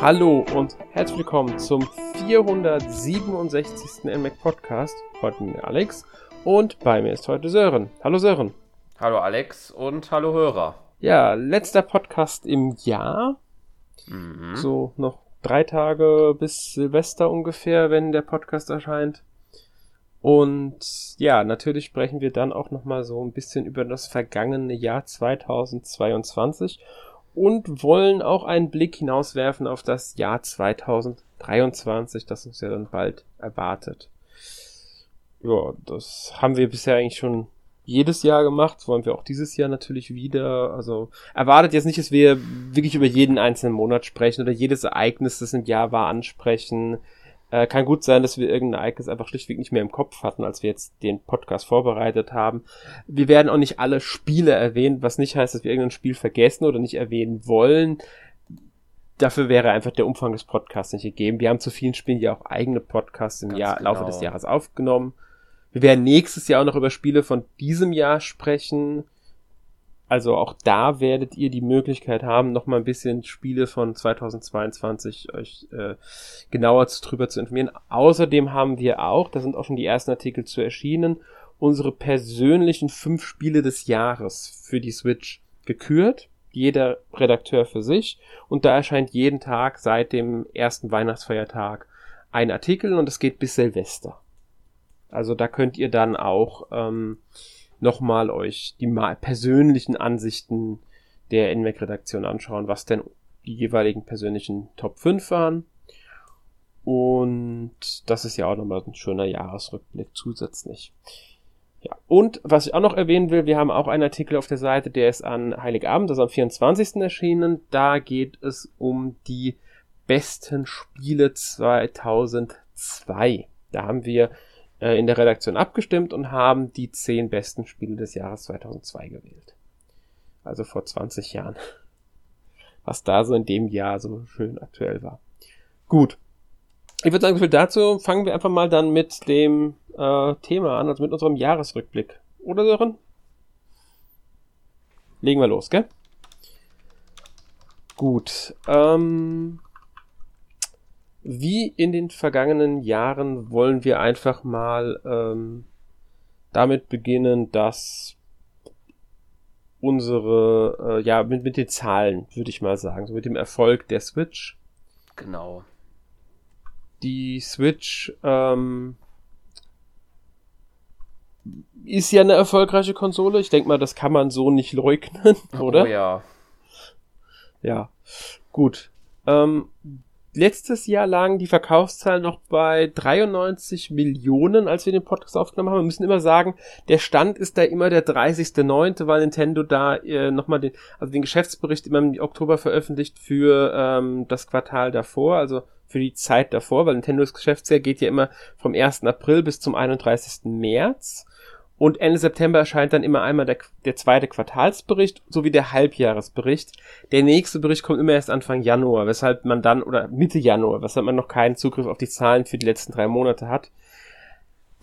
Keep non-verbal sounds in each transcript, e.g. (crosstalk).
Hallo und herzlich willkommen zum 467. NMAC Podcast. Heute mit Alex und bei mir ist heute Sören. Hallo Sören. Hallo Alex und hallo Hörer. Ja, letzter Podcast im Jahr. Mhm. So noch drei Tage bis Silvester ungefähr, wenn der Podcast erscheint. Und ja, natürlich sprechen wir dann auch nochmal so ein bisschen über das vergangene Jahr 2022 und wollen auch einen Blick hinauswerfen auf das Jahr 2023, das uns ja dann bald erwartet. Ja, das haben wir bisher eigentlich schon jedes Jahr gemacht, wollen wir auch dieses Jahr natürlich wieder. Also erwartet jetzt nicht, dass wir wirklich über jeden einzelnen Monat sprechen oder jedes Ereignis, das im Jahr war, ansprechen. Äh, kann gut sein, dass wir irgendein Ereignis einfach schlichtweg nicht mehr im Kopf hatten, als wir jetzt den Podcast vorbereitet haben. Wir werden auch nicht alle Spiele erwähnen, was nicht heißt, dass wir irgendein Spiel vergessen oder nicht erwähnen wollen. Dafür wäre einfach der Umfang des Podcasts nicht gegeben. Wir haben zu vielen Spielen ja auch eigene Podcasts im Jahr, genau. Laufe des Jahres aufgenommen. Wir werden nächstes Jahr auch noch über Spiele von diesem Jahr sprechen. Also auch da werdet ihr die Möglichkeit haben, noch mal ein bisschen Spiele von 2022 euch äh, genauer drüber zu informieren. Außerdem haben wir auch, da sind auch schon die ersten Artikel zu erschienen, unsere persönlichen fünf Spiele des Jahres für die Switch gekürt. Jeder Redakteur für sich. Und da erscheint jeden Tag seit dem ersten Weihnachtsfeiertag ein Artikel und es geht bis Silvester. Also da könnt ihr dann auch ähm, nochmal euch die persönlichen Ansichten der NMAC-Redaktion anschauen, was denn die jeweiligen persönlichen Top 5 waren. Und das ist ja auch nochmal ein schöner Jahresrückblick zusätzlich. Ja, und was ich auch noch erwähnen will, wir haben auch einen Artikel auf der Seite, der ist an Heiligabend, ist am 24. erschienen. Da geht es um die besten Spiele 2002. Da haben wir äh, in der Redaktion abgestimmt und haben die zehn besten Spiele des Jahres 2002 gewählt. Also vor 20 Jahren. (laughs) Was da so in dem Jahr so schön aktuell war. Gut. Ich würde sagen, viel dazu. Fangen wir einfach mal dann mit dem äh, Thema an, also mit unserem Jahresrückblick. Oder Sören? Legen wir los, gell? Gut. Ähm, wie in den vergangenen Jahren wollen wir einfach mal ähm, damit beginnen, dass unsere, äh, ja, mit, mit den Zahlen, würde ich mal sagen, so mit dem Erfolg der Switch. Genau. Die Switch ähm, ist ja eine erfolgreiche Konsole. Ich denke mal, das kann man so nicht leugnen, (laughs) oder? Oh ja. Ja, gut. Ähm, letztes Jahr lagen die Verkaufszahlen noch bei 93 Millionen, als wir den Podcast aufgenommen haben. Wir müssen immer sagen, der Stand ist da immer der 30.9., weil Nintendo da äh, nochmal den, also den Geschäftsbericht immer im Oktober veröffentlicht für ähm, das Quartal davor, also für die Zeit davor, weil Nintendos Geschäftsjahr geht ja immer vom 1. April bis zum 31. März. Und Ende September erscheint dann immer einmal der, der zweite Quartalsbericht sowie der Halbjahresbericht. Der nächste Bericht kommt immer erst Anfang Januar, weshalb man dann, oder Mitte Januar, weshalb man noch keinen Zugriff auf die Zahlen für die letzten drei Monate hat.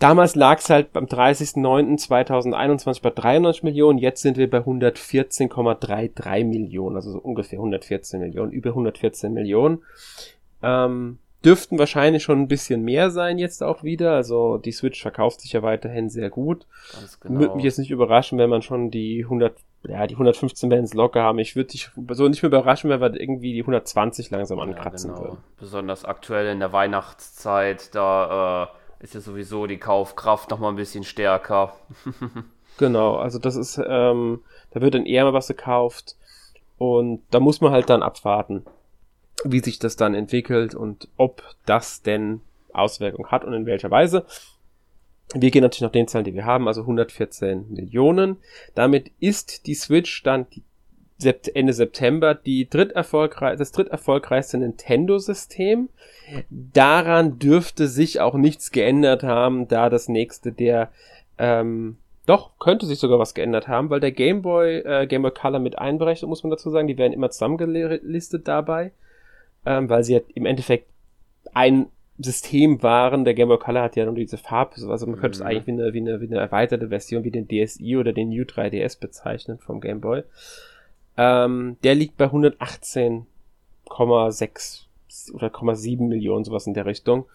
Damals lag es halt beim 30.09.2021 bei 93 Millionen, jetzt sind wir bei 114,33 Millionen, also so ungefähr 114 Millionen, über 114 Millionen. Ähm, dürften wahrscheinlich schon ein bisschen mehr sein jetzt auch wieder. Also die Switch verkauft sich ja weiterhin sehr gut. Ganz genau. Würde mich jetzt nicht überraschen, wenn man schon die 100, ja, die 115 Bands locker haben. Ich würde dich so nicht mehr überraschen, wenn wir irgendwie die 120 langsam ankratzen ja, genau. würden. Besonders aktuell in der Weihnachtszeit, da äh, ist ja sowieso die Kaufkraft noch mal ein bisschen stärker. (laughs) genau, also das ist, ähm, da wird dann eher mal was gekauft. Und da muss man halt dann abwarten wie sich das dann entwickelt und ob das denn Auswirkungen hat und in welcher Weise. Wir gehen natürlich nach den Zahlen, die wir haben, also 114 Millionen. Damit ist die Switch dann Ende September die dritterfolgreich, das dritterfolgreichste Nintendo-System. Daran dürfte sich auch nichts geändert haben, da das nächste der ähm, doch, könnte sich sogar was geändert haben, weil der Game Boy, äh, Game Boy Color mit einberechnet, muss man dazu sagen, die werden immer zusammengelistet dabei ähm, weil sie ja im Endeffekt ein System waren. Der Game Boy Color hat ja nur diese Farbe, also man könnte mhm. es eigentlich wie eine, wie, eine, wie eine erweiterte Version wie den DSi oder den New 3DS bezeichnen vom Game Boy. Ähm, der liegt bei 118,6 oder 0,7 Millionen, sowas in der Richtung.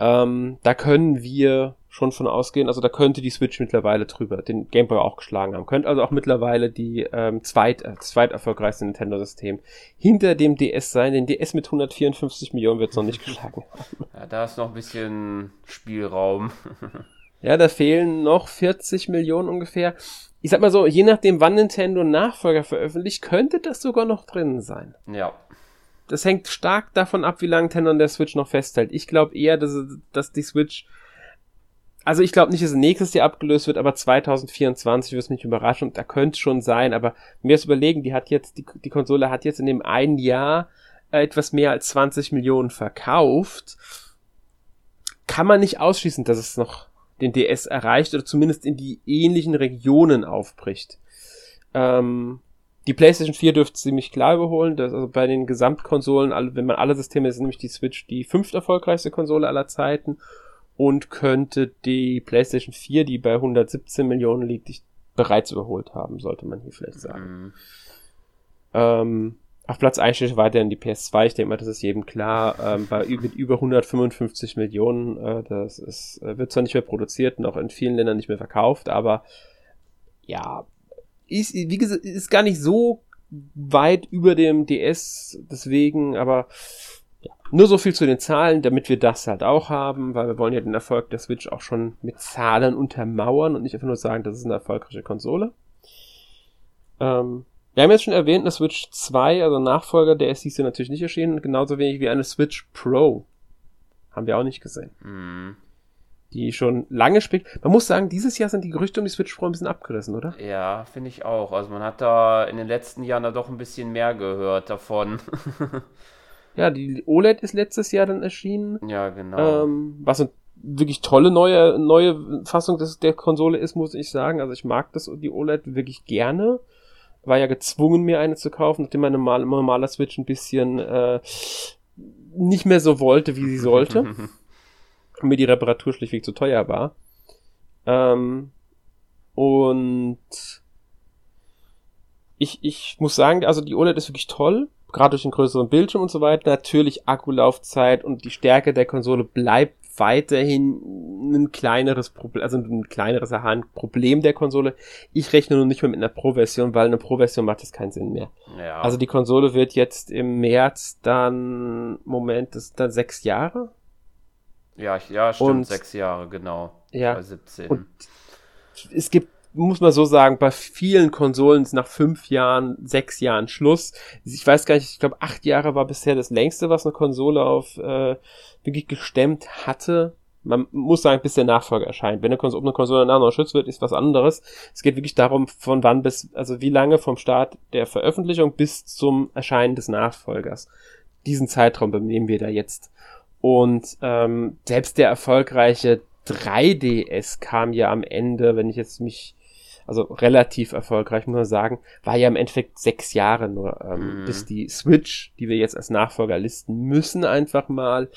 Ähm, da können wir schon von ausgehen, also da könnte die Switch mittlerweile drüber den Game Boy auch geschlagen haben. Könnte also auch mittlerweile die ähm, zweit, äh, zweit erfolgreichste Nintendo-System hinter dem DS sein. Den DS mit 154 Millionen wird es noch nicht geschlagen haben. (laughs) Ja, da ist noch ein bisschen Spielraum. (laughs) ja, da fehlen noch 40 Millionen ungefähr. Ich sag mal so, je nachdem, wann Nintendo Nachfolger veröffentlicht, könnte das sogar noch drin sein. Ja. Das hängt stark davon ab, wie lange Nintendo an der Switch noch festhält. Ich glaube eher, dass, dass die Switch also ich glaube nicht, dass es nächstes Jahr abgelöst wird, aber 2024 wird es mich überraschen. Da könnte schon sein, aber mir das überlegen, die hat jetzt, die, die Konsole hat jetzt in dem einen Jahr äh, etwas mehr als 20 Millionen verkauft. Kann man nicht ausschließen, dass es noch den DS erreicht oder zumindest in die ähnlichen Regionen aufbricht. Ähm, die PlayStation 4 dürfte ziemlich klar überholen. Das, also bei den Gesamtkonsolen, wenn man alle Systeme ist, nämlich die Switch die fünft erfolgreichste Konsole aller Zeiten und könnte die PlayStation 4, die bei 117 Millionen liegt, bereits überholt haben, sollte man hier vielleicht sagen. Mhm. Ähm, auf Platz 1 steht weiterhin die PS2. Ich denke mal, das ist jedem klar. Ähm, bei mit über 155 Millionen, äh, das ist, äh, wird zwar nicht mehr produziert und auch in vielen Ländern nicht mehr verkauft, aber ja, ist, wie gesagt, ist gar nicht so weit über dem DS, deswegen, aber ja, nur so viel zu den Zahlen, damit wir das halt auch haben, weil wir wollen ja den Erfolg der Switch auch schon mit Zahlen untermauern und nicht einfach nur sagen, das ist eine erfolgreiche Konsole. Ähm, wir haben jetzt schon erwähnt, eine Switch 2, also Nachfolger der ist ja natürlich nicht erschienen, genauso wenig wie eine Switch Pro. Haben wir auch nicht gesehen. Mhm. Die schon lange spekuliert. Man muss sagen, dieses Jahr sind die Gerüchte um die Switch Pro ein bisschen abgerissen, oder? Ja, finde ich auch. Also man hat da in den letzten Jahren da doch ein bisschen mehr gehört davon. (laughs) Ja, die OLED ist letztes Jahr dann erschienen. Ja, genau. Ähm, was eine wirklich tolle neue, neue Fassung des, der Konsole ist, muss ich sagen. Also ich mag das, die OLED wirklich gerne. War ja gezwungen, mir eine zu kaufen, nachdem meine normale, normale Switch ein bisschen äh, nicht mehr so wollte, wie sie sollte. und (laughs) mir die Reparatur schlichtweg zu teuer war. Ähm, und ich, ich muss sagen, also die OLED ist wirklich toll gerade durch den größeren Bildschirm und so weiter. Natürlich Akkulaufzeit und die Stärke der Konsole bleibt weiterhin ein kleineres Problem, also ein kleineres Problem der Konsole. Ich rechne nur nicht mehr mit einer Pro-Version, weil eine Pro-Version macht das keinen Sinn mehr. Ja. Also die Konsole wird jetzt im März dann, Moment, das ist dann sechs Jahre? Ja, ja, stimmt, und, sechs Jahre, genau. Ja. 17. Und es gibt muss man so sagen, bei vielen Konsolen ist nach fünf Jahren, sechs Jahren Schluss. Ich weiß gar nicht, ich glaube, acht Jahre war bisher das längste, was eine Konsole auf äh, wirklich gestemmt hatte. Man muss sagen, bis der Nachfolger erscheint. Wenn eine Konsole, ob eine Konsole danach noch geschützt wird, ist was anderes. Es geht wirklich darum, von wann bis, also wie lange vom Start der Veröffentlichung bis zum Erscheinen des Nachfolgers. Diesen Zeitraum benehmen wir da jetzt. Und ähm, selbst der erfolgreiche 3DS kam ja am Ende, wenn ich jetzt mich also relativ erfolgreich, muss man sagen, war ja im Endeffekt sechs Jahre nur, ähm, mhm. bis die Switch, die wir jetzt als Nachfolger listen müssen, einfach mal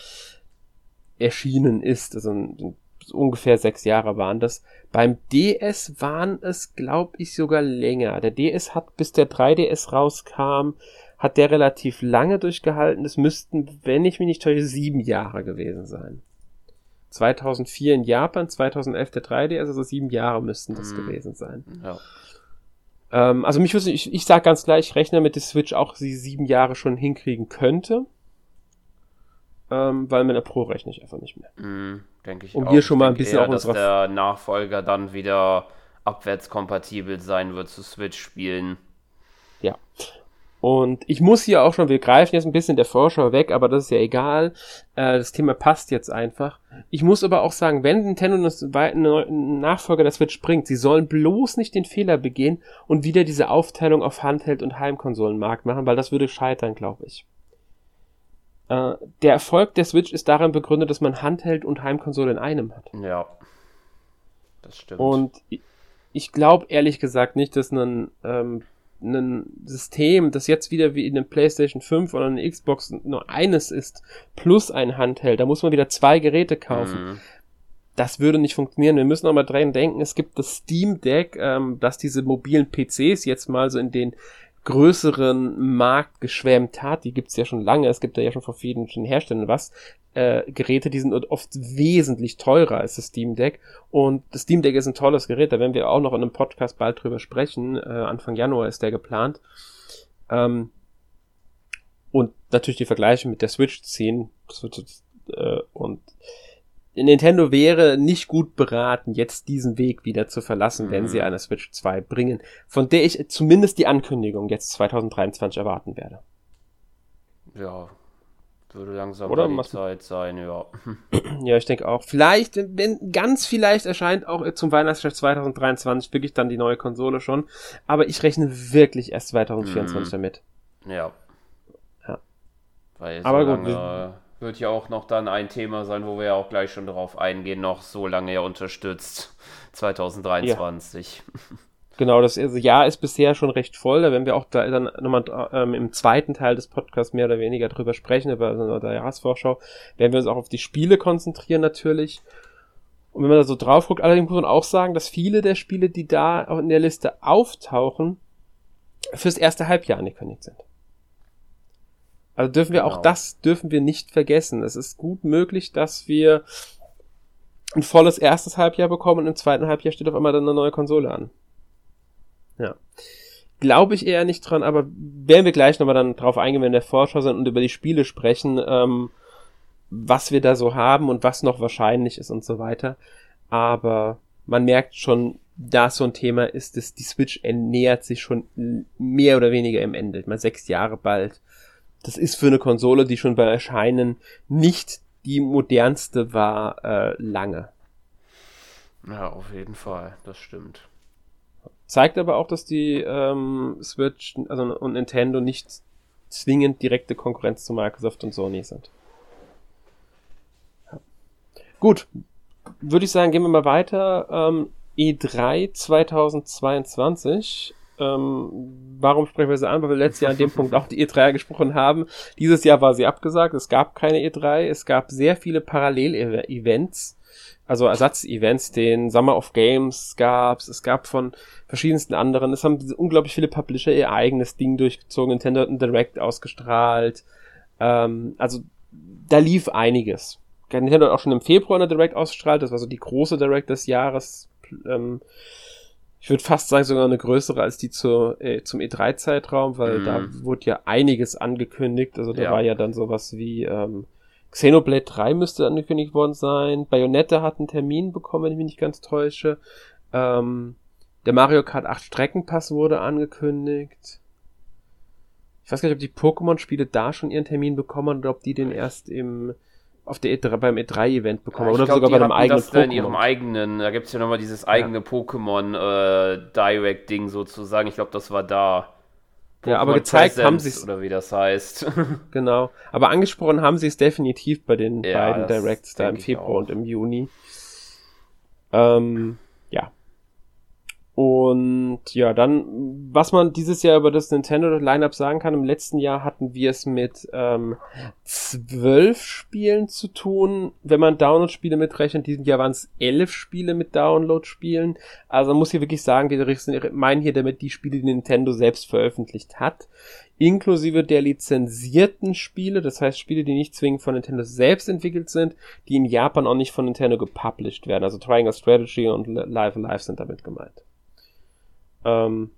erschienen ist. Also ungefähr sechs Jahre waren das. Beim DS waren es, glaube ich, sogar länger. Der DS hat, bis der 3DS rauskam, hat der relativ lange durchgehalten. Es müssten, wenn ich mich nicht täusche, sieben Jahre gewesen sein. 2004 in Japan, 2011 der 3D, also so sieben Jahre müssten das mm. gewesen sein. Ja. Ähm, also mich wüsste, ich, ich sag ganz gleich, ich rechne mit der Switch auch sie sieben Jahre schon hinkriegen könnte. Ähm, weil mit der Pro rechne ich einfach nicht mehr. Mm, denke ich um auch. hier schon mal ein bisschen eher, auch dass der Nachfolger dann wieder abwärtskompatibel sein wird zu Switch-Spielen. Ja. Und ich muss hier auch schon, wir greifen jetzt ein bisschen der Vorschau weg, aber das ist ja egal. Äh, das Thema passt jetzt einfach. Ich muss aber auch sagen, wenn Nintendo einen Nachfolger der Switch bringt, sie sollen bloß nicht den Fehler begehen und wieder diese Aufteilung auf Handheld- und Heimkonsolenmarkt machen, weil das würde scheitern, glaube ich. Äh, der Erfolg der Switch ist darin begründet, dass man Handheld und Heimkonsole in einem hat. Ja. Das stimmt. Und ich glaube ehrlich gesagt nicht, dass ein ähm, ein System, das jetzt wieder wie in einem PlayStation 5 oder einer Xbox nur eines ist, plus ein Handheld, da muss man wieder zwei Geräte kaufen. Mhm. Das würde nicht funktionieren. Wir müssen auch mal dran denken, es gibt das Steam Deck, ähm, das diese mobilen PCs jetzt mal so in den größeren Markt geschwärmt hat, die gibt's ja schon lange, es gibt ja schon vor vielen Herstellern was, äh, Geräte, die sind oft wesentlich teurer als das Steam Deck. Und das Steam Deck ist ein tolles Gerät, da werden wir auch noch in einem Podcast bald drüber sprechen. Äh, Anfang Januar ist der geplant. Ähm, und natürlich die Vergleiche mit der Switch ziehen. Äh, und Nintendo wäre nicht gut beraten, jetzt diesen Weg wieder zu verlassen, mhm. wenn sie eine Switch 2 bringen, von der ich zumindest die Ankündigung jetzt 2023 erwarten werde. Ja, würde langsam Oder die Zeit sein, ja. Ja, ich denke auch. Vielleicht, wenn ganz vielleicht erscheint auch zum Weihnachtsgeschäft 2023 wirklich dann die neue Konsole schon. Aber ich rechne wirklich erst 2024 mm. damit. Ja. Ja. Weil so aber lange gut. Wird ja auch noch dann ein Thema sein, wo wir ja auch gleich schon darauf eingehen, noch so lange ja unterstützt. 2023. Ja. Genau, das Jahr ist bisher schon recht voll. Da werden wir auch da dann nochmal ähm, im zweiten Teil des Podcasts mehr oder weniger drüber sprechen, über der Jahresvorschau. Werden wir uns auch auf die Spiele konzentrieren natürlich. Und wenn man da so drauf guckt, allerdings muss man auch sagen, dass viele der Spiele, die da in der Liste auftauchen, fürs erste Halbjahr angekündigt sind. Also dürfen wir genau. auch das dürfen wir nicht vergessen. Es ist gut möglich, dass wir ein volles erstes Halbjahr bekommen und im zweiten Halbjahr steht auf einmal dann eine neue Konsole an. Ja. Glaube ich eher nicht dran, aber werden wir gleich nochmal dann drauf eingehen, wenn wir in der Vorschau sind und über die Spiele sprechen, ähm, was wir da so haben und was noch wahrscheinlich ist und so weiter. Aber man merkt schon, da so ein Thema ist, dass die Switch nähert sich schon mehr oder weniger im Ende. Mal sechs Jahre bald. Das ist für eine Konsole, die schon bei Erscheinen nicht die modernste war, äh, lange. Ja, auf jeden Fall, das stimmt. Zeigt aber auch, dass die ähm, Switch also, und Nintendo nicht zwingend direkte Konkurrenz zu Microsoft und Sony sind. Ja. Gut, würde ich sagen, gehen wir mal weiter. Ähm, E3 2022. Ähm, warum sprechen wir sie an? Weil wir letztes Jahr an dem Punkt auch die E3 gesprochen haben. Dieses Jahr war sie abgesagt. Es gab keine E3. Es gab sehr viele Parallel-Events also Ersatz-Events, den Summer of Games gab's, es gab von verschiedensten anderen, es haben unglaublich viele Publisher ihr eigenes Ding durchgezogen, Nintendo hat ein Direct ausgestrahlt, ähm, also da lief einiges. Nintendo hat auch schon im Februar eine Direct ausgestrahlt, das war so die große Direct des Jahres, ähm, ich würde fast sagen sogar eine größere als die zu, äh, zum E3-Zeitraum, weil mm. da wurde ja einiges angekündigt, also da ja. war ja dann sowas wie ähm, Xenoblade 3 müsste angekündigt worden sein. Bayonetta hat einen Termin bekommen, wenn ich mich nicht ganz täusche. Ähm, der Mario Kart 8 Streckenpass wurde angekündigt. Ich weiß gar nicht, ob die Pokémon-Spiele da schon ihren Termin bekommen oder ob die den erst im auf der E3, beim E3-Event bekommen ja, oder glaub, sogar bei einem eigenen das Pokémon. In ihrem eigenen, da gibt es ja nochmal dieses eigene ja. Pokémon äh, sozusagen. Ich glaube, das war da. Ja, aber gezeigt Presence haben sie es. Oder wie das heißt. (laughs) genau. Aber angesprochen haben sie es definitiv bei den ja, beiden Directs da im Februar und im Juni. Ähm. Und ja, dann, was man dieses Jahr über das Nintendo Lineup sagen kann, im letzten Jahr hatten wir es mit ähm, zwölf Spielen zu tun, wenn man Download-Spiele mitrechnet. In diesem Jahr waren es elf Spiele mit Download-Spielen. Also man muss hier wirklich sagen, wir meinen hier damit die Spiele, die Nintendo selbst veröffentlicht hat, inklusive der lizenzierten Spiele, das heißt Spiele, die nicht zwingend von Nintendo selbst entwickelt sind, die in Japan auch nicht von Nintendo gepublished werden. Also Triangle Strategy und Live Alive sind damit gemeint. Ähm,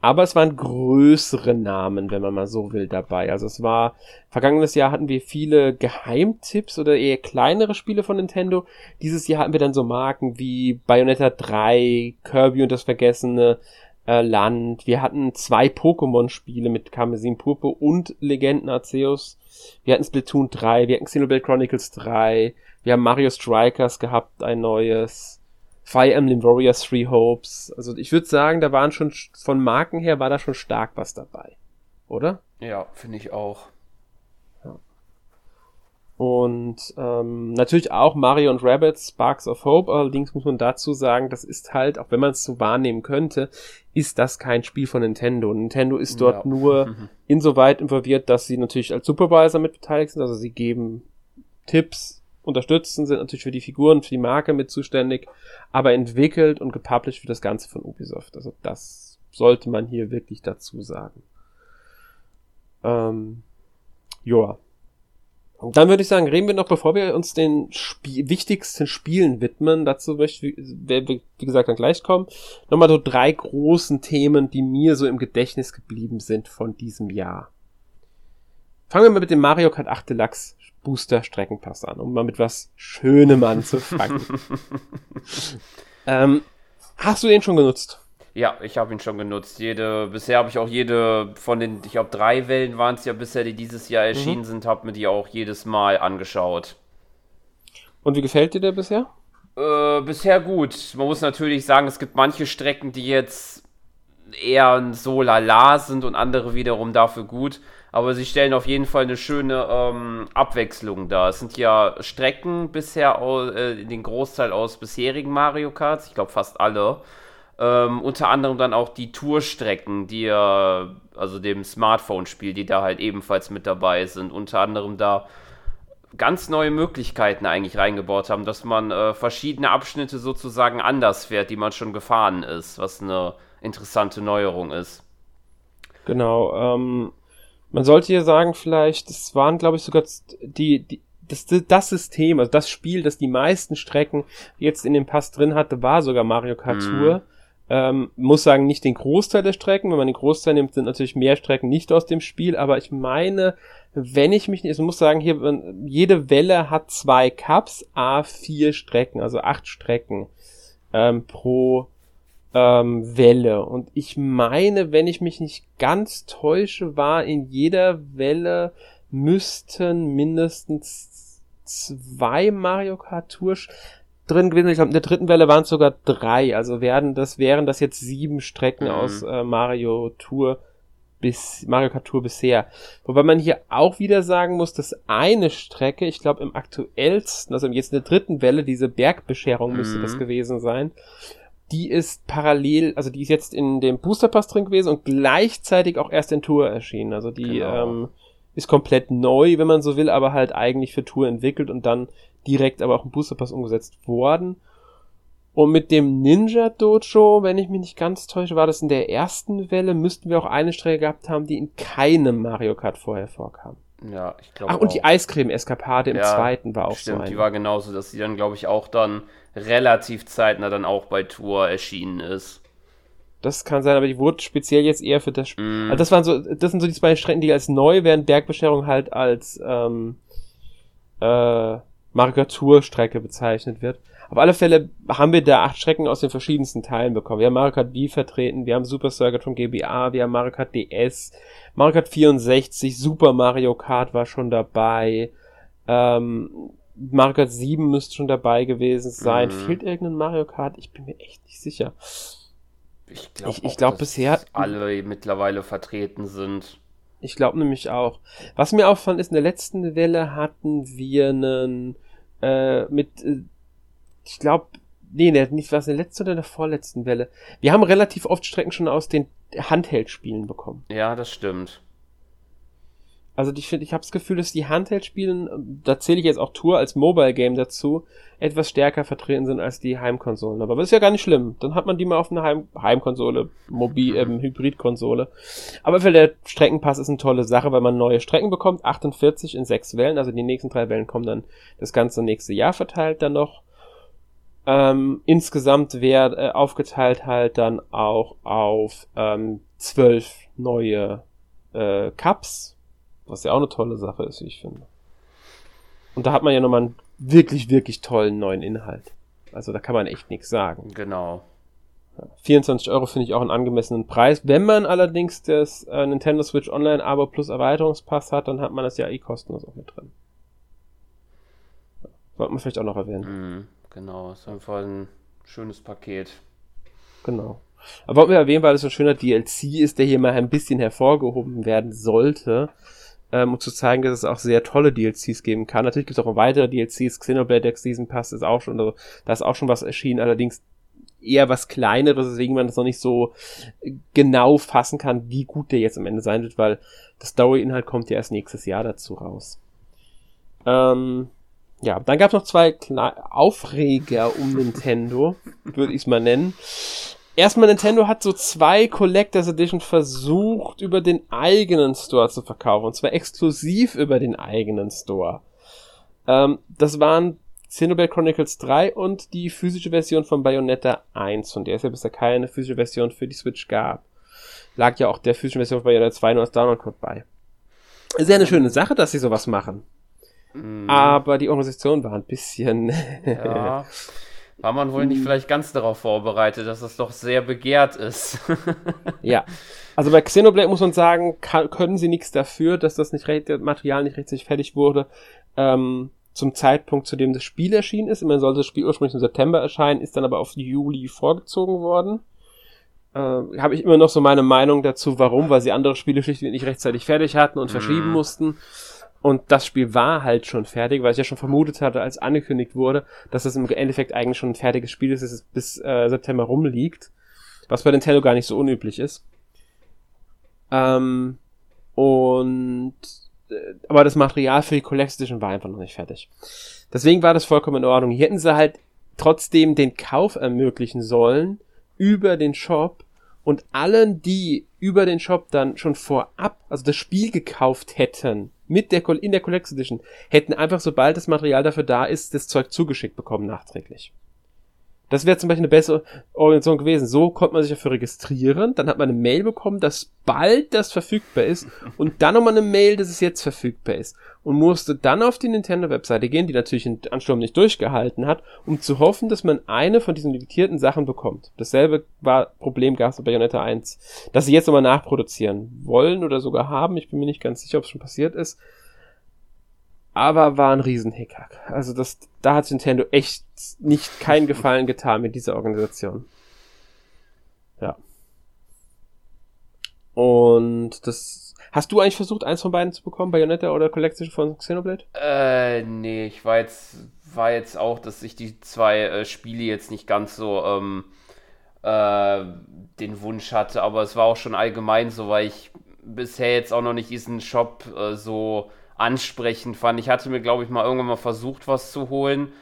aber es waren größere Namen, wenn man mal so will, dabei. Also es war, vergangenes Jahr hatten wir viele Geheimtipps oder eher kleinere Spiele von Nintendo. Dieses Jahr hatten wir dann so Marken wie Bayonetta 3, Kirby und das vergessene äh, Land. Wir hatten zwei Pokémon-Spiele mit Karmesin Purpur und Legenden Arceus. Wir hatten Splatoon 3, wir hatten Xenoblade Chronicles 3, wir haben Mario Strikers gehabt, ein neues. Fire Emblem Warriors Three Hopes. Also ich würde sagen, da waren schon von Marken her war da schon stark was dabei. Oder? Ja, finde ich auch. Ja. Und ähm, natürlich auch Mario und Rabbits Sparks of Hope. Allerdings muss man dazu sagen, das ist halt, auch wenn man es so wahrnehmen könnte, ist das kein Spiel von Nintendo. Nintendo ist dort ja. (laughs) nur insoweit involviert, dass sie natürlich als Supervisor mit beteiligt sind. Also sie geben Tipps, unterstützen, sind natürlich für die Figuren, für die Marke mit zuständig, aber entwickelt und gepublished für das Ganze von Ubisoft. Also das sollte man hier wirklich dazu sagen. Ähm, ja. Dann würde ich sagen, reden wir noch, bevor wir uns den Spie wichtigsten Spielen widmen. Dazu möchte ich, wie gesagt, dann gleich kommen. Nochmal so drei großen Themen, die mir so im Gedächtnis geblieben sind von diesem Jahr. Fangen wir mal mit dem Mario Kart 8 Deluxe Booster Streckenpass an, um mal mit was Schönem anzufangen. (laughs) ähm, hast du den schon genutzt? Ja, ich habe ihn schon genutzt. Jede, bisher habe ich auch jede von den, ich glaube drei Wellen waren es ja bisher, die dieses Jahr erschienen mhm. sind, habe mir die auch jedes Mal angeschaut. Und wie gefällt dir der bisher? Äh, bisher gut. Man muss natürlich sagen, es gibt manche Strecken, die jetzt eher so lala sind und andere wiederum dafür gut. Aber sie stellen auf jeden Fall eine schöne ähm, Abwechslung dar. Es sind ja Strecken bisher, äh, den Großteil aus bisherigen Mario Karts, ich glaube fast alle. Ähm, unter anderem dann auch die Tourstrecken, die ja, also dem Smartphone-Spiel, die da halt ebenfalls mit dabei sind. Unter anderem da ganz neue Möglichkeiten eigentlich reingebaut haben, dass man äh, verschiedene Abschnitte sozusagen anders fährt, die man schon gefahren ist, was eine interessante Neuerung ist. Genau, ähm, man sollte hier sagen, vielleicht, es waren, glaube ich, sogar die, die, das, das System, also das Spiel, das die meisten Strecken jetzt in dem Pass drin hatte, war sogar Mario Kart mhm. Tour. Ähm, muss sagen, nicht den Großteil der Strecken. Wenn man den Großteil nimmt, sind natürlich mehr Strecken nicht aus dem Spiel. Aber ich meine, wenn ich mich nicht, ich muss sagen, hier, jede Welle hat zwei Cups, a vier Strecken, also acht Strecken ähm, pro ähm, Welle. Und ich meine, wenn ich mich nicht ganz täusche, war in jeder Welle müssten mindestens zwei Mario Kart Tour drin gewesen. Ich glaube, in der dritten Welle waren es sogar drei. Also werden das, wären das jetzt sieben Strecken mhm. aus äh, Mario Tour bis Mario Kart Tour bisher. Wobei man hier auch wieder sagen muss, dass eine Strecke, ich glaube im aktuellsten, also jetzt in der dritten Welle, diese Bergbescherung mhm. müsste das mhm. gewesen sein, die ist parallel, also die ist jetzt in dem Booster Pass drin gewesen und gleichzeitig auch erst in Tour erschienen. Also die genau. ähm, ist komplett neu, wenn man so will, aber halt eigentlich für Tour entwickelt und dann direkt aber auch im Booster Pass umgesetzt worden. Und mit dem Ninja Dojo, wenn ich mich nicht ganz täusche, war das in der ersten Welle, müssten wir auch eine Strecke gehabt haben, die in keinem Mario Kart vorher vorkam. Ja, ich glaube. Ach, und auch. die Eiscreme-Eskapade im ja, zweiten war auch stimmt, so. Stimmt, die war genauso, dass sie dann, glaube ich, auch dann relativ zeitnah dann auch bei Tour erschienen ist. Das kann sein, aber die wurde speziell jetzt eher für das Spiel. Mm. Also das waren so, das sind so die zwei Strecken, die als neu, während Bergbescherung halt als ähm, äh, Marikatur-Strecke bezeichnet wird. Auf alle Fälle haben wir da acht Strecken aus den verschiedensten Teilen bekommen. Wir haben Mario Kart Wii vertreten, wir haben Super Circuit von GBA, wir haben Mario Kart DS, Mario Kart 64, Super Mario Kart war schon dabei, ähm, Mario Kart 7 müsste schon dabei gewesen sein. Mhm. Fehlt irgendein Mario Kart? Ich bin mir echt nicht sicher. Ich glaube, ich, ich glaub, bisher alle mittlerweile vertreten sind. Ich glaube nämlich auch. Was mir auffand, ist, in der letzten Welle hatten wir einen äh, mit, äh, ich glaube, nee, nicht was in der letzten oder in der vorletzten Welle. Wir haben relativ oft Strecken schon aus den Handheld-Spielen bekommen. Ja, das stimmt. Also ich finde, ich habe das Gefühl, dass die Handheld-Spielen, da zähle ich jetzt auch Tour als Mobile-Game dazu, etwas stärker vertreten sind als die Heimkonsolen. Aber das ist ja gar nicht schlimm. Dann hat man die mal auf einer Heim Heimkonsole, Mobil, ähm, Hybridkonsole. Aber für der Streckenpass ist eine tolle Sache, weil man neue Strecken bekommt, 48 in sechs Wellen, also die nächsten drei Wellen kommen dann das ganze nächste Jahr verteilt dann noch. Ähm, insgesamt wäre äh, aufgeteilt halt dann auch auf ähm, zwölf neue äh, Cups was ja auch eine tolle Sache ist, wie ich finde. Und da hat man ja nochmal einen wirklich, wirklich tollen neuen Inhalt. Also da kann man echt nichts sagen. Genau. 24 Euro finde ich auch einen angemessenen Preis. Wenn man allerdings das äh, Nintendo Switch Online Abo plus Erweiterungspass hat, dann hat man das ja eh kostenlos auch mit drin. Sollte man vielleicht auch noch erwähnen. Mhm, genau, ist einfach ein schönes Paket. Genau. Aber wollten wir erwähnen, weil es so ein schöner DLC ist, der hier mal ein bisschen hervorgehoben werden sollte ähm, um zu zeigen, dass es auch sehr tolle DLCs geben kann. Natürlich gibt es auch weitere DLCs, Xenoblade X Season Pass ist auch schon, also, da ist auch schon was erschienen, allerdings eher was kleineres, deswegen man das noch nicht so genau fassen kann, wie gut der jetzt am Ende sein wird, weil der Story-Inhalt kommt ja erst nächstes Jahr dazu raus. Ähm, ja, dann gab es noch zwei Kle Aufreger um Nintendo, würde ich es mal nennen. Erstmal Nintendo hat so zwei Collectors Edition versucht, über den eigenen Store zu verkaufen. Und zwar exklusiv über den eigenen Store. Ähm, das waren Xenoblade Chronicles 3 und die physische Version von Bayonetta 1, von der es ja bisher keine physische Version für die Switch gab. Lag ja auch der physischen Version von Bayonetta 2 nur als Download-Code bei. Ist ja eine schöne Sache, dass sie sowas machen. Mm. Aber die Organisation war ein bisschen. ja. (laughs) War man wohl nicht vielleicht ganz darauf vorbereitet, dass es doch sehr begehrt ist. (laughs) ja. Also bei Xenoblade muss man sagen, kann, können sie nichts dafür, dass das nicht das Material nicht rechtzeitig fertig wurde. Ähm, zum Zeitpunkt, zu dem das Spiel erschienen ist. Immerhin sollte das Spiel ursprünglich im September erscheinen, ist dann aber auf Juli vorgezogen worden. Äh, Habe ich immer noch so meine Meinung dazu, warum, weil sie andere Spiele schlichtweg nicht rechtzeitig fertig hatten und mhm. verschieben mussten. Und das Spiel war halt schon fertig, weil ich ja schon vermutet hatte, als angekündigt wurde, dass das im Endeffekt eigentlich schon ein fertiges Spiel ist, dass es bis äh, September rumliegt. Was bei Nintendo gar nicht so unüblich ist. Ähm, und äh, aber das Material für die Collector's Edition war einfach noch nicht fertig. Deswegen war das vollkommen in Ordnung. Hier hätten sie halt trotzdem den Kauf ermöglichen sollen über den Shop und allen, die über den Shop dann schon vorab, also das Spiel gekauft hätten, mit der, in der Collector's Edition, hätten einfach, sobald das Material dafür da ist, das Zeug zugeschickt bekommen, nachträglich. Das wäre zum Beispiel eine bessere Organisation gewesen. So konnte man sich dafür registrieren, dann hat man eine Mail bekommen, dass bald das verfügbar ist und dann nochmal eine Mail, dass es jetzt verfügbar ist und musste dann auf die Nintendo-Webseite gehen, die natürlich den Ansturm nicht durchgehalten hat, um zu hoffen, dass man eine von diesen limitierten Sachen bekommt. Dasselbe war Problem gab es bei Bayonetta 1. Dass sie jetzt nochmal nachproduzieren wollen oder sogar haben, ich bin mir nicht ganz sicher, ob es schon passiert ist, aber war ein Riesenhickhack. Also das, da hat Nintendo echt nicht keinen Gefallen getan mit dieser Organisation. Ja. Und das, hast du eigentlich versucht, eins von beiden zu bekommen, Bayonetta oder Collection von Xenoblade? Äh, nee, ich war jetzt, war jetzt auch, dass ich die zwei äh, Spiele jetzt nicht ganz so, ähm, äh, den Wunsch hatte, aber es war auch schon allgemein so, weil ich bisher jetzt auch noch nicht diesen Shop äh, so ansprechend fand. Ich hatte mir, glaube ich, mal irgendwann mal versucht, was zu holen.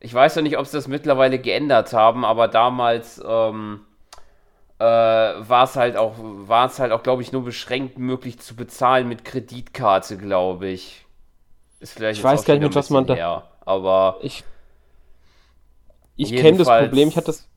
Ich weiß ja nicht, ob sie das mittlerweile geändert haben, aber damals ähm, äh, war es halt auch, war es halt auch, glaube ich, nur beschränkt möglich zu bezahlen mit Kreditkarte, glaube ich. Ist vielleicht ich weiß gar nicht, mit was man da. Her, aber ich ich kenne das Problem. Ich hatte das.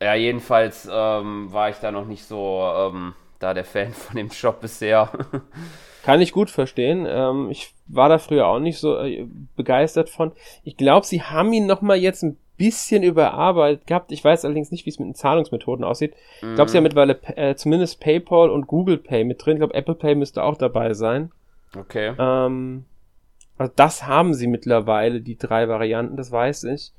Ja, jedenfalls ähm, war ich da noch nicht so ähm, da der Fan von dem Shop bisher. (laughs) Kann ich gut verstehen. Ähm, ich war da früher auch nicht so äh, begeistert von. Ich glaube, sie haben ihn nochmal jetzt ein bisschen überarbeitet gehabt. Ich weiß allerdings nicht, wie es mit den Zahlungsmethoden aussieht. Mhm. Ich glaube, sie haben mittlerweile äh, zumindest PayPal und Google Pay mit drin. Ich glaube, Apple Pay müsste auch dabei sein. Okay. Ähm, also das haben sie mittlerweile, die drei Varianten, das weiß ich.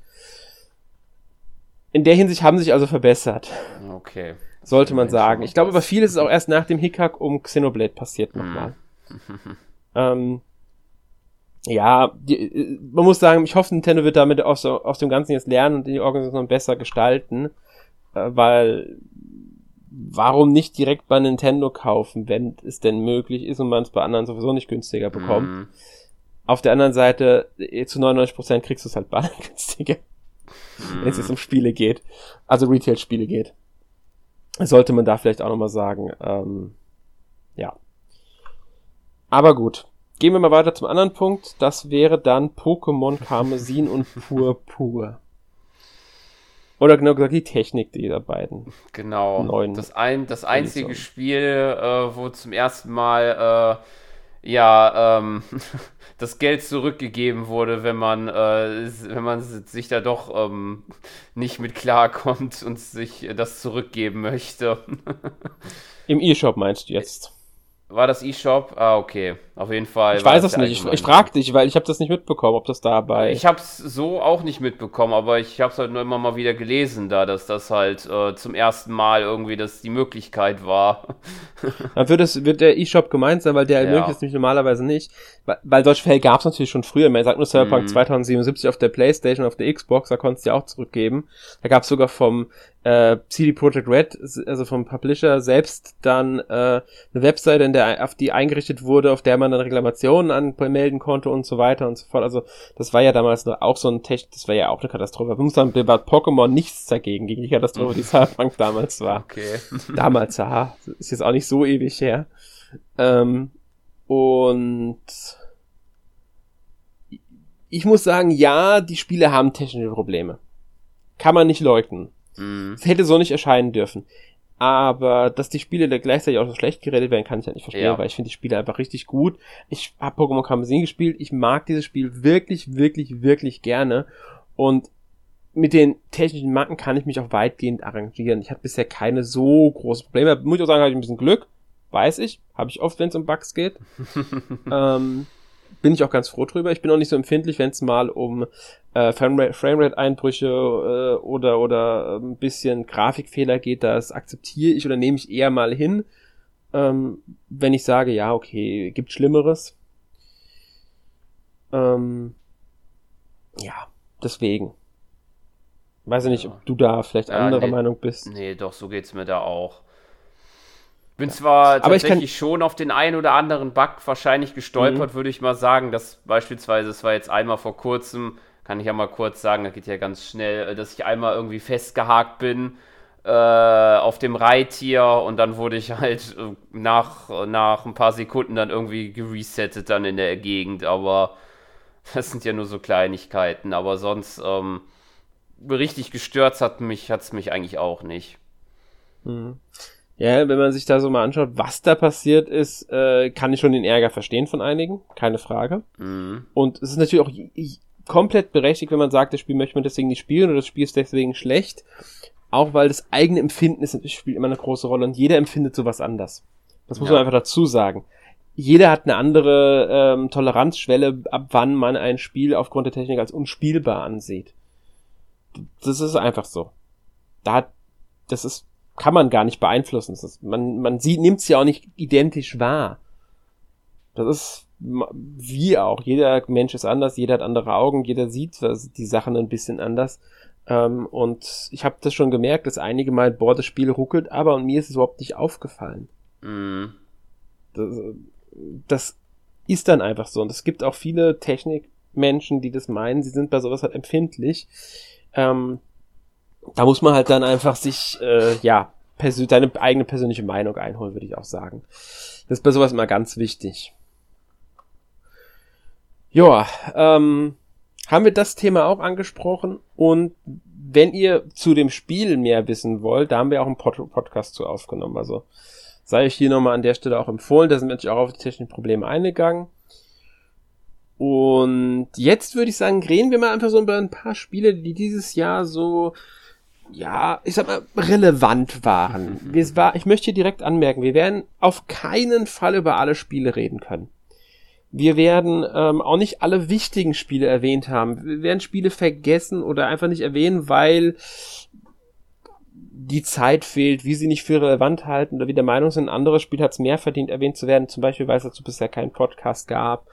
In der Hinsicht haben sie sich also verbessert. Okay. Sollte man sagen. Ich glaube, aber vieles ist auch erst nach dem Hickhack um Xenoblade passiert nochmal. Mhm. (laughs) ähm, ja, die, man muss sagen, ich hoffe, Nintendo wird damit aus, aus dem Ganzen jetzt lernen und die Organisation besser gestalten, äh, weil warum nicht direkt bei Nintendo kaufen, wenn es denn möglich ist und man es bei anderen sowieso nicht günstiger bekommt. Mm. Auf der anderen Seite, eh, zu 99% kriegst du es halt (laughs) bald günstiger, mm. wenn es jetzt um Spiele geht, also Retail-Spiele geht. Sollte man da vielleicht auch nochmal sagen, ähm. Aber gut. Gehen wir mal weiter zum anderen Punkt. Das wäre dann Pokémon Karmesin und Purpur. Oder genau gesagt die Technik dieser beiden. Genau. Neuen das, ein, das einzige Spiel, äh, wo zum ersten Mal äh, ja ähm, (laughs) das Geld zurückgegeben wurde, wenn man, äh, wenn man sich da doch ähm, nicht mit klarkommt und sich das zurückgeben möchte. (laughs) Im E-Shop meinst du jetzt? War das E-Shop? Ah, okay. Auf jeden Fall. Ich weiß es nicht. Ich, ich frage dich, weil ich habe das nicht mitbekommen, ob das dabei. Ich habe es so auch nicht mitbekommen, aber ich habe es halt nur immer mal wieder gelesen, da dass das halt äh, zum ersten Mal irgendwie das die Möglichkeit war. (laughs) Dann wird es wird der E-Shop gemeint sein, weil der ja. ermöglicht es nämlich normalerweise nicht. Weil, weil solche Fälle gab es natürlich schon früher. Man sagt nur Cyberpunk mm. 2077 auf der PlayStation, auf der Xbox, da konntest du ja auch zurückgeben. Da gab es sogar vom äh, CD Projekt Red, also vom Publisher, selbst dann äh, eine Webseite, in der auf die eingerichtet wurde, auf der man dann Reklamationen anmelden konnte und so weiter und so fort. Also das war ja damals noch auch so ein Tech, das war ja auch eine Katastrophe. Man muss sagen, bei Pokémon nichts dagegen, gegen die Katastrophe, die (laughs) Cyberpunk damals war. Okay. (laughs) damals, ja, ist jetzt auch nicht so ewig her. Ähm, und ich muss sagen, ja, die Spiele haben technische Probleme. Kann man nicht leugnen. Mhm. Es hätte so nicht erscheinen dürfen. Aber dass die Spiele da gleichzeitig auch so schlecht geredet werden, kann ich halt nicht verstehen, Ja. weil ich finde die Spiele einfach richtig gut. Ich habe Pokémon Kamezin gespielt. Ich mag dieses Spiel wirklich, wirklich, wirklich gerne. Und mit den technischen Macken kann ich mich auch weitgehend arrangieren. Ich hatte bisher keine so großen Probleme. Muss ich auch sagen, habe ich ein bisschen Glück. Weiß ich. Habe ich oft, wenn es um Bugs geht. (laughs) ähm, bin ich auch ganz froh drüber. Ich bin auch nicht so empfindlich, wenn es mal um äh, Framerate- Framerate-Einbrüche äh, oder, oder ein bisschen Grafikfehler geht. Das akzeptiere ich oder nehme ich eher mal hin. Ähm, wenn ich sage, ja, okay, gibt Schlimmeres. Ähm, ja, deswegen. Weiß ich nicht, ob du da vielleicht Ja, anderer nee. Meinung bist. Nee, doch, so geht's mir da auch. Bin zwar Aber tatsächlich schon auf den einen oder anderen Bug wahrscheinlich gestolpert, würde ich mal sagen, dass beispielsweise, es war jetzt einmal vor kurzem, kann ich ja mal kurz sagen, das geht ja ganz schnell, äh, dass ich einmal irgendwie festgehakt bin äh, auf dem Reittier und dann wurde ich halt äh, nach, nach ein paar Sekunden dann irgendwie geresettet dann in der Gegend, aber das sind ja nur so Kleinigkeiten, aber sonst ähm, richtig gestört hat mich, hat's mich eigentlich auch nicht. Mhm. Ja, wenn man sich da so mal anschaut, was da passiert ist, äh, kann ich schon den Ärger verstehen von einigen, keine Frage. Mhm. Und es ist natürlich auch komplett berechtigt, wenn man sagt, das Spiel möchte man deswegen nicht spielen oder das Spiel ist deswegen schlecht. Auch weil das eigene Empfinden ist, spielt immer eine große Rolle und jeder empfindet sowas anders. Das muss Ja. man einfach dazu sagen. Jeder hat eine andere ähm, Toleranzschwelle, ab wann man ein Spiel aufgrund der Technik als unspielbar ansieht. Das ist einfach so. Da hat, das ist, kann man gar nicht beeinflussen. Ist, man, man sieht, nimmt ja auch nicht identisch wahr. Das ist wie auch. Jeder Mensch ist anders, jeder hat andere Augen, jeder sieht die Sachen ein bisschen anders. Ähm, und ich habe das schon gemerkt, dass einige mal, boah, das Spiel ruckelt, aber und mir ist es überhaupt nicht aufgefallen. Mhm. Das, das ist dann einfach so. Und es gibt auch viele Technikmenschen, die das meinen, sie sind bei sowas halt empfindlich. Ähm, da muss man halt dann einfach sich, äh, ja, deine eigene persönliche Meinung einholen, würde ich auch sagen. Das ist bei sowas immer ganz wichtig. Ja, ähm, haben wir das Thema auch angesprochen und wenn ihr zu dem Spiel mehr wissen wollt, da haben wir auch einen Pod Podcast zu aufgenommen. Also sei euch hier nochmal an der Stelle auch empfohlen. Da sind wir natürlich auch auf die technischen Probleme eingegangen. Und jetzt würde ich sagen, reden wir mal einfach so über ein paar Spiele, die dieses Jahr so, ja, ich sag mal, relevant waren. Wir, war, ich möchte hier direkt anmerken, wir werden auf keinen Fall über alle Spiele reden können. Wir werden ähm, auch nicht alle wichtigen Spiele erwähnt haben. Wir werden Spiele vergessen oder einfach nicht erwähnen, weil die Zeit fehlt, wie sie nicht für relevant halten oder wie der Meinung sind, ein anderes Spiel hat es mehr verdient, erwähnt zu werden, zum Beispiel, weil es dazu bisher keinen Podcast gab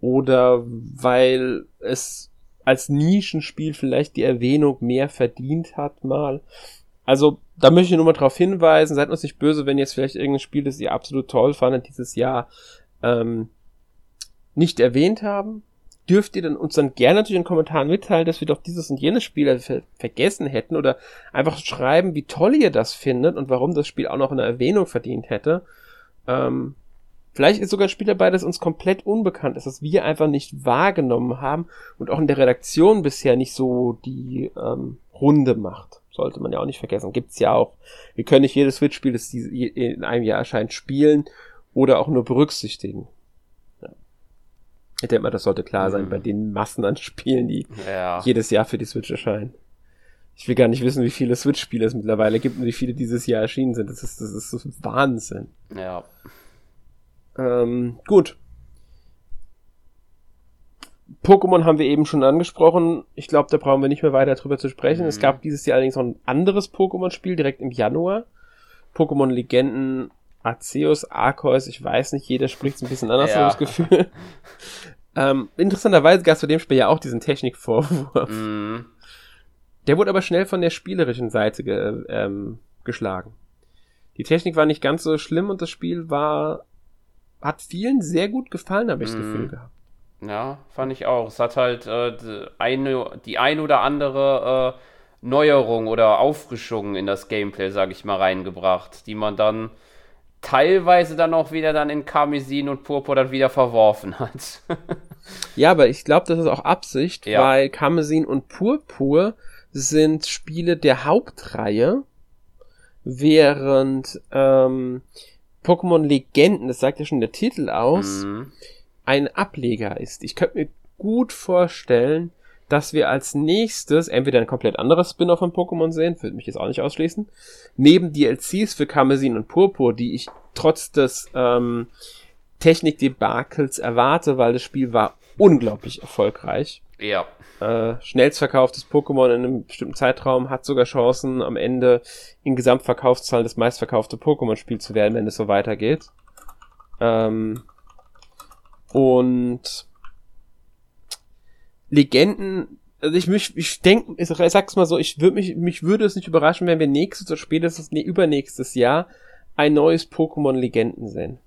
oder weil es als Nischenspiel vielleicht die Erwähnung mehr verdient hat mal. Also, da möchte ich nur mal darauf hinweisen, seid uns nicht böse, wenn jetzt vielleicht irgendein Spiel, das ihr absolut toll fandet dieses Jahr, ähm, nicht erwähnt haben. Dürft ihr dann uns dann gerne natürlich in den Kommentaren mitteilen, dass wir doch dieses und jenes Spiel ver vergessen hätten oder einfach schreiben, wie toll ihr das findet und warum das Spiel auch noch eine Erwähnung verdient hätte. Ähm, vielleicht ist sogar ein Spiel dabei, das uns komplett unbekannt ist, das wir einfach nicht wahrgenommen haben und auch in der Redaktion bisher nicht so die ähm, Runde macht. Sollte man ja auch nicht vergessen. Gibt's ja auch. Wir können nicht jedes Switch-Spiel, das in einem Jahr erscheint, spielen oder auch nur berücksichtigen. Ja. Ich denke mal, das sollte klar sein Mhm. bei den Massen an Spielen, die Ja. jedes Jahr für die Switch erscheinen. Ich will gar nicht wissen, wie viele Switch-Spiele es mittlerweile gibt und wie viele dieses Jahr erschienen sind. Das ist, das ist so Wahnsinn. ja. Ähm, gut. Pokémon haben wir eben schon angesprochen. Ich glaube, da brauchen wir nicht mehr weiter drüber zu sprechen. Mhm. Es gab dieses Jahr allerdings noch ein anderes Pokémon-Spiel direkt im Januar. Pokémon Legenden Arceus, Arceus, ich weiß nicht, jeder spricht es ein bisschen anders, Ja. habe ich das Gefühl. (laughs) ähm, interessanterweise gab es bei dem Spiel ja auch diesen Technikvorwurf. Mhm. Der wurde aber schnell von der spielerischen Seite ge ähm, geschlagen. Die Technik war nicht ganz so schlimm und das Spiel war, hat vielen sehr gut gefallen, habe ich das mm. Gefühl gehabt. Ja, fand ich auch. Es hat halt äh, eine, die ein oder andere äh, Neuerung oder Auffrischung in das Gameplay, sage ich mal, reingebracht, die man dann teilweise dann auch wieder dann in Karmesin und Purpur dann wieder verworfen (laughs) hat. ja, aber ich glaube, das ist auch Absicht, ja. weil Karmesin und Purpur sind Spiele der Hauptreihe, während ähm, Pokémon Legenden, das sagt ja schon der Titel aus, mhm. ein Ableger ist. Ich könnte mir gut vorstellen, dass wir als nächstes entweder ein komplett anderes Spin-off von Pokémon sehen, würde mich jetzt auch nicht ausschließen, neben DLCs für Karmesin und Purpur, die ich trotz des ähm, Technik-Debakels erwarte, weil das Spiel war unglaublich erfolgreich. Ja. Äh, schnellst verkauftes Pokémon in einem bestimmten Zeitraum hat sogar Chancen, am Ende in Gesamtverkaufszahlen das meistverkaufte Pokémon-Spiel zu werden, wenn es so weitergeht. Ähm, und Legenden, also ich, mich, ich denke, ich sag's mal so, ich würde mich, mich würde es nicht überraschen, wenn wir nächstes oder spätestens nee, übernächstes Jahr ein neues Pokémon Legenden sehen.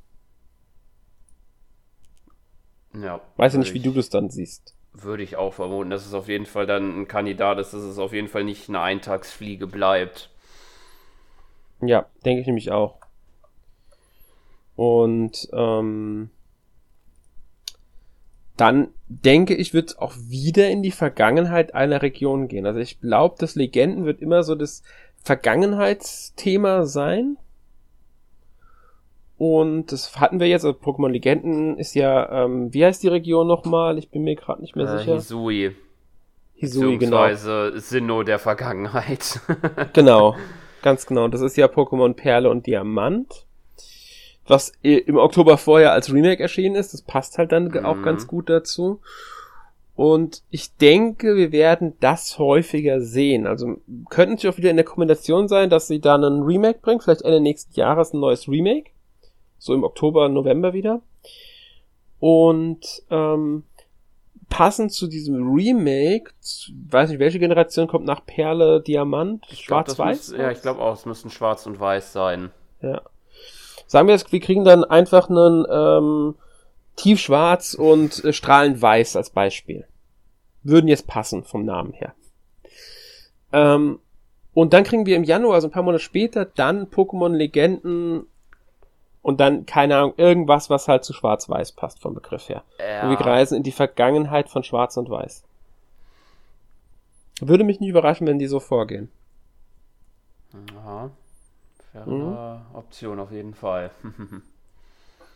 Ja. Weiß ja nicht, wie du das dann siehst. Würde ich auch vermuten, dass es auf jeden Fall dann ein Kandidat ist, dass es auf jeden Fall nicht eine Eintagsfliege bleibt. Ja, denke ich nämlich auch. Und ähm, dann denke ich, wird es auch wieder in die Vergangenheit einer Region gehen. Also ich glaube, das Legenden wird immer so das Vergangenheitsthema sein. Und das hatten wir jetzt, also Pokémon Legenden ist ja, ähm, wie heißt die Region nochmal? Ich bin mir gerade nicht mehr äh, sicher. Hisui. Hisui, genau. Sinnoh der Vergangenheit. (laughs) genau, ganz genau. Das ist ja Pokémon Perle und Diamant was im Oktober vorher als Remake erschienen ist. Das passt halt dann mhm. auch ganz gut dazu. Und ich denke, wir werden das häufiger sehen. Also könnten sie auch wieder in der Kombination sein, dass sie dann ein Remake bringen, vielleicht Ende nächsten Jahres ein neues Remake. So im Oktober, November wieder. Und ähm, passend zu diesem Remake, weiß nicht, welche Generation kommt nach Perle, Diamant, Schwarz-Weiß? Ja, ich glaube auch, es müssten Schwarz und Weiß sein. Ja. Sagen wir jetzt, wir kriegen dann einfach einen ähm, tiefschwarz und äh, strahlend weiß als Beispiel. Würden jetzt passen vom Namen her. Ähm, und dann kriegen wir im Januar, also ein paar Monate später, dann Pokémon Legenden und dann, keine Ahnung, irgendwas, was halt zu Schwarz-Weiß passt vom Begriff her. Ja. Wir reisen in die Vergangenheit von Schwarz und Weiß. Würde mich nicht überraschen, wenn die so vorgehen. Aha. Wäre mhm. Option auf jeden Fall.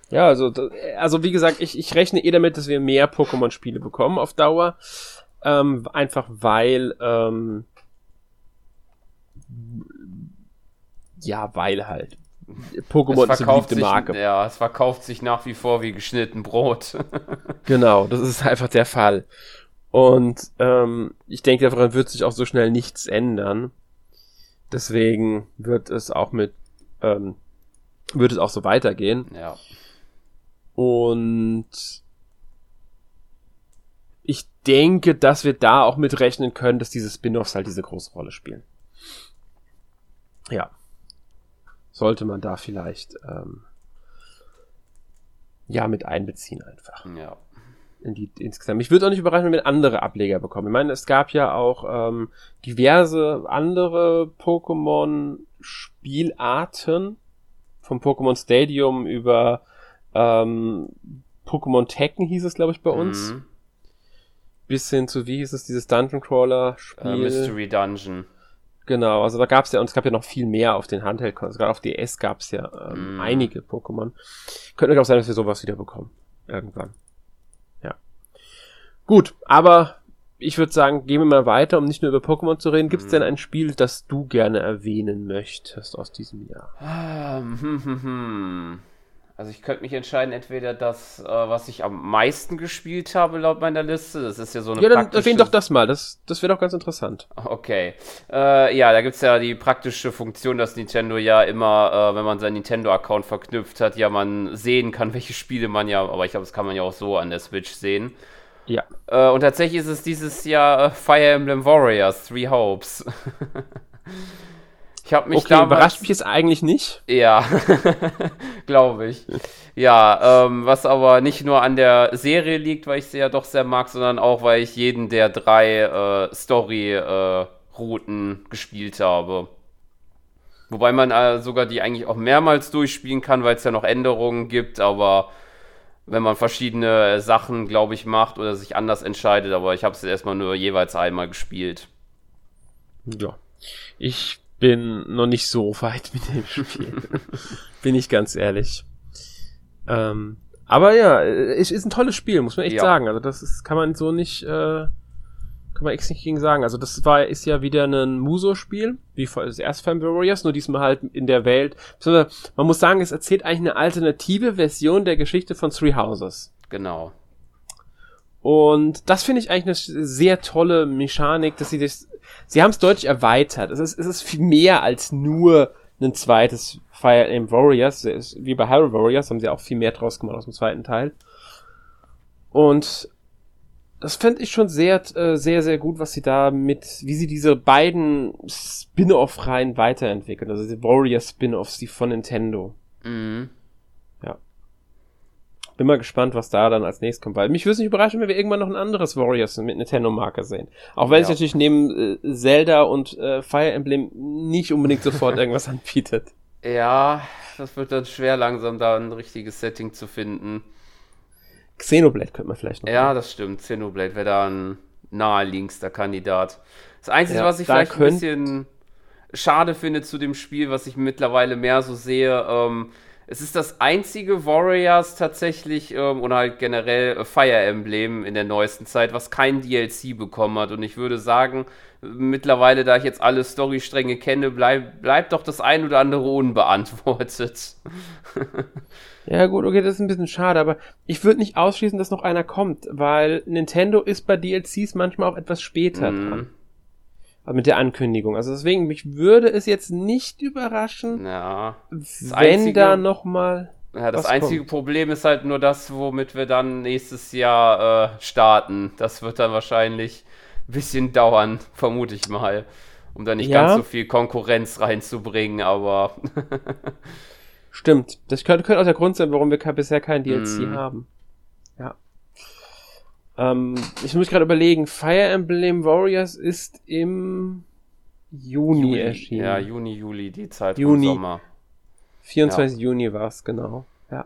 ja, also, also wie gesagt, ich, ich rechne eh damit, dass wir mehr Pokémon-Spiele bekommen auf Dauer. Ähm, einfach weil, ähm, ja, weil halt. Pokémon ist eine beliebte Marke. ja, es verkauft sich nach wie vor wie geschnitten Brot. (laughs) genau, das ist einfach der Fall. Und ähm, ich denke, daran wird sich auch so schnell nichts ändern. Deswegen wird es auch mit, ähm, wird es auch so weitergehen. Ja. Und ich denke, dass wir da auch mit rechnen können, dass diese Spin-offs halt diese große Rolle spielen. Ja. Sollte man da vielleicht ähm, ja mit einbeziehen einfach. Ja in die, insgesamt. Ich würde auch nicht überraschen, wenn wir andere Ableger bekommen. Ich meine, es gab ja auch ähm, diverse andere Pokémon-Spielarten vom Pokémon Stadium über ähm, Pokémon Tekken hieß es, glaube ich, bei uns. Mhm. Bis hin zu, wie hieß es, dieses Dungeon Crawler-Spiel? Uh, Mystery Dungeon. Genau, also da gab es ja, und es gab ja noch viel mehr auf den Handheld, also gerade auf DS gab es ja ähm, mm. einige Pokémon. Könnte auch sein, dass wir sowas wieder bekommen. Irgendwann. Gut, aber ich würde sagen, gehen wir mal weiter, um nicht nur über Pokémon zu reden. Gibt es mhm. denn ein Spiel, das du gerne erwähnen möchtest aus diesem Jahr? hm, hm, hm. Also ich könnte mich entscheiden, entweder das, äh, was ich am meisten gespielt habe laut meiner Liste. Das ist ja so eine Ja, dann erwähne doch das mal. Das, das wäre doch ganz interessant. Okay. Äh, ja, da gibt es ja die praktische Funktion, dass Nintendo ja immer, äh, wenn man seinen Nintendo-Account verknüpft hat, ja man sehen kann, (laughs) welche Spiele man ja, aber ich glaube, das kann man ja auch so an der Switch sehen. Ja. Äh, und tatsächlich ist es dieses Jahr äh, Fire Emblem Warriors, Three Hopes. (laughs) ich habe mich okay, damals... überrascht mich jetzt eigentlich nicht. Ja, (laughs) glaube ich. Ja, ähm, was aber nicht nur an der Serie liegt, weil ich sie ja doch sehr mag, sondern auch, weil ich jeden der drei äh, Story-Routen äh, gespielt habe. Wobei man äh, sogar die eigentlich auch mehrmals durchspielen kann, weil es ja noch Änderungen gibt, aber wenn man verschiedene Sachen, glaube ich, macht oder sich anders entscheidet, aber ich habe es erstmal nur jeweils einmal gespielt. Ja. Ich bin noch nicht so weit mit dem Spiel. (laughs) bin ich ganz ehrlich. Ähm, aber ja, es ist ein tolles Spiel, muss man echt ja. sagen. Also das ist, kann man so nicht, äh, kann man echt nicht gegen sagen. Also das war, ist ja wieder ein Muso-Spiel, wie das erste Fan Warriors, nur diesmal halt in der Welt. Man muss sagen, es erzählt eigentlich eine alternative Version der Geschichte von Three Houses. Genau. Und das finde ich eigentlich eine sehr tolle Mechanik, dass sie das, sie haben es deutlich erweitert. Es ist, es ist viel mehr als nur ein zweites Fire Emblem Warriors. Wie bei Hyrule Warriors haben sie auch viel mehr draus gemacht aus dem zweiten Teil. Und das fände ich schon sehr, äh, sehr, sehr gut, was sie da mit, wie sie diese beiden Spin-off-Reihen weiterentwickeln. Also die Warrior-Spin-offs, die von Nintendo. Mhm. Bin mal gespannt, was da dann als nächstes kommt. Weil mich würde es nicht überraschen, wenn wir irgendwann noch ein anderes Warriors mit Nintendo-Marke sehen. Auch wenn ja. es natürlich neben äh, Zelda und äh, Fire Emblem nicht unbedingt sofort (laughs) irgendwas anbietet. Ja, das wird dann schwer langsam da ein richtiges Setting zu finden. Xenoblade könnte man vielleicht noch. Ja, machen. das stimmt. Xenoblade wäre da ein naheliegendster Kandidat. Das Einzige, ja, was ich vielleicht ein bisschen schade finde zu dem Spiel, was ich mittlerweile mehr so sehe, ähm, es ist das einzige Warriors tatsächlich ähm, oder halt generell Fire Emblem in der neuesten Zeit, was kein DLC bekommen hat. Und ich würde sagen, mittlerweile, da ich jetzt alle Storystränge kenne, bleib, bleibt doch das ein oder andere unbeantwortet. (laughs) Ja, gut, okay, das ist ein bisschen schade, aber ich würde nicht ausschließen, dass noch einer kommt, weil Nintendo ist bei DLCs manchmal auch etwas später mm. dran. Mit der Ankündigung. Also deswegen, mich würde es jetzt nicht überraschen, ja, wenn einzige, da nochmal. Ja, das einzige kommt. Problem ist halt nur das, womit wir dann nächstes Jahr äh, starten. Das wird dann wahrscheinlich ein bisschen dauern, (laughs) vermute ich mal. Um da nicht ja. ganz so viel Konkurrenz reinzubringen, aber. (laughs) Stimmt. Das könnte, könnte auch der Grund sein, warum wir bisher kein DLC mm. haben. Ähm, ich muss gerade überlegen, Fire Emblem Warriors ist im Juni, Juli. erschienen. Ja, Juni, Juli, die Zeit Juni. Sommer. 24 ja. Juni war es, genau. Ja.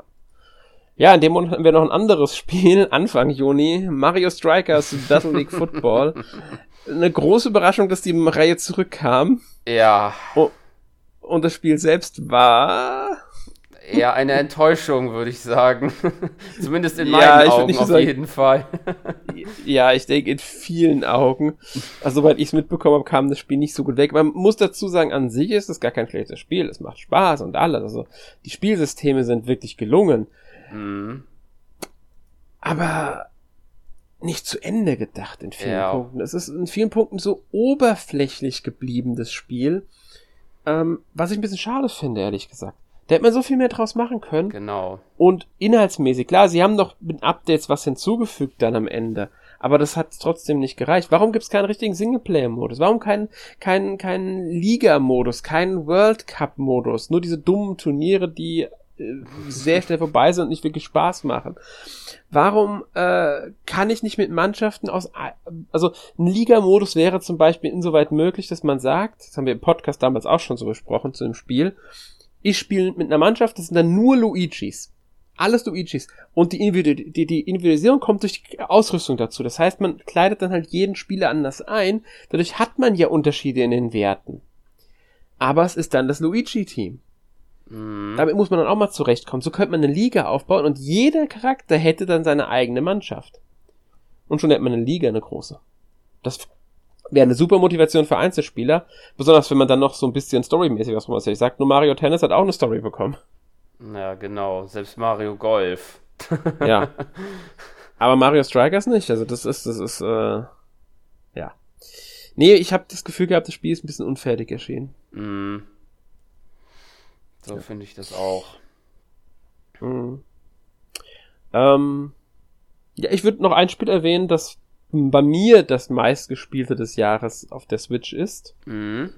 Ja, in dem Monat hatten wir noch ein anderes (laughs) Spiel, Anfang Juni, Mario Strikers Battle League Football. (laughs) Eine große Überraschung, dass die Reihe zurückkam. Ja. Oh, und das Spiel selbst war eher eine Enttäuschung, würde ich sagen. (laughs) Zumindest in ja, meinen Augen auf sagen, jeden Fall. (laughs) ja, ich denke in vielen Augen. Also, soweit ich es mitbekommen habe, kam das Spiel nicht so gut weg. Man muss dazu sagen, an sich ist es gar kein schlechtes Spiel. Es macht Spaß und alles. Also, die Spielsysteme sind wirklich gelungen. Mhm. Aber nicht zu Ende gedacht in vielen ja. Punkten. Es ist in vielen Punkten so oberflächlich geblieben, das Spiel. Ähm, was ich ein bisschen schade finde, ehrlich gesagt. Da hätte man so viel mehr draus machen können. Genau. Und inhaltsmäßig, klar, sie haben noch mit Updates was hinzugefügt dann am Ende. Aber das hat trotzdem nicht gereicht. Warum gibt es keinen richtigen Singleplayer-Modus? Warum keinen keinen keinen Liga-Modus, keinen World Cup-Modus? Nur diese dummen Turniere, die äh, sehr schnell vorbei sind und nicht wirklich Spaß machen. Warum äh, kann ich nicht mit Mannschaften aus, also ein Liga-Modus wäre zum Beispiel insoweit möglich, dass man sagt, das haben wir im Podcast damals auch schon so besprochen zu dem Spiel, ich spiele mit einer Mannschaft, das sind dann nur Luigis. Alles Luigis. Und die, Individu die, die Individualisierung kommt durch die Ausrüstung dazu. Das heißt, man kleidet dann halt jeden Spieler anders ein. Dadurch hat man ja Unterschiede in den Werten. Aber es ist dann das Luigi-Team. Mhm. Damit muss man dann auch mal zurechtkommen. So könnte man eine Liga aufbauen und jeder Charakter hätte dann seine eigene Mannschaft. Und schon hätte man eine Liga, eine große. Das wäre eine super Motivation für Einzelspieler. Besonders wenn man dann noch so ein bisschen storymäßig was man sich sagt. Nur Mario Tennis hat auch eine Story bekommen. Ja, genau. Selbst Mario Golf. ja. (laughs) Aber Mario Strikers nicht. Also das ist, das ist, äh, ja. Nee, ich habe das Gefühl gehabt, das Spiel ist ein bisschen unfertig erschienen. Mm. So ja. finde ich das auch. Mhm. Ähm, Ja, ich würde noch ein Spiel erwähnen, das bei mir das meistgespielte des Jahres auf der Switch ist. Mhm.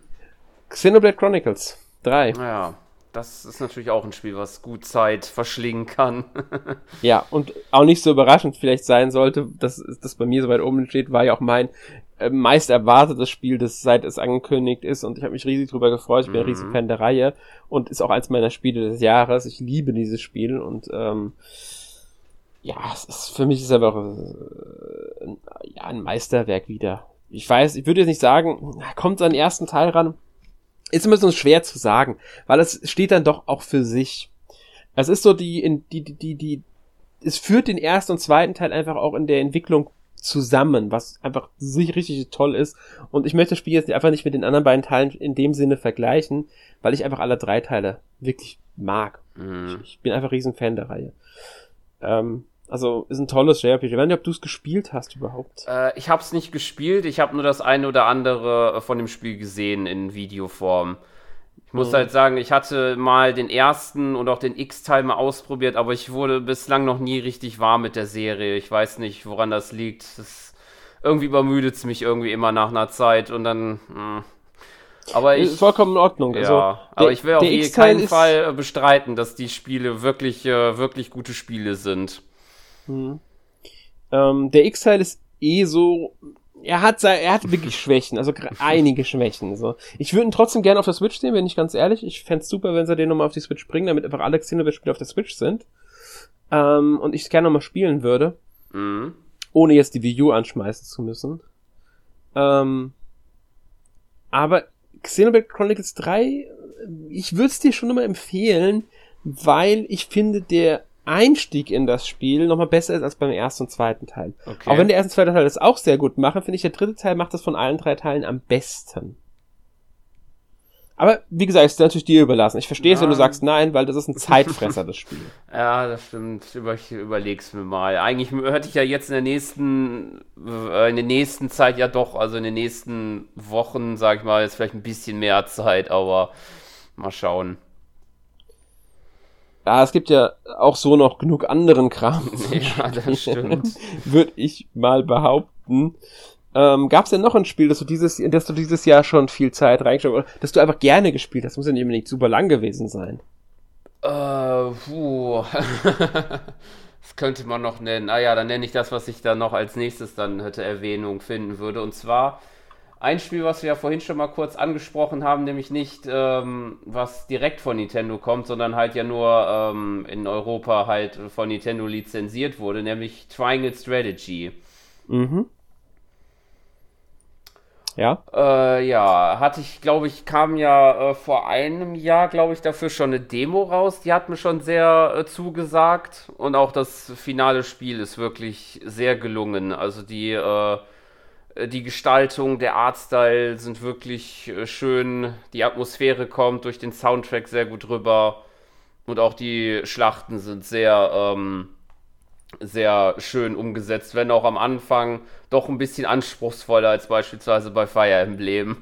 Xenoblade Chronicles 3. Ja, das ist natürlich auch ein Spiel, was gut Zeit verschlingen kann. (laughs) ja, und auch nicht so überraschend vielleicht sein sollte, dass das bei mir so weit oben steht, war ja auch mein äh, meist erwartetes Spiel, das seit es angekündigt ist und ich habe mich riesig drüber gefreut. Ich bin mhm. ein riesen Fan der Reihe und ist auch eins meiner Spiele des Jahres. Ich liebe dieses Spiel und ähm, ja, es ist, für mich ist einfach äh, ja, ein Meisterwerk wieder. Ich weiß, ich würde jetzt nicht sagen, kommt an den ersten Teil ran. Ist immer so schwer zu sagen, weil es steht dann doch auch für sich. Es ist so die, in, die, die, die, die, es führt den ersten und zweiten Teil einfach auch in der Entwicklung zusammen, was einfach sich richtig toll ist. Und ich möchte das Spiel jetzt einfach nicht mit den anderen beiden Teilen in dem Sinne vergleichen, weil ich einfach alle drei Teile wirklich mag. Mhm. Ich, ich, bin einfach riesen Fan der Reihe. Ähm, also ist ein tolles JRPG. Ich weiß nicht, ob du es gespielt hast überhaupt. Äh, ich habe es nicht gespielt. Ich habe nur das eine oder andere von dem Spiel gesehen in Videoform. Ich muss mhm. halt sagen, ich hatte mal den ersten und auch den X-Teil mal ausprobiert, aber ich wurde bislang noch nie richtig warm mit der Serie. Ich weiß nicht, woran das liegt. Das irgendwie übermüdet es mich irgendwie immer nach einer Zeit und dann. Mh. Hm. Aber ich, ist vollkommen in Ordnung. Ja, also, aber der, ich will auf jeden keinen Fall bestreiten, dass die Spiele wirklich, äh, wirklich gute Spiele sind. Hm. Ähm, der X-Teil ist eh so. Er hat, er hat wirklich Schwächen, also (laughs) einige Schwächen. So. Ich würde ihn trotzdem gerne auf der Switch sehen, bin ich ganz ehrlich. Ich fände super, wenn sie den nochmal auf die Switch bringen, damit einfach alle Xenoblade-Spiele auf der Switch sind. Ähm, und ich es gerne nochmal spielen würde. Mhm. Ohne jetzt die Wii U anschmeißen zu müssen. Ähm, aber Xenoblade Chronicles 3, ich würde es dir schon immer empfehlen, weil ich finde, der Einstieg in das Spiel nochmal besser ist als beim ersten und zweiten Teil. Okay. Auch wenn der erste und zweite Teil das auch sehr gut machen, finde ich, der dritte Teil macht das von allen drei Teilen am besten. Aber wie gesagt, ist natürlich dir überlassen. Ich verstehe es, wenn du sagst nein, weil das ist ein Zeitfresser, das Spiel. (laughs) Ja, das stimmt. Ich überleg's mir mal. Eigentlich hörte ich ja jetzt in der nächsten, äh, in der nächsten Zeit ja doch, also in den nächsten Wochen, sag ich mal, ist vielleicht ein bisschen mehr Zeit, aber mal schauen. Ja, es gibt ja auch so noch genug anderen Kram. (laughs) Ja, das stimmt. (laughs) Würde ich mal behaupten. Ähm, Gab es denn noch ein Spiel, dass du dieses, dass du dieses Jahr schon viel Zeit reingeschaut hast, dass du einfach gerne gespielt hast? Muss ja nicht unbedingt super lang gewesen sein. Äh, puh. (laughs) das könnte man noch nennen. Ah ja, dann nenne ich das, was ich dann noch als nächstes dann hätte Erwähnung finden würde. Und zwar ein Spiel, was wir ja vorhin schon mal kurz angesprochen haben, nämlich nicht, ähm, was direkt von Nintendo kommt, sondern halt ja nur ähm, in Europa halt von Nintendo lizenziert wurde, nämlich Triangle Strategy. Mhm. Ja. Äh, ja, hatte ich, glaube ich, kam ja äh, vor einem Jahr, glaube ich, dafür schon eine Demo raus. Die hat mir schon sehr äh, zugesagt. Und auch das finale Spiel ist wirklich sehr gelungen. Also die äh, die Gestaltung, der Artstyle sind wirklich äh, schön. Die Atmosphäre kommt durch den Soundtrack sehr gut rüber. Und auch die Schlachten sind sehr, ähm, sehr schön umgesetzt, wenn auch am Anfang doch ein bisschen anspruchsvoller als beispielsweise bei Fire Emblem.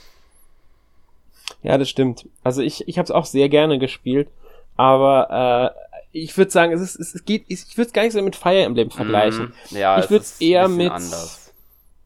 (laughs) ja, das stimmt. Also ich, ich habe es auch sehr gerne gespielt, aber äh, ich würde sagen, es, ist, es geht, ich würde es gar nicht so mit Fire Emblem vergleichen. Mm, ja, ich würde es eher mit anders.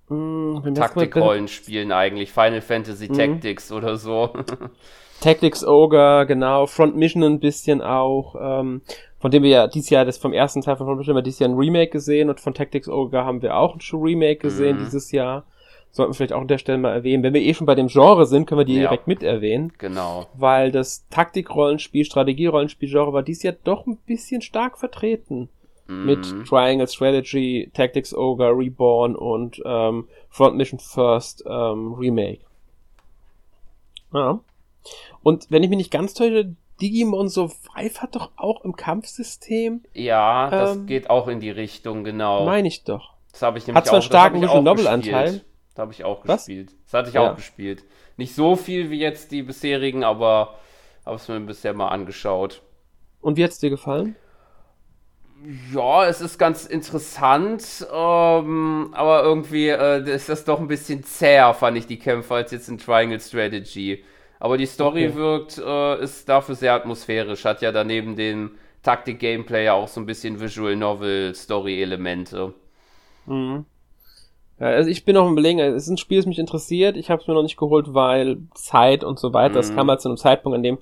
Hm, Taktikrollenspielen eigentlich, Final Fantasy mhm. Tactics oder so. (laughs) Tactics Ogre, genau, Front Mission ein bisschen auch, ähm, von dem wir ja dieses Jahr, das vom ersten Teil von Front Mission haben wir dieses Jahr ein Remake gesehen und von Tactics Ogre haben wir auch ein Remake gesehen mhm. dieses Jahr. Sollten wir vielleicht auch an der Stelle mal erwähnen. Wenn wir eh schon bei dem Genre sind, können wir die ja. direkt mit erwähnen. Genau. Weil das Taktikrollenspiel, Strategierollenspiel-Genre war dieses Jahr doch ein bisschen stark vertreten mit mhm. Triangle Strategy, Tactics Ogre, Reborn und ähm, Front Mission First ähm, Remake. Ja. Und wenn ich mich nicht ganz täusche, Digimon Survive hat doch auch im Kampfsystem. Ja, das ähm, geht auch in die Richtung, genau. Meine ich doch. Das habe ich nämlich Hat zwar einen starken Visual Novel Anteil. Da habe ich auch Was? gespielt. Das hatte ich ja. auch gespielt. Nicht so viel wie jetzt die bisherigen, aber habe es mir bisher mal angeschaut. Und wie hat es dir gefallen? Ja, es ist ganz interessant, ähm, aber irgendwie äh, ist das doch ein bisschen zäher, fand ich die Kämpfe, als jetzt in Triangle Strategy. Aber die Story okay. wirkt, äh, ist dafür sehr atmosphärisch, hat ja daneben den Taktik-Gameplay auch so ein bisschen Visual Novel-Story-Elemente. Mhm. Ja, also ich bin noch im Überlegen, es ist ein Spiel, das mich interessiert. Ich habe es mir noch nicht geholt, weil Zeit und so weiter. Es mhm. kam halt zu einem Zeitpunkt, an dem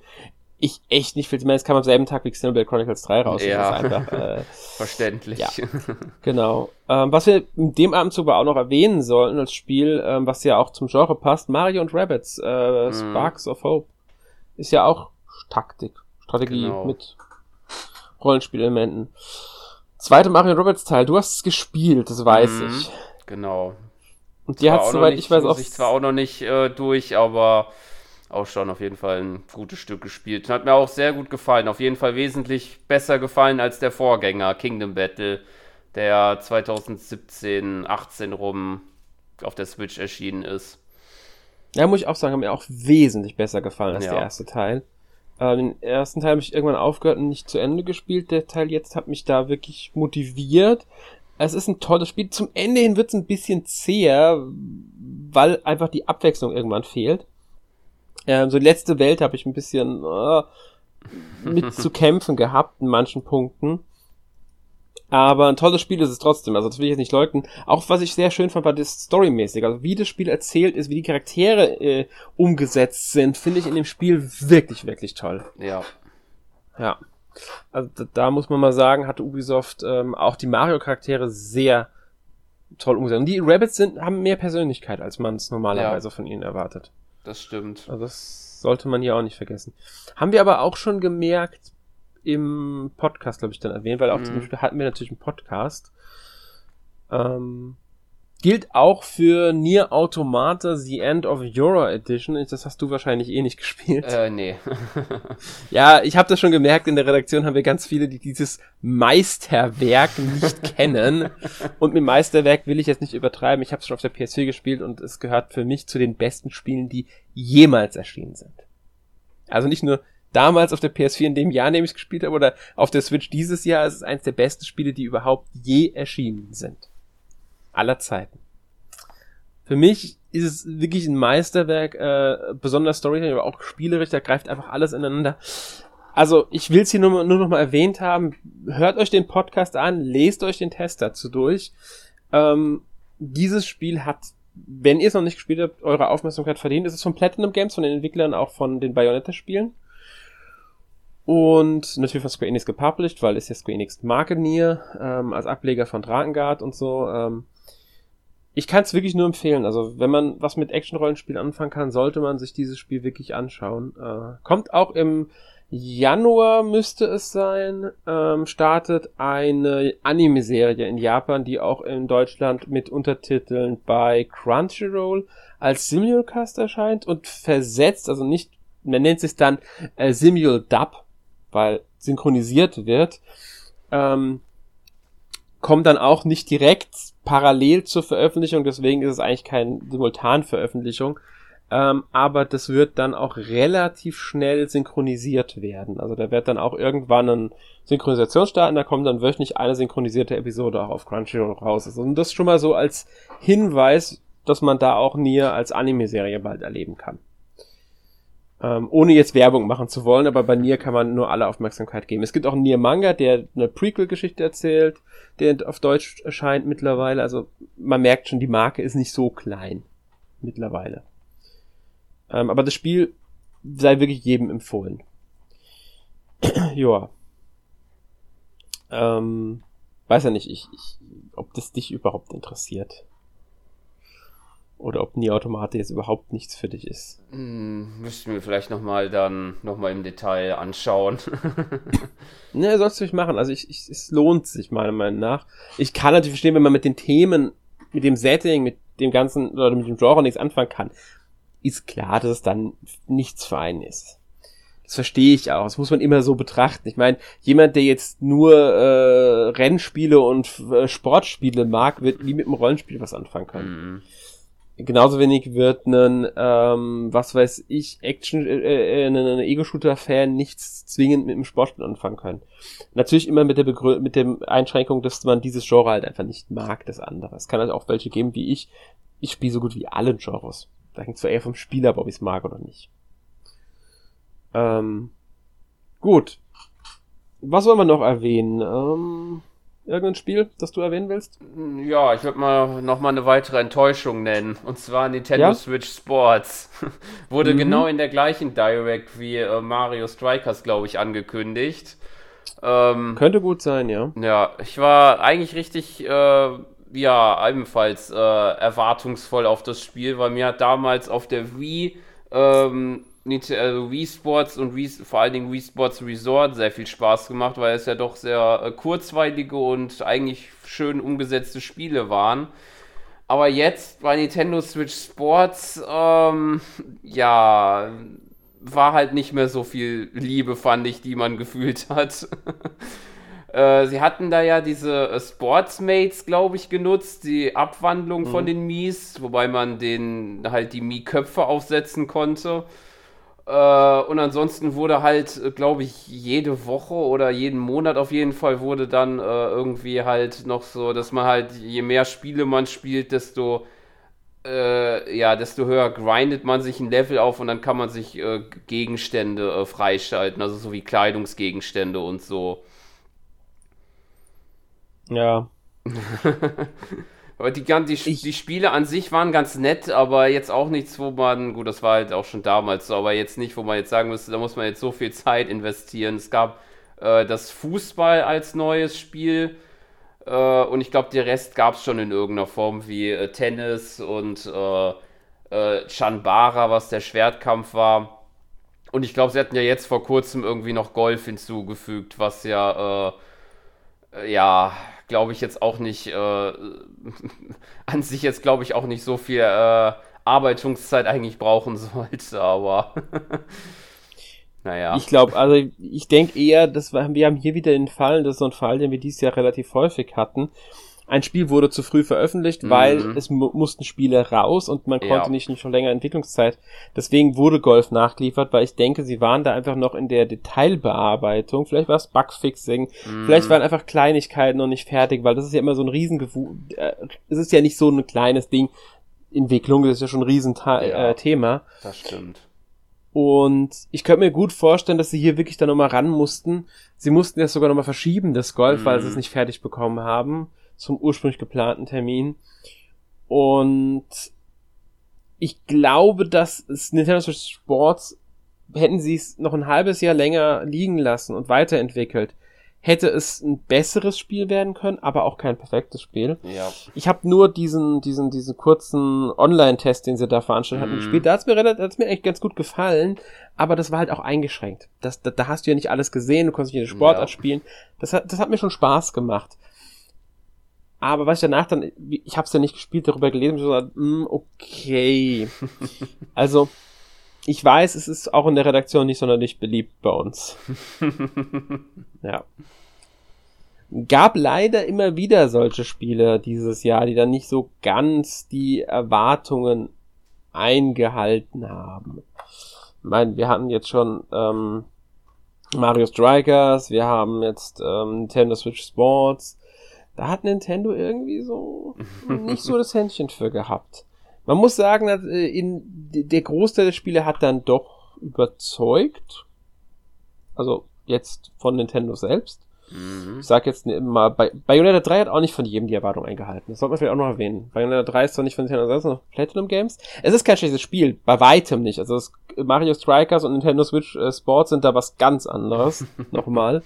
ich echt nicht viel, ich meine, es kam am selben Tag wie Xenoblade Chronicles 3 raus. Ja, einfach, äh, (laughs) verständlich. Ja, (laughs) genau. Ähm, was wir in dem Abendzug aber auch noch erwähnen sollten als Spiel, ähm, was ja auch zum Genre passt, Mario und Rabbits, äh, mhm. Sparks of Hope, ist ja auch Taktik, Strategie genau. mit Rollenspielelementen. Zweite Mario Rabbits Teil, du hast es gespielt, das weiß mhm. ich. Genau. Und die hat soweit ich weiß auch. Ich zwar auch noch nicht äh, durch, aber auch schon auf jeden Fall ein gutes Stück gespielt. Hat mir auch sehr gut gefallen. Auf jeden Fall wesentlich besser gefallen als der Vorgänger Kingdom Battle, der 2017, 18 rum auf der Switch erschienen ist. Ja, muss ich auch sagen, hat mir auch wesentlich besser gefallen als ja. der erste Teil. Äh, den ersten Teil habe ich irgendwann aufgehört und nicht zu Ende gespielt. Der Teil jetzt hat mich da wirklich motiviert. Es ist ein tolles Spiel. Zum Ende hin wird es ein bisschen zäher, weil einfach die Abwechslung irgendwann fehlt. Ähm, so die letzte Welt habe ich ein bisschen äh, mit (laughs) zu kämpfen gehabt in manchen Punkten. Aber ein tolles Spiel ist es trotzdem. Also das will ich jetzt nicht leugnen. Auch was ich sehr schön fand, war das Storymäßig. Also wie das Spiel erzählt ist, wie die Charaktere äh, umgesetzt sind, finde ich in dem Spiel wirklich, wirklich toll. Ja. Ja. Also da, da muss man mal sagen, hat Ubisoft ähm, auch die Mario-Charaktere sehr toll umgesetzt. Und die Rabbits sind, haben mehr Persönlichkeit, als man es normalerweise ja. von ihnen erwartet. Das stimmt. Also das sollte man hier auch nicht vergessen. Haben wir aber auch schon gemerkt im Podcast, glaube ich, dann erwähnt, weil auch mhm. zum Beispiel hatten wir natürlich einen Podcast. Ähm, Gilt auch für Nier Automata The End of Euro Edition. Das hast du wahrscheinlich eh nicht gespielt. Äh, nee. (laughs) ja, ich habe das schon gemerkt, in der Redaktion haben wir ganz viele, die dieses Meisterwerk nicht (laughs) kennen. Und mit Meisterwerk will ich jetzt nicht übertreiben. Ich habe es schon auf der PS4 gespielt und es gehört für mich zu den besten Spielen, die jemals erschienen sind. Also nicht nur damals auf der PS4 in dem Jahr, in dem ich es gespielt habe, oder auf der Switch dieses Jahr. Es ist eines der besten Spiele, die überhaupt je erschienen sind aller Zeiten. Für mich ist es wirklich ein Meisterwerk, äh, besonders Storytelling, aber auch spielerisch, da greift einfach alles ineinander. Also, ich will es hier nur, nur noch mal erwähnt haben. Hört euch den Podcast an, lest euch den Test dazu durch. Ähm, dieses Spiel hat, wenn ihr es noch nicht gespielt habt, eure Aufmerksamkeit verdient. Es ist von Platinum Games, von den Entwicklern auch von den Bayonetta-Spielen. Und natürlich von Square Enix gepublished, weil es ja Square Enix Marke Nier, ähm, als Ableger von Drakengard und so. Ähm, ich kann es wirklich nur empfehlen. Also, wenn man was mit Action-Rollenspielen anfangen kann, sollte man sich dieses Spiel wirklich anschauen. Äh, kommt auch im Januar müsste es sein, ähm, startet eine Anime-Serie in Japan, die auch in Deutschland mit Untertiteln bei Crunchyroll als Simulcast erscheint und versetzt, also nicht, man nennt es dann äh, Simul Dub, weil synchronisiert wird. Ähm, kommt dann auch nicht direkt parallel zur Veröffentlichung, deswegen ist es eigentlich keine Simultanveröffentlichung. Ähm, aber das wird dann auch relativ schnell synchronisiert werden. Also da wird dann auch irgendwann ein Synchronisation starten, da kommt dann wöchentlich eine synchronisierte Episode auch auf Crunchyroll raus. Also, und das schon mal so als Hinweis, dass man da auch Nier als Anime-Serie bald erleben kann. Ähm, ohne jetzt Werbung machen zu wollen, aber bei Nier kann man nur alle Aufmerksamkeit geben. Es gibt auch einen Nier Manga, der eine Prequel-Geschichte erzählt, der auf Deutsch erscheint mittlerweile. Also man merkt schon, die Marke ist nicht so klein mittlerweile. Ähm, aber das Spiel sei wirklich jedem empfohlen. (clears throat) Joa. Ähm, weiß ja nicht, ich, ich, ob das dich überhaupt interessiert. Oder ob Nier Automate jetzt überhaupt nichts für dich ist. Hm, müssten wir vielleicht nochmal dann nochmal im Detail anschauen. (laughs) ne, sollst du nicht machen. Also ich, ich, es lohnt sich meiner Meinung nach. Ich kann natürlich verstehen, wenn man mit den Themen, mit dem Setting, mit dem ganzen, oder mit dem Genre nichts anfangen kann, ist klar, dass es dann nichts für einen ist. Das verstehe ich auch. Das muss man immer so betrachten. Ich meine, jemand, der jetzt nur äh, Rennspiele und äh, Sportspiele mag, wird nie mit einem Rollenspiel was anfangen können. Mhm genauso wenig wird ein, ähm, was weiß ich, Action, äh, äh, ein Ego-Shooter-Fan nichts zwingend mit dem Sportspiel anfangen können. Natürlich immer mit der Begrü mit dem Einschränkung, dass man dieses Genre halt einfach nicht mag, das andere. Es kann halt auch welche geben, wie ich. Ich spiele so gut wie alle Genres. Da hängt zwar eher vom Spieler ab, ob ich es mag oder nicht. Ähm, gut. was soll man noch erwähnen? Ähm, irgendein Spiel, das du erwähnen willst? Ja, ich würde mal noch mal eine weitere Enttäuschung nennen. Und zwar Nintendo ja? Switch Sports. (laughs) Wurde mhm. genau in der gleichen Direct wie äh, Mario Strikers, glaube ich, angekündigt. Ähm, Könnte gut sein, ja. Ja, ich war eigentlich richtig, äh, ja, ebenfalls äh, erwartungsvoll auf das Spiel, weil mir hat damals auf der Wii ähm, also Wii Sports und Wii, vor allen Dingen Wii Sports Resort sehr viel Spaß gemacht, weil es ja doch sehr äh, kurzweilige und eigentlich schön umgesetzte Spiele waren. Aber jetzt bei Nintendo Switch Sports, ähm, ja, war halt nicht mehr so viel Liebe, fand ich, die man (laughs) gefühlt hat. (laughs) Äh, sie hatten da ja diese äh, Sportsmates, glaube ich, genutzt, die Abwandlung mhm. von den Mies, wobei man den halt die Mii-Köpfe aufsetzen konnte. Äh, und ansonsten wurde halt, äh, glaube ich, jede Woche oder jeden Monat auf jeden Fall wurde dann äh, irgendwie halt noch so, dass man halt, je mehr Spiele man spielt, desto äh, ja, desto höher grindet man sich ein Level auf und dann kann man sich äh, Gegenstände äh, freischalten, also so wie Kleidungsgegenstände und so. Ja. (laughs) Aber die, die, die Spiele an sich waren ganz nett, aber jetzt auch nichts, wo man, gut, das war halt auch schon damals so, aber jetzt nicht, wo man jetzt sagen müsste, da muss man jetzt so viel Zeit investieren. Es gab äh, das Fußball als neues Spiel äh, und ich glaube, der Rest gab es schon in irgendeiner Form, wie äh, Tennis und äh, äh, Chanbara, was der Schwertkampf war. Und ich glaube, sie hatten ja jetzt vor kurzem irgendwie noch Golf hinzugefügt, was ja, äh, ja, glaube ich, jetzt auch nicht, äh, (laughs) an sich jetzt, glaube ich, auch nicht so viel äh, Arbeitungszeit eigentlich brauchen (laughs) sollte, aber (laughs) naja. Ich glaube, also ich denke eher, wir, wir haben hier wieder den Fall, das ist so ein Fall, den wir dieses Jahr relativ häufig hatten, ein Spiel wurde zu früh veröffentlicht, mhm. weil es mu mussten Spiele raus und man konnte ja. nicht schon länger Entwicklungszeit. Deswegen wurde Golf nachgeliefert, weil ich denke, sie waren da einfach noch in der Detailbearbeitung. Vielleicht war es Bugfixing, mhm. vielleicht waren einfach Kleinigkeiten noch nicht fertig, weil das ist ja immer so ein Riesengewu äh, es ist ja nicht so ein kleines Ding. Entwicklung, das ist ja schon ein Riesenthema. Ja, äh, Thema. das stimmt. Und ich könnte mir gut vorstellen, dass sie hier wirklich dann nochmal ran mussten. Sie mussten das sogar nochmal verschieben, das Golf, mhm. weil sie es nicht fertig bekommen haben zum ursprünglich geplanten Termin. Und ich glaube, dass es Nintendo Switch Sports hätten sie es noch ein halbes Jahr länger liegen lassen und weiterentwickelt, hätte es ein besseres Spiel werden können, aber auch kein perfektes Spiel. Ja. Ich habe nur diesen, diesen, diesen kurzen Online-Test, den sie da veranstaltet hatten, mm. gespielt. Da hat's mir, hat's mir echt ganz gut gefallen, aber das war halt auch eingeschränkt. Das, da, da hast du ja nicht alles gesehen, du konntest nicht eine Sportart ja. spielen. Das hat, das hat mir schon Spaß gemacht. Aber was ich danach dann, ich habe es ja nicht gespielt, darüber gelesen so gesagt, mm, okay. (laughs) also, ich weiß, es ist auch in der Redaktion nicht sonderlich beliebt bei uns. (laughs) ja. Gab leider immer wieder solche Spiele dieses Jahr, die dann nicht so ganz die Erwartungen eingehalten haben. Ich meine, wir hatten jetzt schon ähm, Mario Strikers, wir haben jetzt ähm, Nintendo Switch Sports, da hat Nintendo irgendwie so (laughs) nicht so das Händchen für gehabt. Man muss sagen, dass, äh, in, der Großteil der Spiele hat dann doch überzeugt. Also jetzt von Nintendo selbst. Mhm. Ich sag jetzt mal, bei, Bayonetta 3 hat auch nicht von jedem die Erwartung eingehalten. Das sollte man vielleicht auch noch erwähnen. Bayonetta 3 ist zwar nicht von Nintendo selbst, sondern Platinum Games. Es ist kein schlechtes Spiel, bei weitem nicht. Also Mario Strikers und Nintendo Switch äh, Sports sind da was ganz anderes. (laughs) Nochmal.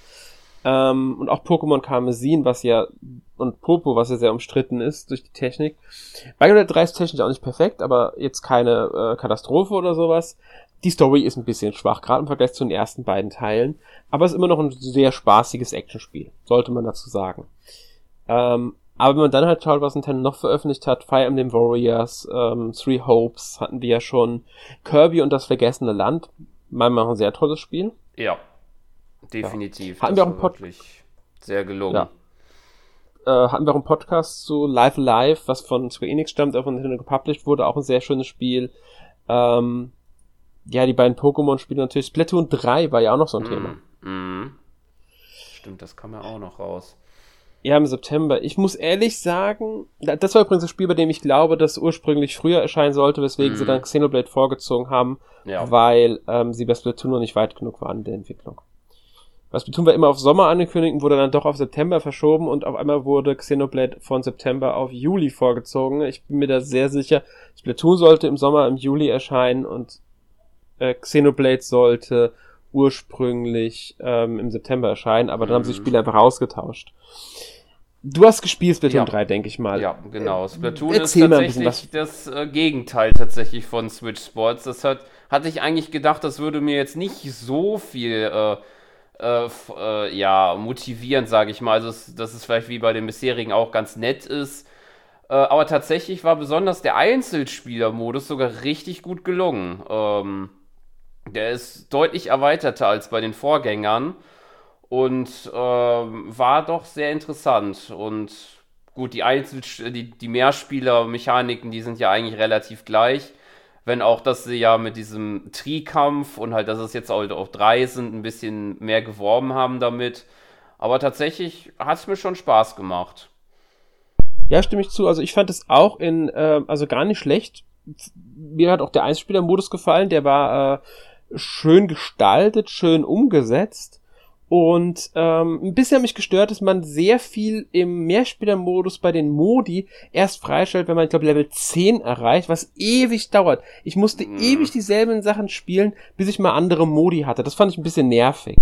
Ähm, und auch Pokémon Karmesin, was ja, und Popo, was ja sehr umstritten ist durch die Technik. Bayonetta 3 ist technisch auch nicht perfekt, aber jetzt keine äh, Katastrophe oder sowas. Die Story ist ein bisschen schwach, gerade im Vergleich zu den ersten beiden Teilen. Aber es ist immer noch ein sehr spaßiges Actionspiel, sollte man dazu sagen. Ähm, aber wenn man dann halt schaut, was Nintendo noch veröffentlicht hat, Fire Emblem Warriors, ähm, Three Hopes hatten wir ja schon, Kirby und das vergessene Land, meiner Meinung nach ein sehr tolles Spiel. Ja, Definitiv. Ja. Hatten wir auch einen Podcast. Sehr gelungen. Ja. Äh, hatten wir auch einen Podcast zu Live Alive, was von Square Enix stammt, auch von Nintendo gepublished wurde, auch ein sehr schönes Spiel. Ähm, ja, die beiden Pokémon-Spiele natürlich. Splatoon 3 war ja auch noch so ein mm, Thema. Mm. Stimmt, das kam ja auch noch raus. Ja, im September. Ich muss ehrlich sagen, das war übrigens ein Spiel, bei dem ich glaube, das ursprünglich früher erscheinen sollte, weswegen mm. sie dann Xenoblade vorgezogen haben, ja. weil ähm, sie bei Splatoon noch nicht weit genug waren in der Entwicklung. Was Splatoon war immer auf Sommer angekündigt, wurde dann doch auf September verschoben und auf einmal wurde Xenoblade von September auf Juli vorgezogen. Ich bin mir da sehr sicher, Splatoon sollte im Sommer, im Juli erscheinen und äh, Xenoblade sollte ursprünglich ähm, im September erscheinen, aber dann haben sie die mhm. Spiele einfach ausgetauscht. Du hast gespielt Splatoon ja. 3, denke ich mal. Ja, genau. Splatoon Erzähl ist tatsächlich das äh, Gegenteil tatsächlich von Switch Sports. Das hat, hatte ich eigentlich gedacht, das würde mir jetzt nicht so viel äh, äh, äh, ja, motivierend, sage ich mal. Also, dass es vielleicht wie bei den bisherigen auch ganz nett ist. Äh, aber tatsächlich war besonders der Einzelspieler-Modus sogar richtig gut gelungen. Ähm, der ist deutlich erweiterter als bei den Vorgängern und ähm, war doch sehr interessant. Und gut, die Einzel die, die Mehrspieler-Mechaniken, die sind ja eigentlich relativ gleich. Wenn auch, dass sie ja mit diesem Trikampf und halt, dass es jetzt auch, auch drei sind, ein bisschen mehr geworben haben damit. Aber tatsächlich hat es mir schon Spaß gemacht. Ja, stimme ich zu. Also ich fand es auch in, äh, also gar nicht schlecht. Mir hat auch der Einspieler-Modus gefallen. Der war äh, schön gestaltet, schön umgesetzt. Und ähm, ein bisschen hat mich gestört, dass man sehr viel im Mehrspielermodus bei den Modi erst freistellt, wenn man, ich glaube, Level 10 erreicht, was ewig dauert. Ich musste mhm. ewig dieselben Sachen spielen, bis ich mal andere Modi hatte. Das fand ich ein bisschen nervig.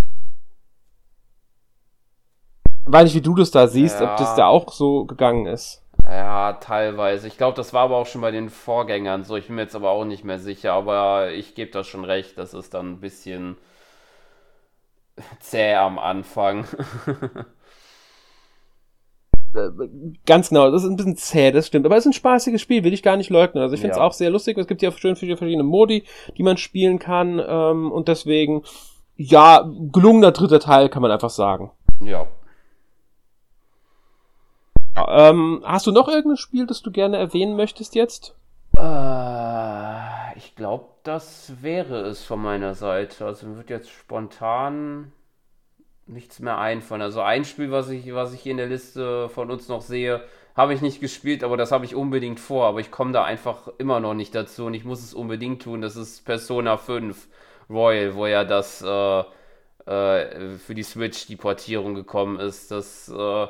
Weiß nicht, wie du das da siehst, ja. ob das da auch so gegangen ist. Ja, teilweise. Ich glaube, das war aber auch schon bei den Vorgängern so. Ich bin mir jetzt aber auch nicht mehr sicher, aber ich gebe das schon recht, das ist dann ein bisschen zäh am Anfang. (laughs) Äh, ganz genau, das ist ein bisschen zäh, das stimmt. Aber es ist ein spaßiges Spiel, will ich gar nicht leugnen. Also ich finde es ja. auch sehr lustig. Es gibt ja schön viele verschiedene Modi, die man spielen kann. Ähm, und deswegen, ja, gelungener dritter Teil, kann man einfach sagen. Ja. Ähm, hast du noch irgendein Spiel, das du gerne erwähnen möchtest jetzt? Äh, ich glaube, das wäre es von meiner Seite. Also mir wird jetzt spontan nichts mehr einfallen. Also ein Spiel, was ich, was ich hier in der Liste von uns noch sehe, habe ich nicht gespielt, aber das habe ich unbedingt vor. Aber ich komme da einfach immer noch nicht dazu und ich muss es unbedingt tun. Das ist Persona 5 Royal, wo ja das äh, äh, für die Switch die Portierung gekommen ist. Das äh,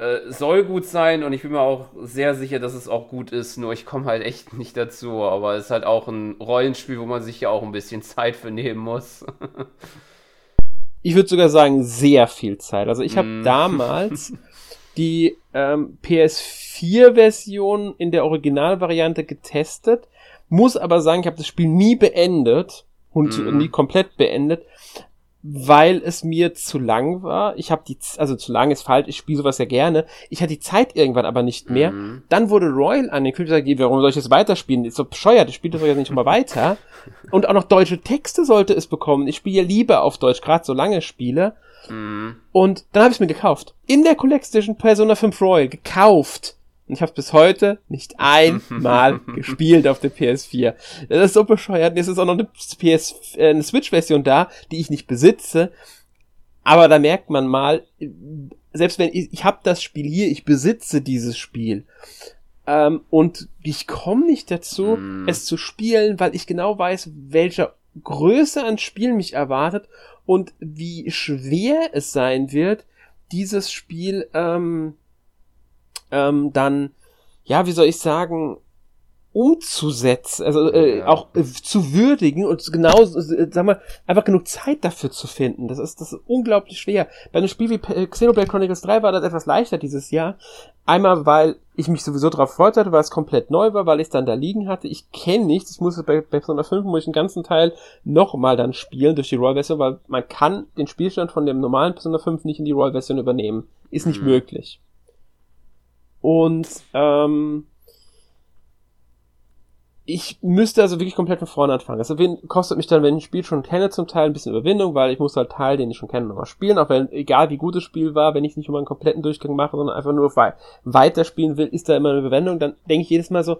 äh, soll gut sein und ich bin mir auch sehr sicher, dass es auch gut ist, nur ich komme halt echt nicht dazu. Aber es ist halt auch ein Rollenspiel, wo man sich ja auch ein bisschen Zeit für nehmen muss. (laughs) ich würde sogar sagen, sehr viel Zeit. Also ich habe mm. damals (laughs) die ähm, PS4-Version in der Originalvariante getestet, muss aber sagen, ich habe das Spiel nie beendet und mm. nie komplett beendet, weil es mir zu lang war. Ich habe die, also zu lang ist falsch, ich spiele sowas ja gerne. Ich hatte die Zeit irgendwann aber nicht mehr. Mhm. Dann wurde Royal angekündigt, ich gesagt, warum soll ich das weiterspielen? Ist so bescheuert, ich spiele das jetzt nicht mal weiter. (laughs) Und auch noch deutsche Texte sollte es bekommen. Ich spiele ja lieber auf Deutsch, gerade so lange spiele. Mhm. Und dann habe ich es mir gekauft. In der Collection Persona 5 Royal gekauft. Und ich habe bis heute nicht einmal (laughs) gespielt auf der PS4. Das ist so bescheuert. Jetzt ist auch noch eine PS, äh, eine Switch-Version da, die ich nicht besitze. Aber da merkt man mal, selbst wenn ich, ich habe das Spiel hier, ich besitze dieses Spiel. Ähm, und ich komme nicht dazu, mm. es zu spielen, weil ich genau weiß, welcher Größe an Spiel mich erwartet und wie schwer es sein wird, dieses Spiel ähm, ähm, dann, ja, wie soll ich sagen, umzusetzen, also äh, ja. auch äh, zu würdigen und genau, äh, sag mal, einfach genug Zeit dafür zu finden. Das ist, das ist unglaublich schwer. Bei einem Spiel wie Xenoblade Chronicles 3 war das etwas leichter dieses Jahr. Einmal, weil ich mich sowieso darauf freut hatte, weil es komplett neu war, weil ich es dann da liegen hatte. Ich kenne nichts. Ich muss bei, bei Persona 5 muss ich den ganzen Teil nochmal dann spielen durch die Roll-Version, weil man kann den Spielstand von dem normalen Persona 5 nicht in die Roll-Version übernehmen. Ist nicht mhm. möglich. Und ähm, ich müsste also wirklich komplett von vorne anfangen. Das kostet mich dann, wenn ich ein Spiel schon kenne, zum Teil ein bisschen Überwindung, weil ich muss halt Teil, den ich schon kenne, nochmal spielen, auch wenn, egal wie gut das Spiel war, wenn ich nicht immer einen kompletten Durchgang mache, sondern einfach nur weiterspielen will, ist da immer eine Überwindung, dann denke ich jedes Mal so,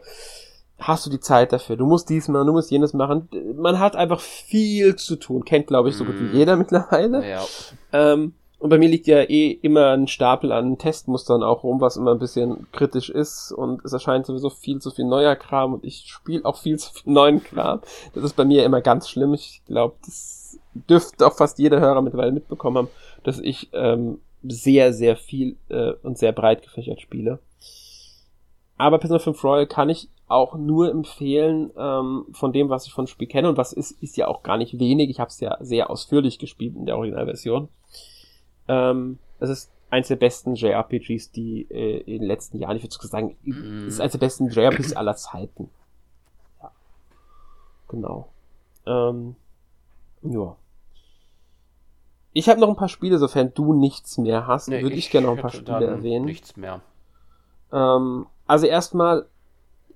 hast du die Zeit dafür? Du musst dies machen, du musst jenes machen. Man hat einfach viel zu tun, kennt glaube ich so gut wie mhm. jeder mittlerweile. Ja. Ähm, Und bei mir liegt ja eh immer ein Stapel an Testmustern auch rum, was immer ein bisschen kritisch ist. Und es erscheint sowieso viel zu viel neuer Kram und ich spiele auch viel (laughs) zu viel neuen Kram. Das ist bei mir immer ganz schlimm. Ich glaube, das dürfte auch fast jeder Hörer mittlerweile mitbekommen haben, dass ich ähm, sehr, sehr viel äh, und sehr breit gefächert spiele. Aber Persona 5 Royal kann ich auch nur empfehlen ähm, von dem, was ich von Spiel kenne und was ist, ist ja auch gar nicht wenig. Ich habe es ja sehr ausführlich gespielt in der Originalversion. Ähm, es ist eins der besten JRPGs, die äh, in den letzten Jahren, ich würde sogar sagen, mm. ist eins der besten JRPGs aller Zeiten. Ja. Genau. Ähm, ja. Ich habe noch ein paar Spiele, sofern du nichts mehr hast, nee, würde ich, ich gerne noch ein paar Spiele erwähnen. Nichts mehr. Ähm, also erstmal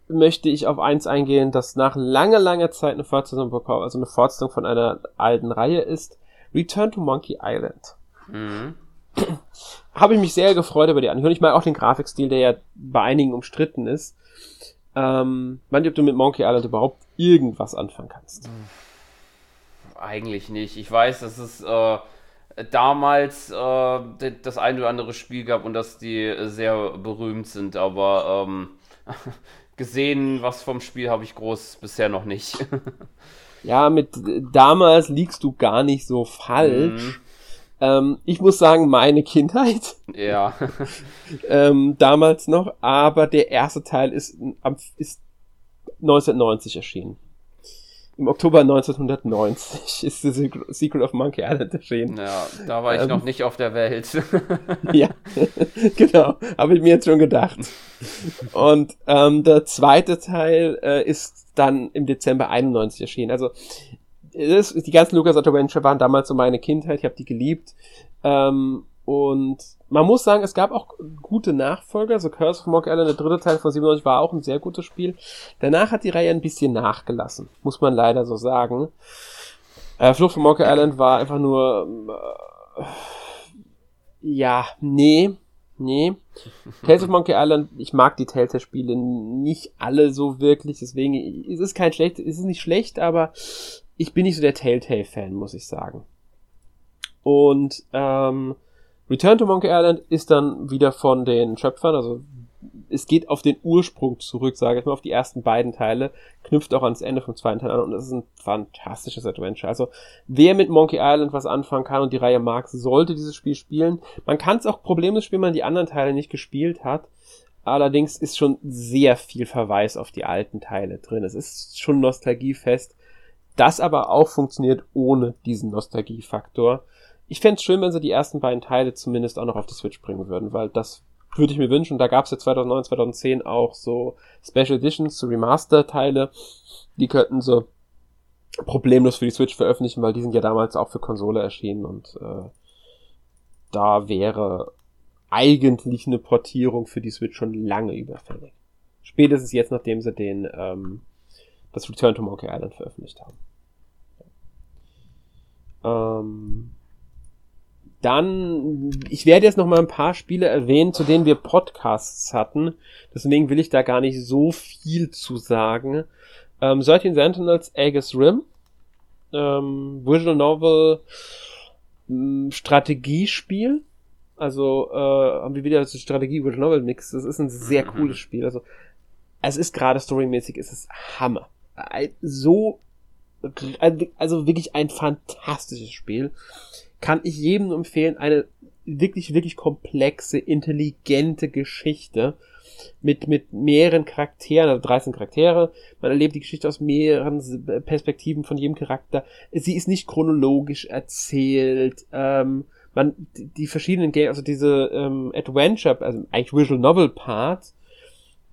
möchte ich auf eins eingehen, das nach langer, langer Zeit eine Fortsetzung bekommen, also eine Fortsetzung von einer alten Reihe ist. Return to Monkey Island. Mhm. Habe ich mich sehr gefreut über die Anhörung. Ich mag auch den Grafikstil, der ja bei einigen umstritten ist. Ähm, weiß ob du mit Monkey Island überhaupt irgendwas anfangen kannst. Eigentlich nicht. Ich weiß, dass es äh, damals äh, das ein oder andere Spiel gab und dass die sehr berühmt sind, aber ähm, (laughs) gesehen, was vom Spiel habe ich groß bisher noch nicht. (laughs) ja, mit damals liegst du gar nicht so falsch. Mhm. Ähm, ich muss sagen, meine Kindheit. Ja. (laughs) ähm, damals noch, aber der erste Teil ist, ist 1990 erschienen im Oktober 1990 ist The Secret of Monkey Island erschienen. Ja, da war ich ähm, noch nicht auf der Welt. (laughs) ja, (laughs) genau, habe ich mir jetzt schon gedacht. Und ähm, der zweite Teil äh, ist dann im Dezember 91 erschienen. Also das, die ganzen Lucas Adventure waren damals so meine Kindheit, ich habe die geliebt. Ähm, und man muss sagen, es gab auch gute Nachfolger. So Curse of Monkey Island, der dritte Teil von 97 war auch ein sehr gutes Spiel. Danach hat die Reihe ein bisschen nachgelassen, muss man leider so sagen. Äh, Flucht von Monkey Island war einfach nur, äh, ja, nee, nee. (laughs) Tales of Monkey Island, ich mag die Telltale-Spiele nicht alle so wirklich, deswegen ist es kein schlecht, ist es nicht schlecht, aber ich bin nicht so der Telltale-Fan, muss ich sagen. Und ähm, Return to Monkey Island ist dann wieder von den Schöpfern, also es geht auf den Ursprung zurück, sage ich mal, auf die ersten beiden Teile, knüpft auch ans Ende vom zweiten Teil an und das ist ein fantastisches Adventure. Also wer mit Monkey Island was anfangen kann und die Reihe mag, sollte dieses Spiel spielen. Man kann es auch problemlos spielen, wenn man die anderen Teile nicht gespielt hat. Allerdings ist schon sehr viel Verweis auf die alten Teile drin. Es ist schon nostalgiefest. Das aber auch funktioniert ohne diesen Nostalgiefaktor ich fände es schön, wenn sie die ersten beiden Teile zumindest auch noch auf die Switch bringen würden, weil das würde ich mir wünschen. Da gab es ja 2009, 2010 auch so Special Editions, so Remaster-Teile. Die könnten sie problemlos für die Switch veröffentlichen, weil die sind ja damals auch für Konsole erschienen und äh, da wäre eigentlich eine Portierung für die Switch schon lange überfällig. Spätestens jetzt, nachdem sie den ähm, das Return to Monkey Island veröffentlicht haben. Ähm, dann, ich werde jetzt noch mal ein paar Spiele erwähnen, zu denen wir Podcasts hatten. Deswegen will ich da gar nicht so viel zu sagen. Ähm, 13 Sentinels, Aegis Rim. Ähm, Visual Novel, ähm, Strategiespiel. Also äh, haben wir wieder das Strategie Visual Novel Mix. Das ist ein sehr mhm. cooles Spiel. Also es ist gerade storymäßig, es ist Hammer. So, also wirklich ein fantastisches Spiel kann ich jedem empfehlen, eine wirklich, wirklich komplexe, intelligente Geschichte mit, mit mehreren Charakteren, also 13 Charaktere. Man erlebt die Geschichte aus mehreren Perspektiven von jedem Charakter. Sie ist nicht chronologisch erzählt. Ähm, man, die verschiedenen Games, also diese ähm, Adventure, also eigentlich Visual Novel Part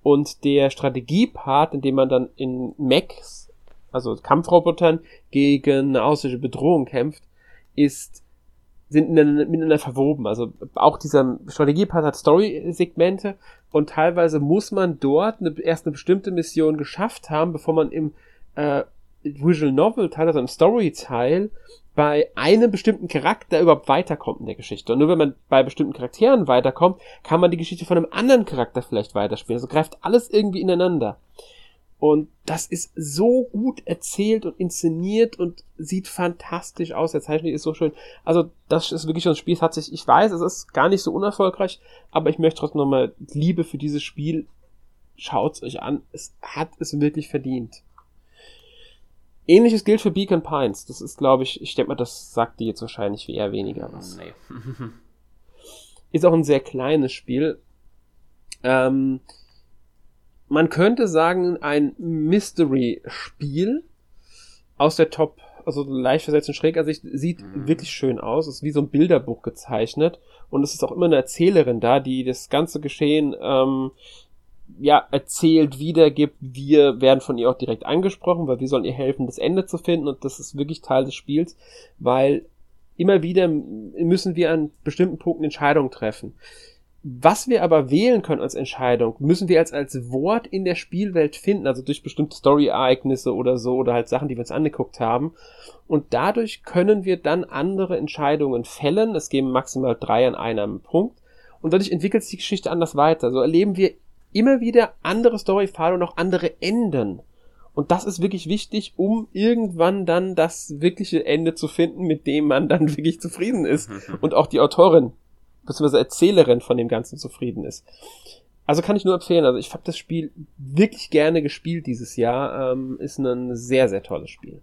und der Strategie Part, in dem man dann in Mechs, also Kampfrobotern gegen eine außerirdische Bedrohung kämpft, ist sind miteinander verwoben. Also auch dieser Strategiepart hat Story-Segmente und teilweise muss man dort eine, erst eine bestimmte Mission geschafft haben, bevor man im äh, Visual Novel Teil, also im Story-Teil, bei einem bestimmten Charakter überhaupt weiterkommt in der Geschichte. Und nur wenn man bei bestimmten Charakteren weiterkommt, kann man die Geschichte von einem anderen Charakter vielleicht weiterspielen. Also greift alles irgendwie ineinander. Und das ist so gut erzählt und inszeniert und sieht fantastisch aus. Der Zeichnung ist so schön. Also, das ist wirklich so ein Spiel, es hat sich, ich weiß, es ist gar nicht so unerfolgreich, aber ich möchte trotzdem nochmal Liebe für dieses Spiel. Schaut's euch an. Es hat es wirklich verdient. Ähnliches gilt für Beacon Pines. Das ist, glaube ich, ich denke mal, das sagt die jetzt wahrscheinlich wie eher weniger was. Nee. (laughs) ist auch ein sehr kleines Spiel. Ähm, man könnte sagen, ein Mystery-Spiel aus der Top, also leicht versetzten Schrägansicht, sieht mhm. wirklich schön aus. Es ist wie so ein Bilderbuch gezeichnet. Und es ist auch immer eine Erzählerin da, die das ganze Geschehen ähm, ja, erzählt, wiedergibt. Wir werden von ihr auch direkt angesprochen, weil wir sollen ihr helfen, das Ende zu finden. Und das ist wirklich Teil des Spiels, weil immer wieder müssen wir an bestimmten Punkten Entscheidungen treffen. Was wir aber wählen können als Entscheidung, müssen wir als, als Wort in der Spielwelt finden, also durch bestimmte Story-Ereignisse oder so, oder halt Sachen, die wir uns angeguckt haben. Und dadurch können wir dann andere Entscheidungen fällen. Es geben maximal drei an einem Punkt. Und dadurch entwickelt sich die Geschichte anders weiter. So erleben wir immer wieder andere Story-Pfade und auch andere Enden. Und das ist wirklich wichtig, um irgendwann dann das wirkliche Ende zu finden, mit dem man dann (laughs) wirklich zufrieden ist. (laughs) Und auch die Autorin beziehungsweise Erzählerin von dem Ganzen zufrieden ist. Also kann ich nur empfehlen. Also ich habe das Spiel wirklich gerne gespielt dieses Jahr. Ähm, ist ein sehr, sehr tolles Spiel.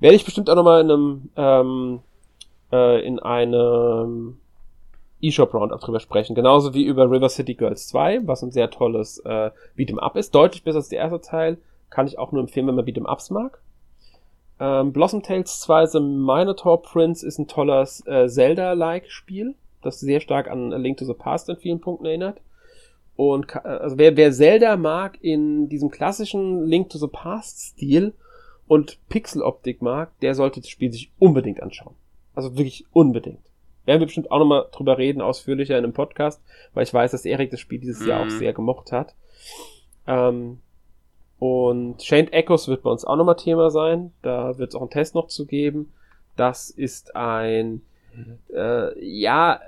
Werde ich bestimmt auch nochmal in einem ähm, äh, in einem eShop Roundup drüber sprechen. Genauso wie über River City Girls 2, was ein sehr tolles äh, Beat'em Up ist. Deutlich besser als der erste Teil. Kann ich auch nur empfehlen, wenn man Beat'em Ups mag. Ähm, Blossom Tales 2 The Minotaur Prince ist ein tolles äh, Zelda-like Spiel das sehr stark an A Link to the Past in vielen Punkten erinnert. Und also wer, wer Zelda mag in diesem klassischen Link to the Past-Stil und Pixeloptik mag, der sollte das Spiel sich unbedingt anschauen. Also wirklich unbedingt. Werden wir bestimmt auch nochmal drüber reden, ausführlicher in einem Podcast, weil ich weiß, dass Erik das Spiel dieses mhm. Jahr auch mhm. sehr gemocht hat. Ähm, und Chained Echoes wird bei uns auch nochmal Thema sein. Da wird es auch einen Test noch zu geben. Das ist ein äh, ja,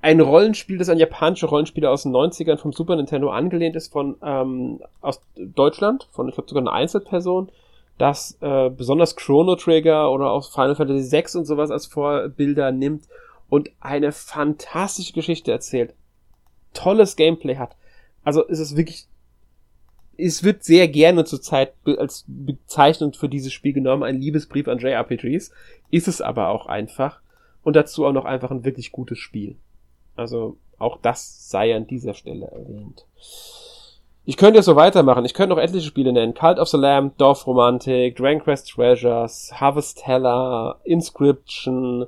ein Rollenspiel, das an japanische Rollenspiele aus den 90ern vom Super Nintendo angelehnt ist, von ähm, aus Deutschland, von ich glaube sogar einer Einzelperson, das äh, besonders Chrono Trigger oder auch Final Fantasy VI und sowas als Vorbilder nimmt und eine fantastische Geschichte erzählt. Tolles Gameplay hat. Also ist es wirklich es wird sehr gerne zurzeit als Bezeichnung für dieses Spiel genommen, ein Liebesbrief an JRPGs. Ist es aber auch einfach. Und dazu auch noch einfach ein wirklich gutes Spiel. Also auch das sei an dieser Stelle erwähnt. Ich könnte jetzt so weitermachen. Ich könnte noch etliche Spiele nennen. Cult of the Lamb, Dorf Romantic, Dragon Quest Treasures, Harvest Teller, Inscription,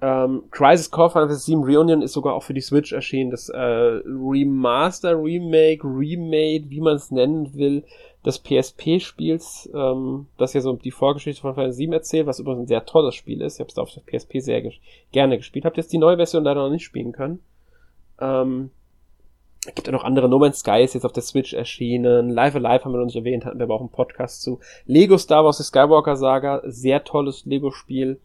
ähm, Crisis Core Final Fantasy VII Reunion ist sogar auch für die Switch erschienen. Das äh, Remaster, Remake, Remade, wie man es nennen will, des PSP-Spiels, ähm, das ja so die Vorgeschichte von Final Fantasy VII erzählt, was übrigens ein sehr tolles Spiel ist. Ich habe es auf der PSP sehr ges gerne gespielt. Habt jetzt die neue Version leider noch nicht spielen können. Ähm, gibt ja noch andere. No Man's Sky ist jetzt auf der Switch erschienen. Live Alive haben wir noch nicht erwähnt, hatten wir aber auch einen Podcast zu. Lego Star Wars, die Skywalker Saga, sehr tolles Lego-Spiel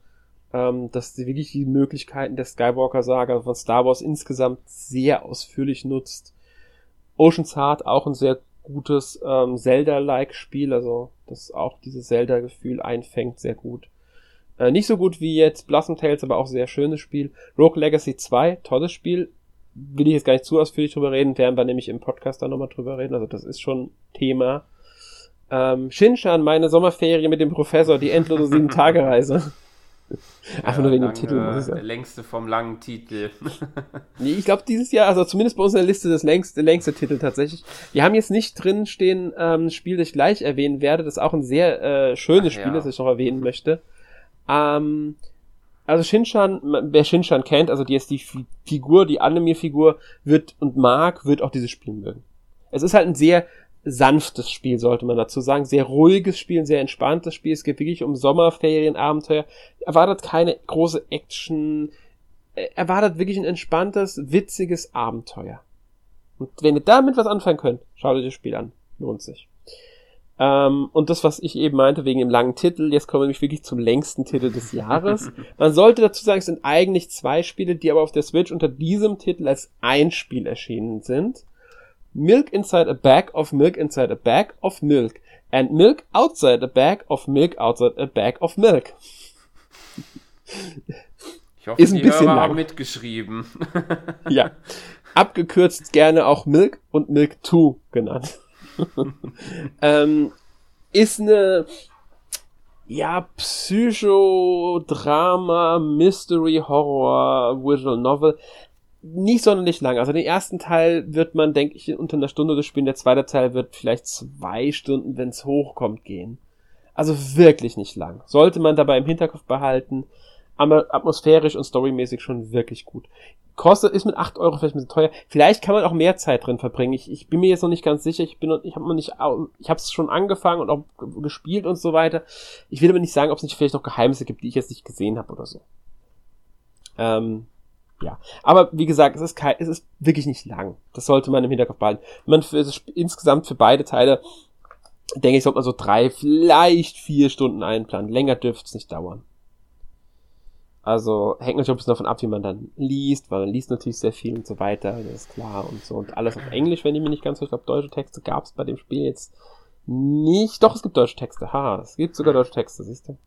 ähm, sie wirklich die Möglichkeiten der Skywalker-Saga von Star Wars insgesamt sehr ausführlich nutzt. Ocean's Heart auch ein sehr gutes ähm, Zelda-like Spiel, also das auch dieses Zelda-Gefühl einfängt sehr gut. Äh, nicht so gut wie jetzt Blossom Tales, aber auch sehr schönes Spiel. Rogue Legacy 2, tolles Spiel. Will ich jetzt gar nicht zu ausführlich drüber reden, werden wir nämlich im Podcast dann nochmal drüber reden, also das ist schon Thema. Ähm, Shinshan, meine Sommerferien mit dem Professor, die endlose Sieben-Tage-Reise. (laughs) Einfach nur wegen dem Titel, muss ich sagen. Der längste vom langen Titel. (laughs) nee, ich glaube dieses Jahr, also zumindest bei uns in der Liste das längste, längste Titel tatsächlich. Wir haben jetzt nicht drin stehen, ähm, Spiel, das ich gleich erwähnen werde. Das ist auch ein sehr äh, schönes Ach, Spiel, ja. das ich noch erwähnen möchte. Ähm, also Shinshan, wer Shinshan kennt, also die ist die F Figur, die Anime-Figur, wird und mag, wird auch dieses Spiel mögen. Es ist halt ein sehr sanftes Spiel, sollte man dazu sagen. Sehr ruhiges Spiel, ein sehr entspanntes Spiel. Es geht wirklich um Sommerferienabenteuer. Erwartet keine große Action. Erwartet wirklich ein entspanntes, witziges Abenteuer. Und wenn ihr damit was anfangen könnt, schaut euch das Spiel an. Lohnt sich. Ähm, und das, was ich eben meinte, wegen dem langen Titel, jetzt kommen wir nämlich wirklich zum längsten Titel des Jahres. (laughs) Man sollte dazu sagen, es sind eigentlich zwei Spiele, die aber auf der Switch unter diesem Titel als ein Spiel erschienen sind. milk inside a bag of milk inside a bag of milk and milk outside a bag of milk outside a bag of milk. Ich hoffe, ist ein die bisschen Hörer haben mitgeschrieben. ja. (laughs) Abgekürzt gerne auch Milk und Milk 2 genannt. (laughs) ähm, ist eine ja, Psychodrama, Mystery, Horror, Visual Novel. Nicht sonderlich lang. Also den ersten Teil wird man, denke ich, unter einer Stunde durchspielen. Der zweite Teil wird vielleicht zwei Stunden, wenn es hochkommt, gehen. Also wirklich nicht lang. Sollte man dabei im Hinterkopf behalten atmosphärisch und storymäßig schon wirklich gut. Kostet, ist mit 8 Euro vielleicht ein bisschen teuer. Vielleicht kann man auch mehr Zeit drin verbringen. Ich, ich bin mir jetzt noch nicht ganz sicher. Ich bin noch, ich habe noch nicht, ich habe es schon angefangen und auch gespielt und so weiter. Ich will aber nicht sagen, ob es nicht vielleicht noch Geheimnisse gibt, die ich jetzt nicht gesehen habe oder so. Ähm, ja. Aber wie gesagt, es ist kein, es ist wirklich nicht lang. Das sollte man im Hinterkopf behalten. Man für, insgesamt für beide Teile, denke ich, sollte man so drei, vielleicht vier Stunden einplanen. Länger dürfte es nicht dauern. Also hängt natürlich ein bisschen davon ab, wie man dann liest, weil man liest natürlich sehr viel und so weiter, das ist klar und so. Und alles auf Englisch, wenn ich mir nicht ganz so, ich glaube, deutsche Texte gab es bei dem Spiel jetzt nicht. Doch, es gibt deutsche Texte. Ha, es gibt sogar deutsche Texte, siehst du.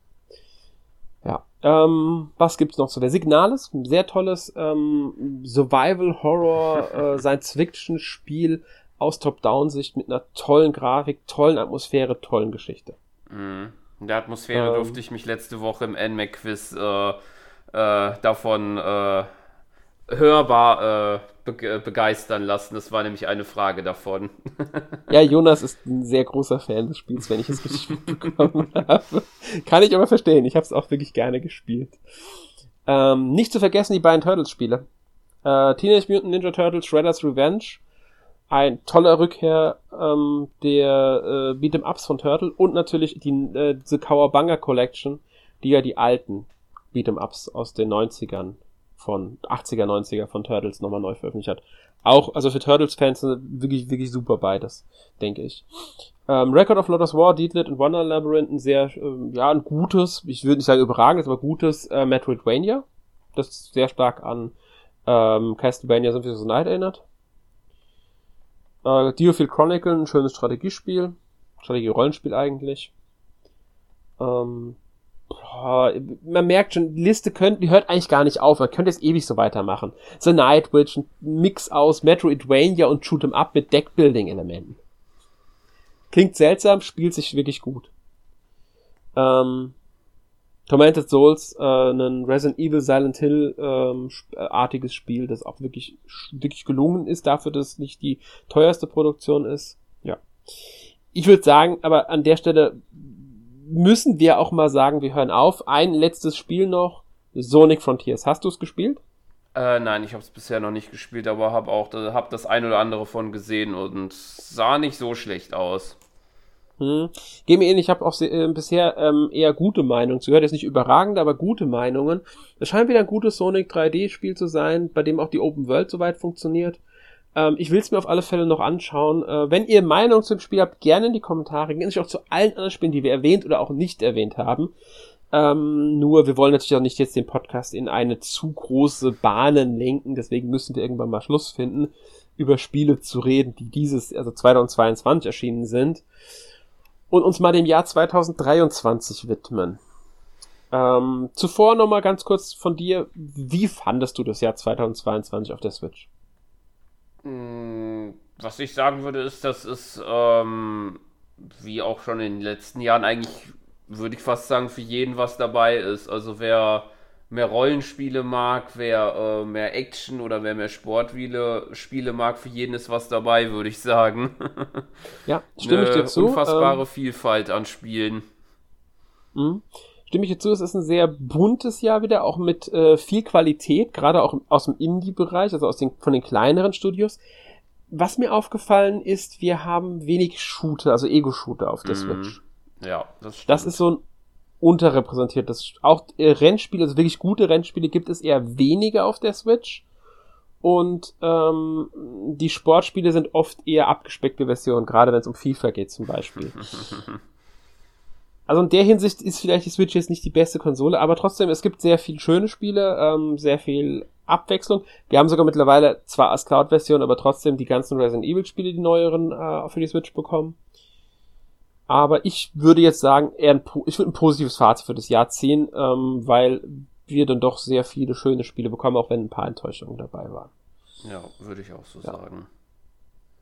Ja. Ähm, was gibt's noch so? Der Signal ist ein sehr tolles ähm, Survival Horror äh, (laughs) Science Fiction Spiel aus Top-Down-Sicht mit einer tollen Grafik, tollen Atmosphäre, tollen Geschichte. Mhm. In der Atmosphäre ähm, durfte ich mich letzte Woche im NMAC-Quiz äh, äh, davon äh, hörbar äh, be begeistern lassen. Das war nämlich eine Frage davon. (laughs) ja, Jonas ist ein sehr großer Fan des Spiels, wenn ich es richtig (laughs) mitbekommen habe. Kann ich aber verstehen. Ich habe es auch wirklich gerne gespielt. Ähm, nicht zu vergessen die beiden Turtles-Spiele. Äh, Teenage Mutant Ninja Turtles Shredder's Revenge. Ein toller Rückkehr ähm, der äh, Beat'em Ups von Turtle und natürlich die äh, The Kawabanga Collection, die ja die alten Beat'em-Ups aus den 90ern von 80er, 90er von Turtles nochmal neu veröffentlicht hat. Auch, also für Turtles-Fans wirklich, wirklich super beides, denke ich. Ähm, Record of Lotus War, Deedlit und Wonder Labyrinth, ein sehr, ähm, ja, ein gutes, ich würde nicht sagen überragendes, aber gutes äh, Metroidvania, das sehr stark an ähm, Castlevania Symphony of the Night erinnert. Äh, Diofield Chronicle, ein schönes Strategiespiel, Strategie-Rollenspiel eigentlich. Ähm, man merkt schon, die Liste könnt, die hört eigentlich gar nicht auf. Man könnte es ewig so weitermachen. The Night Witch, ein Mix aus Metroidvania und Shoot'em Up mit Deckbuilding-Elementen. Klingt seltsam, spielt sich wirklich gut. Ähm, Tormented Souls, äh, ein Resident Evil Silent Hill ähm, äh, artiges Spiel, das auch wirklich wirklich gelungen ist, dafür, dass es nicht die teuerste Produktion ist. Ja. Ich würde sagen, aber an der Stelle müssen wir auch mal sagen, wir hören auf. Ein letztes Spiel noch, Sonic Frontiers. Hast du es gespielt? Äh, nein, ich habe es bisher noch nicht gespielt, aber habe auch hab das ein oder andere von gesehen und sah nicht so schlecht aus. Hm. Geh mir ähnlich, ich habe auch äh, bisher ähm, eher gute Meinungen zu gehört. Jetzt nicht überragend, aber gute Meinungen. Es scheint wieder ein gutes Sonic 3D-Spiel zu sein, bei dem auch die Open World soweit funktioniert. Ähm, ich will es mir auf alle Fälle noch anschauen. Äh, wenn ihr Meinung zum Spiel habt, gerne in die Kommentare. Gerne auch zu allen anderen Spielen, die wir erwähnt oder auch nicht erwähnt haben. Ähm, nur wir wollen natürlich auch nicht jetzt den Podcast in eine zu große Bahnen lenken, deswegen müssen wir irgendwann mal Schluss finden, über Spiele zu reden, die dieses, also 2022 erschienen sind. Und uns mal dem Jahr 2023 widmen. Ähm, zuvor nochmal ganz kurz von dir, wie fandest du das Jahr 2022 auf der Switch? Mm, was ich sagen würde, ist, dass es, ähm, wie auch schon in den letzten Jahren, eigentlich, würde ich fast sagen, für jeden was dabei ist. Also wer mehr Rollenspiele mag, wer äh, mehr Action oder wer mehr Sportspiele Spiele mag, für jeden ist was dabei, würde ich sagen. Ja, (laughs) stimme ich dir zu. Unfassbare ähm, Vielfalt an Spielen. Mhm stimme ich dir zu, es ist ein sehr buntes Jahr wieder, auch mit äh, viel Qualität, gerade auch aus dem Indie-Bereich, also aus den, von den kleineren Studios. Was mir aufgefallen ist, wir haben wenig Shooter, also Ego-Shooter auf der mm, Switch. Ja, das stimmt. Das ist so ein unterrepräsentiertes. Auch äh, Rennspiele, also wirklich gute Rennspiele gibt es eher weniger auf der Switch. Und ähm, die Sportspiele sind oft eher abgespeckte Versionen, gerade wenn es um FIFA geht zum Beispiel. (laughs) Also in der Hinsicht ist vielleicht die Switch jetzt nicht die beste Konsole, aber trotzdem, es gibt sehr viele schöne Spiele, ähm, sehr viel Abwechslung. Wir haben sogar mittlerweile zwar als Cloud-Version, aber trotzdem die ganzen Resident Evil-Spiele, die neueren, äh, für die Switch bekommen. Aber ich würde jetzt sagen, eher ein, ich würde ein positives Fazit für das Jahr ziehen, ähm, weil wir dann doch sehr viele schöne Spiele bekommen, auch wenn ein paar Enttäuschungen dabei waren. Ja, würde ich auch so ja. sagen.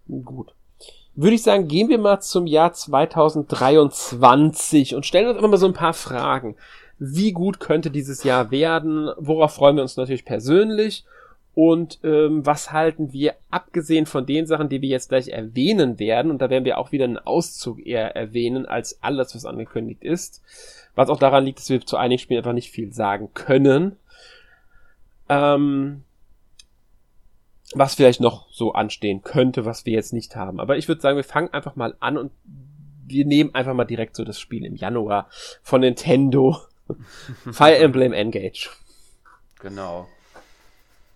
Gut. Würde ich sagen, gehen wir mal zum Jahr 2023 und stellen uns immer mal so ein paar Fragen. Wie gut könnte dieses Jahr werden? Worauf freuen wir uns natürlich persönlich? Und ähm, was halten wir, abgesehen von den Sachen, die wir jetzt gleich erwähnen werden, und da werden wir auch wieder einen Auszug eher erwähnen, als alles, was angekündigt ist, was auch daran liegt, dass wir zu einigen Spielen einfach nicht viel sagen können. Ähm, was vielleicht noch so anstehen könnte, was wir jetzt nicht haben. Aber ich würde sagen, wir fangen einfach mal an und wir nehmen einfach mal direkt so das Spiel im Januar von Nintendo. (laughs) Fire Emblem Engage. Genau.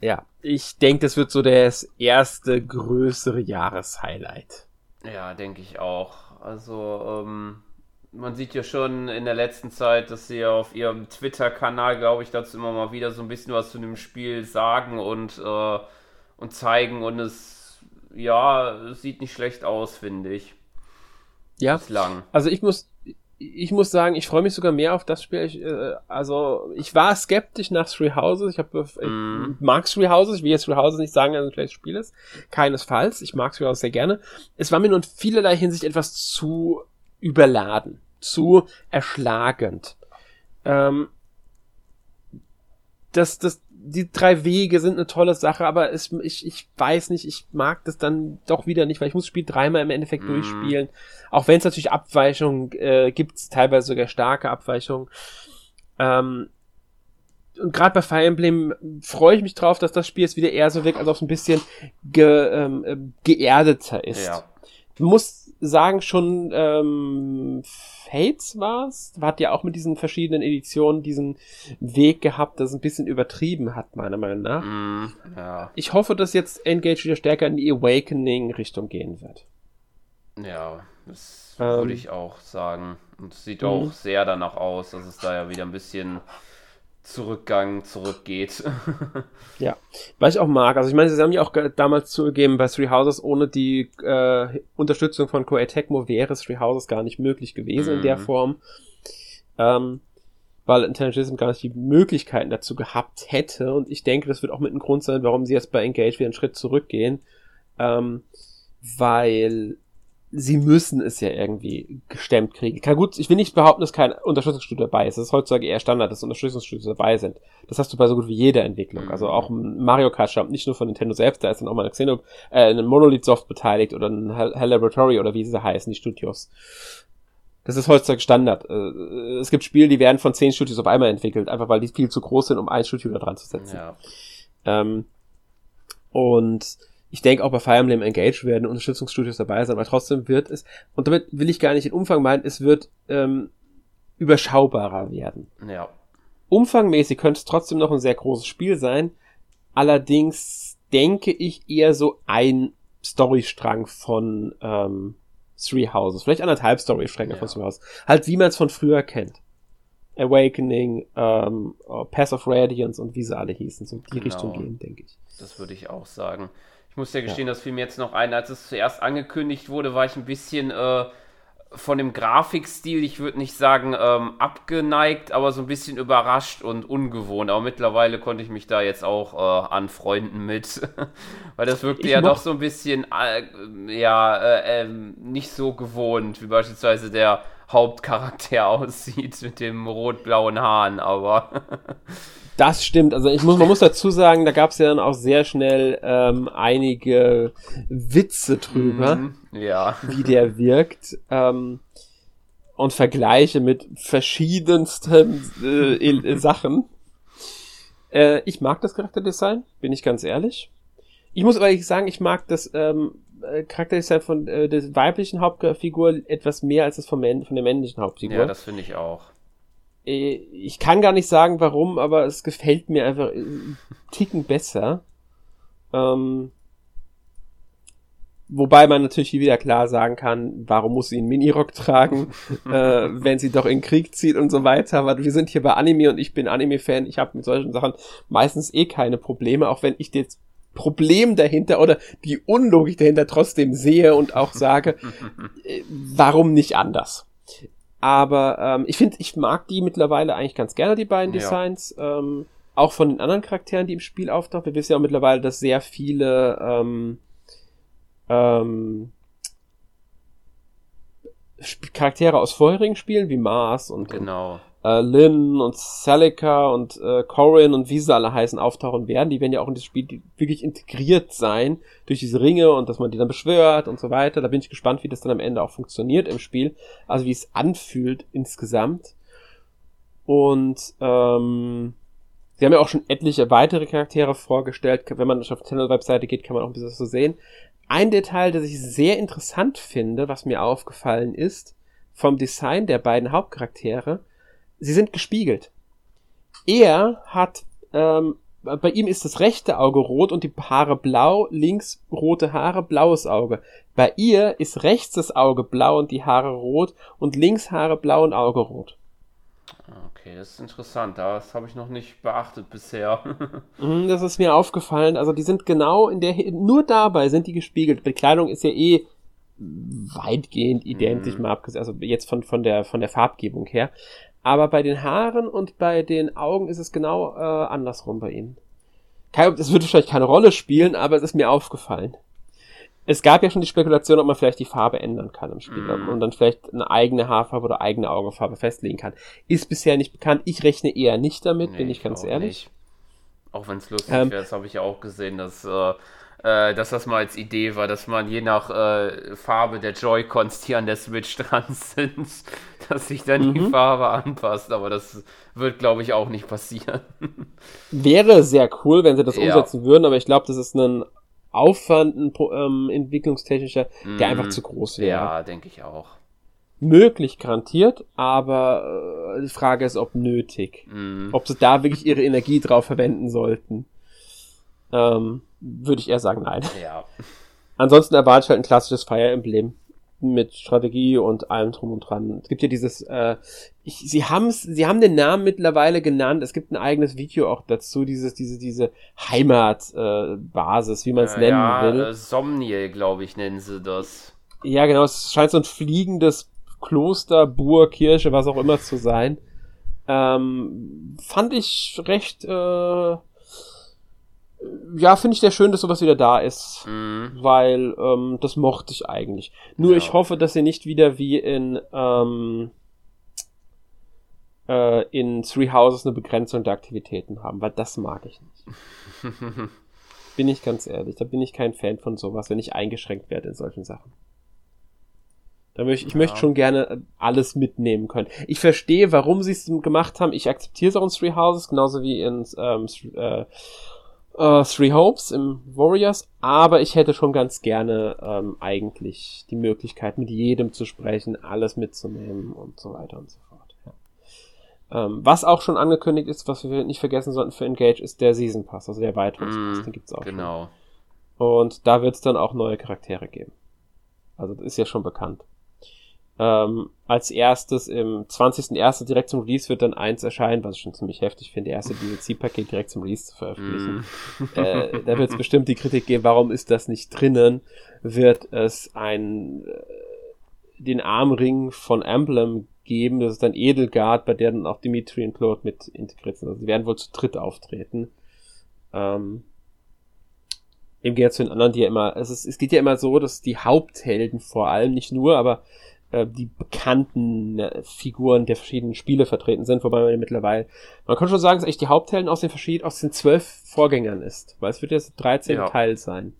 Ja, ich denke, das wird so das erste größere Jahreshighlight. Ja, denke ich auch. Also, ähm, man sieht ja schon in der letzten Zeit, dass sie auf ihrem Twitter-Kanal, glaube ich, dazu immer mal wieder so ein bisschen was zu dem Spiel sagen und, äh, und zeigen und es, ja, es sieht nicht schlecht aus, finde ich. Ja. Bislang. Also ich muss, ich muss sagen, ich freue mich sogar mehr auf das Spiel. Ich, äh, also ich war skeptisch nach Three Houses. Ich, hab, ich mm. mag Three Houses. Ich will jetzt Three Houses nicht sagen, dass es ein schlechtes Spiel ist. Keinesfalls. Ich mag Three Houses sehr gerne. Es war mir nur in vielerlei Hinsicht etwas zu überladen, zu erschlagend. Ähm, das, das, die drei Wege sind eine tolle Sache, aber es, ich, ich weiß nicht, ich mag das dann doch wieder nicht, weil ich muss das Spiel dreimal im Endeffekt mm. durchspielen. Auch wenn es natürlich Abweichungen äh, gibt, teilweise sogar starke Abweichungen. Ähm, und gerade bei Fire Emblem freue ich mich drauf, dass das Spiel jetzt wieder eher so wirkt, als ob es ein bisschen ge, ähm, äh, geerdeter ist. Ja. muss sagen, schon ähm, Fates war's, hat ja auch mit diesen verschiedenen Editionen diesen Weg gehabt, das ein bisschen übertrieben hat, meiner Meinung nach. Mm, ja. Ich hoffe, dass jetzt Engage wieder stärker in die Awakening-Richtung gehen wird. Ja, das ähm, würde ich auch sagen. Und es sieht auch mhm. sehr danach aus, dass es da ja wieder ein bisschen Zurückgang zurückgeht. (laughs) ja, was ich auch mag. Also ich meine, sie haben ja auch damals zugegeben, bei Three Houses ohne die äh, Unterstützung von Koei Tecmo wäre Three Houses gar nicht möglich gewesen mm. in der mhm. Form. Ähm, weil Intelligent gar nicht die Möglichkeiten dazu gehabt hätte. Und ich denke, das wird auch mit ein Grund sein, warum sie jetzt bei Engage wieder einen Schritt zurückgehen. Ähm, weil sie müssen es ja irgendwie gestemmt kriegen. Kann gut, ich will nicht behaupten, dass kein Unterstützungsstudio dabei ist. Es ist heutzutage eher Standard, dass Unterstützungsstudios dabei sind. Das hast du bei so gut wie jeder Entwicklung. Mhm. Also auch Mario Kart stammt nicht nur von Nintendo selbst, da ist dann auch mal eine Xeno, äh, eine Monolith Soft beteiligt oder ein Hell Laboratory oder wie sie heißen, die Studios. Das ist heutzutage Standard. Äh, es gibt Spiele, die werden von zehn Studios auf einmal entwickelt, einfach weil die viel zu groß sind, um ein Studio da dran zu setzen. Ja. Ähm, und ich denke auch bei Fire Emblem Engage werden Unterstützungsstudios dabei sein, aber trotzdem wird es, und damit will ich gar nicht den Umfang meinen, es wird ähm, überschaubarer werden. Ja. Umfangmäßig könnte es trotzdem noch ein sehr großes Spiel sein, allerdings denke ich eher so ein Storystrang von ähm, Three Houses, vielleicht anderthalb Storystränge ja. von Three Houses, halt wie man es von früher kennt. Awakening, ähm, Pass of Radiance und wie sie alle hießen, so die genau. Richtung gehen, denke ich. Das würde ich auch sagen. Ich muss ja gestehen, ja. das fiel mir jetzt noch ein. Als es zuerst angekündigt wurde, war ich ein bisschen äh, von dem Grafikstil, ich würde nicht sagen ähm, abgeneigt, aber so ein bisschen überrascht und ungewohnt. Aber mittlerweile konnte ich mich da jetzt auch äh, anfreunden mit, (laughs) weil das wirkte ich ja doch so ein bisschen, äh, ja, äh, ähm, nicht so gewohnt, wie beispielsweise der Hauptcharakter (laughs) aussieht mit dem rot-blauen Haaren, aber (laughs) Das stimmt. Also ich muss, man muss dazu sagen, da gab es ja dann auch sehr schnell ähm, einige Witze drüber, mm, ja. wie der wirkt. Ähm, und Vergleiche mit verschiedensten äh, Sachen. Äh, ich mag das Charakterdesign, bin ich ganz ehrlich. Ich muss aber sagen, ich mag das ähm, äh, Charakterdesign von äh, der weiblichen Hauptfigur etwas mehr als das von, von der männlichen Hauptfigur. Ja, das finde ich auch. Äh, ich kann gar nicht sagen, warum, aber es gefällt mir einfach einen Ticken besser. Ähm, Wobei man natürlich wieder klar sagen kann, warum muss sie einen Minirock tragen, (laughs) äh, wenn sie doch in Krieg zieht und so weiter. Aber wir sind hier bei Anime und ich bin Anime-Fan. Ich habe mit solchen Sachen meistens eh keine Probleme, auch wenn ich das Problem dahinter oder die Unlogik dahinter trotzdem sehe und auch sage, (laughs) äh, warum nicht anders? Aber ähm, ich finde, ich mag die mittlerweile eigentlich ganz gerne, die beiden ja. Designs. Ähm, auch von den anderen Charakteren, die im Spiel auftauchen. Wir wissen ja auch mittlerweile, dass sehr viele ähm, ähm, Charaktere aus vorherigen Spielen wie Mars und, genau. und äh, Lynn und Celica und äh, Corin und wie sie alle heißen auftauchen werden. Die werden ja auch in das Spiel wirklich integriert sein durch diese Ringe und dass man die dann beschwört und so weiter. Da bin ich gespannt, wie das dann am Ende auch funktioniert im Spiel. Also wie es anfühlt insgesamt. Und ähm, Sie haben ja auch schon etliche weitere Charaktere vorgestellt. Wenn man auf die Channel-Webseite geht, kann man auch ein bisschen so sehen. Ein Detail, das ich sehr interessant finde, was mir aufgefallen ist, vom Design der beiden Hauptcharaktere, sie sind gespiegelt. Er hat, ähm, bei ihm ist das rechte Auge rot und die Haare blau, links rote Haare, blaues Auge. Bei ihr ist rechts das Auge blau und die Haare rot und links Haare blau und Auge rot. Okay, das ist interessant. Das habe ich noch nicht beachtet bisher. (laughs) Mhm, das ist mir aufgefallen. Also die sind genau in der, nur dabei sind die gespiegelt. Die Kleidung ist ja eh weitgehend identisch, mm. mal abgesehen, also jetzt von, von der, von der Farbgebung her. Aber bei den Haaren und bei den Augen ist es genau äh, andersrum bei ihnen. Das wird wahrscheinlich keine Rolle spielen, aber es ist mir aufgefallen es gab ja schon die Spekulation, ob man vielleicht die Farbe ändern kann im Spiel mm. und dann vielleicht eine eigene Haarfarbe oder eigene Augenfarbe festlegen kann. Ist bisher nicht bekannt. Ich rechne eher nicht damit, nee, bin ich ganz ehrlich. Nicht. Auch wenn es lustig ähm, wäre, das habe ich ja auch gesehen, dass, äh, äh, dass das mal als Idee war, dass man je nach äh, Farbe der Joy-Cons, die an der Switch (laughs) dran sind, dass sich dann mhm. die Farbe anpasst. Aber das wird, glaube ich, auch nicht passieren. (laughs) Wäre sehr cool, wenn sie das ja. umsetzen würden, aber ich glaube, das ist ein Aufwand, ein ähm, entwicklungstechnischer, der mm, einfach mhm. zu groß wäre. Ja, denke ich auch. Möglich garantiert, aber äh, die Frage ist, ob nötig. Mm. Ob sie da wirklich ihre Energie drauf verwenden sollten. Ähm, Würde ich eher sagen, nein. Ja. Ansonsten erwarte ich halt ein klassisches Fire Emblem mit Strategie und allem drum und dran. Es gibt ja dieses, äh, ich, sie haben sie haben den Namen mittlerweile genannt. Es gibt ein eigenes Video auch dazu, dieses, diese, diese Heimatbasis, äh, wie man es äh, nennen ja, will. Äh, Somniel, glaube ich, nennen sie das. Ja, genau. Es scheint so ein fliegendes Kloster, Burg, Kirche, was auch immer zu sein. Ähm, fand ich recht äh, ja, finde ich sehr schön, dass sowas wieder da ist, mhm. weil ähm, das mochte ich eigentlich. Nur ja. ich hoffe, dass sie nicht wieder wie in ähm, äh, in Three Houses eine Begrenzung der Aktivitäten haben, weil das mag ich nicht. (laughs) bin ich ganz ehrlich, da bin ich kein Fan von sowas, wenn ich eingeschränkt werde in solchen Sachen. Da möchte, ich ja. möchte schon gerne alles mitnehmen können. Ich verstehe, warum sie es gemacht haben. Ich akzeptiere es auch in Three Houses, genauso wie in ähm, äh, äh, Three Hopes im Warriors, aber ich hätte schon ganz gerne ähm, eigentlich die Möglichkeit, mit jedem zu sprechen, alles mitzunehmen und so weiter und so fort. Ja. Ähm, was auch schon angekündigt ist, was wir nicht vergessen sollten für Engage, ist der Season Pass, also der Erweiterungspass, mm, den gibt's auch Genau. Schon. Und da wird es dann auch neue Charaktere geben. Also das ist ja schon bekannt. Ähm, als erstes im 20.01. direkt zum Release wird dann eins erscheinen, was ich schon ziemlich heftig finde, erste DLC-Paket direkt zum Release zu veröffentlichen. Mm. äh, da wird es bestimmt die Kritik geben, warum ist das nicht drinnen? Wird es ein äh, den Armring von Emblem geben, das ist dann Edelgard, bei der dann auch Dimitri und Claude mit integriert sind. Also sie werden wohl zu dritt auftreten. Ähm, Im Gegensatz zu den anderen, die ja immer, es, ist, es geht ja immer so, dass die Haupthelden vor allem, nicht nur, aber äh, die bekannten äh, Figuren der verschiedenen Spiele vertreten sind, wobei man mittlerweile, man kann schon sagen, dass echt die Haupthelden aus den verschiedenen, aus den zwölf Vorgängern ist, weil es wird jetzt 13 ja. Teil sein.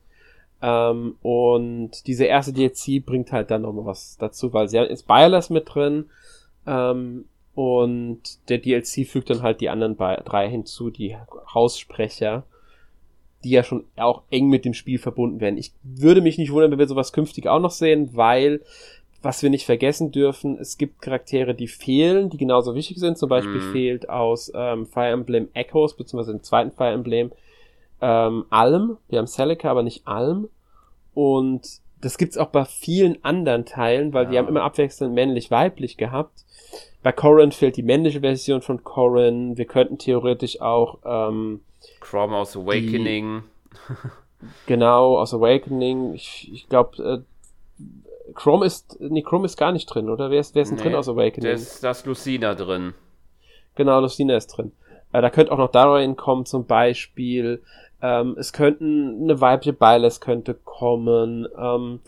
Ähm, und diese erste DLC bringt halt dann nochmal was dazu, weil sie ist Byless mit drin, ähm, und der DLC fügt dann halt die anderen drei hinzu, die Haussprecher, die ja schon auch eng mit dem Spiel verbunden werden. Ich würde mich nicht wundern, wenn wir sowas künftig auch noch sehen, weil was wir nicht vergessen dürfen, es gibt Charaktere, die fehlen, die genauso wichtig sind. Zum Beispiel mm. fehlt aus ähm, Fire Emblem Echoes, beziehungsweise im zweiten Fire Emblem, ähm, Alm. Wir haben Celica, aber nicht Alm. Und das gibt's auch bei vielen anderen Teilen, weil ja. wir haben immer abwechselnd männlich-weiblich gehabt. Bei Corrin fehlt die männliche Version von Corrin. Wir könnten theoretisch auch ähm, Chrome aus Awakening. Die, genau, aus Awakening. Ich, ich glaube, äh, Chrome ist. Nee, Chrome ist gar nicht drin, oder? Wer ist, wer ist denn nee, drin aus Awakening? Da ist das Lucina drin. Genau, Lucina ist drin. Äh, da könnte auch noch Darwin kommen, zum Beispiel. Ähm, es könnten eine weibliche Beiles könnte kommen. Ähm,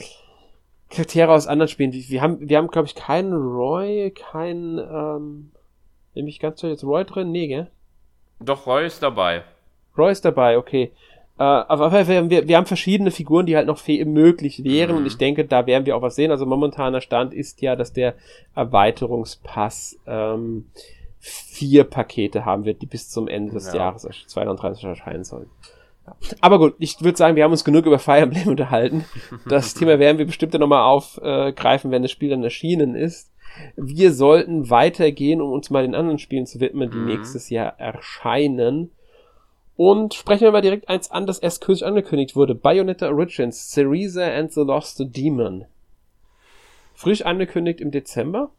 Charaktere aus anderen Spielen. Wir, haben, wir haben, glaube ich, keinen Roy, keinen, ähm, nämlich ganz jetzt Roy drin? Nee, gell? Doch, Roy ist dabei. Roy ist dabei, okay. Äh, aber wir, wir, haben verschiedene Figuren, die halt noch möglich wären mhm. und ich denke, da werden wir auch was sehen. Also momentaner Stand ist ja, dass der Erweiterungspass ähm, vier Pakete haben wird, die bis zum Ende des ja. Jahres 2030 erscheinen sollen. Aber gut, ich würde sagen, wir haben uns genug über Fire Emblem (laughs) unterhalten. Das (laughs) Thema werden wir bestimmt dann nochmal aufgreifen, wenn das Spiel dann erschienen ist. Wir sollten weitergehen, um uns mal den anderen Spielen zu widmen, die mhm. nächstes Jahr erscheinen. Und sprechen wir mal direkt eins an, das erst kürzlich angekündigt wurde. Bayonetta Origins, Cereza and the Lost Demon. Frisch angekündigt im Dezember.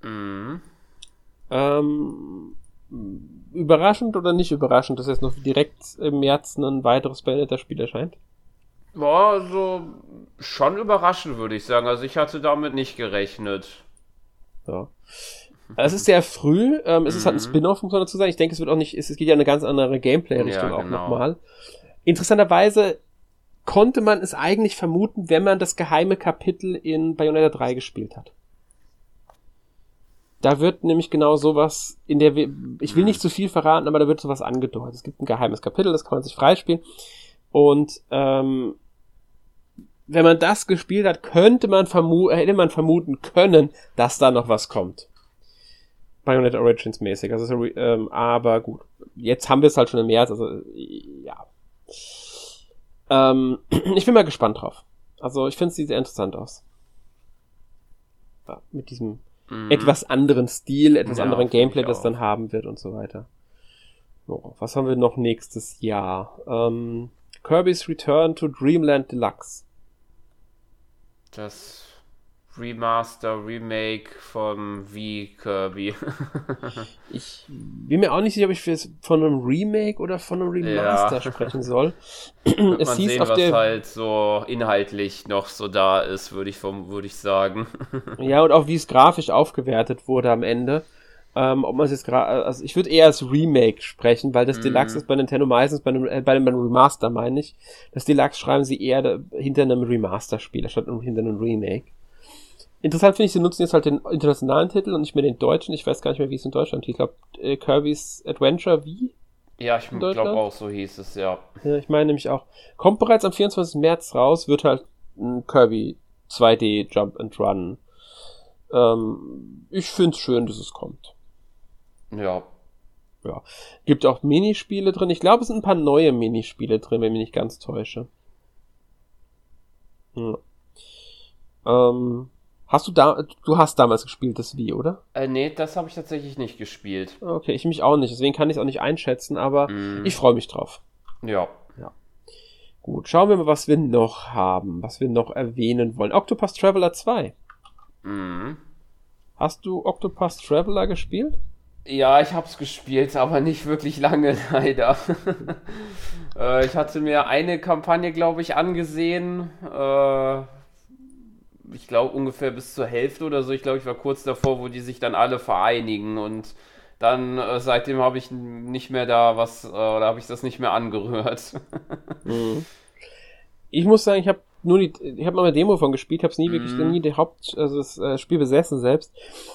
Mhm. Ähm, überraschend oder nicht überraschend, dass jetzt noch direkt im März ein weiteres Bayonetta-Spiel erscheint? Boah, also schon überraschend, würde ich sagen. Also ich hatte damit nicht gerechnet. Ja. Es ist sehr früh, ähm, es ist halt ein mhm. Spin-off, muss man dazu sagen. Ich denke, es wird auch nicht, es geht ja eine ganz andere Gameplay-Richtung ja, genau. auch nochmal. Interessanterweise konnte man es eigentlich vermuten, wenn man das geheime Kapitel in Bayonetta 3 gespielt hat. Da wird nämlich genau sowas in der, ich will nicht zu viel verraten, aber da wird sowas angedeutet. Es gibt ein geheimes Kapitel, das kann man sich freispielen. Und ähm, wenn man das gespielt hat, könnte man vermuten, hätte man vermuten können, dass da noch was kommt. Bayonetta Origins mäßig. Also, ähm, aber gut. Jetzt haben wir es halt schon im März, also ja. Ähm, (clears throat) ich bin mal gespannt drauf. Also ich finde es sieht sehr interessant aus. Ja, mit diesem mhm. etwas anderen Stil, etwas ja, anderen Gameplay das dann haben wird und so weiter. So, was haben wir noch nächstes Jahr? Ähm, Kirby's Return to Dreamland Deluxe. Das Remaster, Remake von V Kirby. (laughs) ich bin mir auch nicht sicher, ob ich von einem Remake oder von einem Remaster ja. (laughs) sprechen soll. es man hieß sehen, auf was der halt so inhaltlich noch so da ist, würde ich, vom, würd ich sagen. (laughs) ja, und auch wie es grafisch aufgewertet wurde am Ende. Ähm, ob man es jetzt gerade, also ich würde eher als Remake sprechen, weil das mhm. Deluxe ist bei Nintendo meistens bei einem, äh, bei einem Remaster, meine ich. Das Deluxe schreiben sie eher hinter einem Remaster-Spiel, statt hinter einem Remake. Interessant finde ich, sie nutzen jetzt halt den internationalen Titel und nicht mehr den deutschen. Ich weiß gar nicht mehr, wie es in Deutschland hieß. Ich glaube, äh, Kirby's Adventure wie? Ja, ich glaube auch, so hieß es, ja. Ja, ich meine nämlich auch. Kommt bereits am 24. März raus, wird halt ein Kirby 2D Jump and Run. Ähm, ich finde es schön, dass es kommt. Ja. Ja. Gibt auch Minispiele drin. Ich glaube, es sind ein paar neue Minispiele drin, wenn ich mich nicht ganz täusche. Ja. Ähm, Hast du da, du hast damals gespielt, das Wii, oder? Äh, nee, das habe ich tatsächlich nicht gespielt. Okay, ich mich auch nicht, deswegen kann ich es auch nicht einschätzen, aber mm. ich freue mich drauf. Ja. Ja. Gut, schauen wir mal, was wir noch haben, was wir noch erwähnen wollen. Octopus Traveler 2. Mhm. Hast du Octopus Traveler gespielt? Ja, ich hab's gespielt, aber nicht wirklich lange, (laughs) leider. (laughs) äh, ich hatte mir eine Kampagne, glaube ich, angesehen. Äh, ich glaube, ungefähr bis zur Hälfte oder so. Ich glaube, ich war kurz davor, wo die sich dann alle vereinigen und dann äh, seitdem habe ich nicht mehr da was, äh, oder habe ich das nicht mehr angerührt. (laughs) mhm. Ich muss sagen, ich habe nur die, ich habe mal eine Demo von gespielt, habe es nie wirklich, mhm. nie die Haupt, also das äh, Spiel besessen selbst.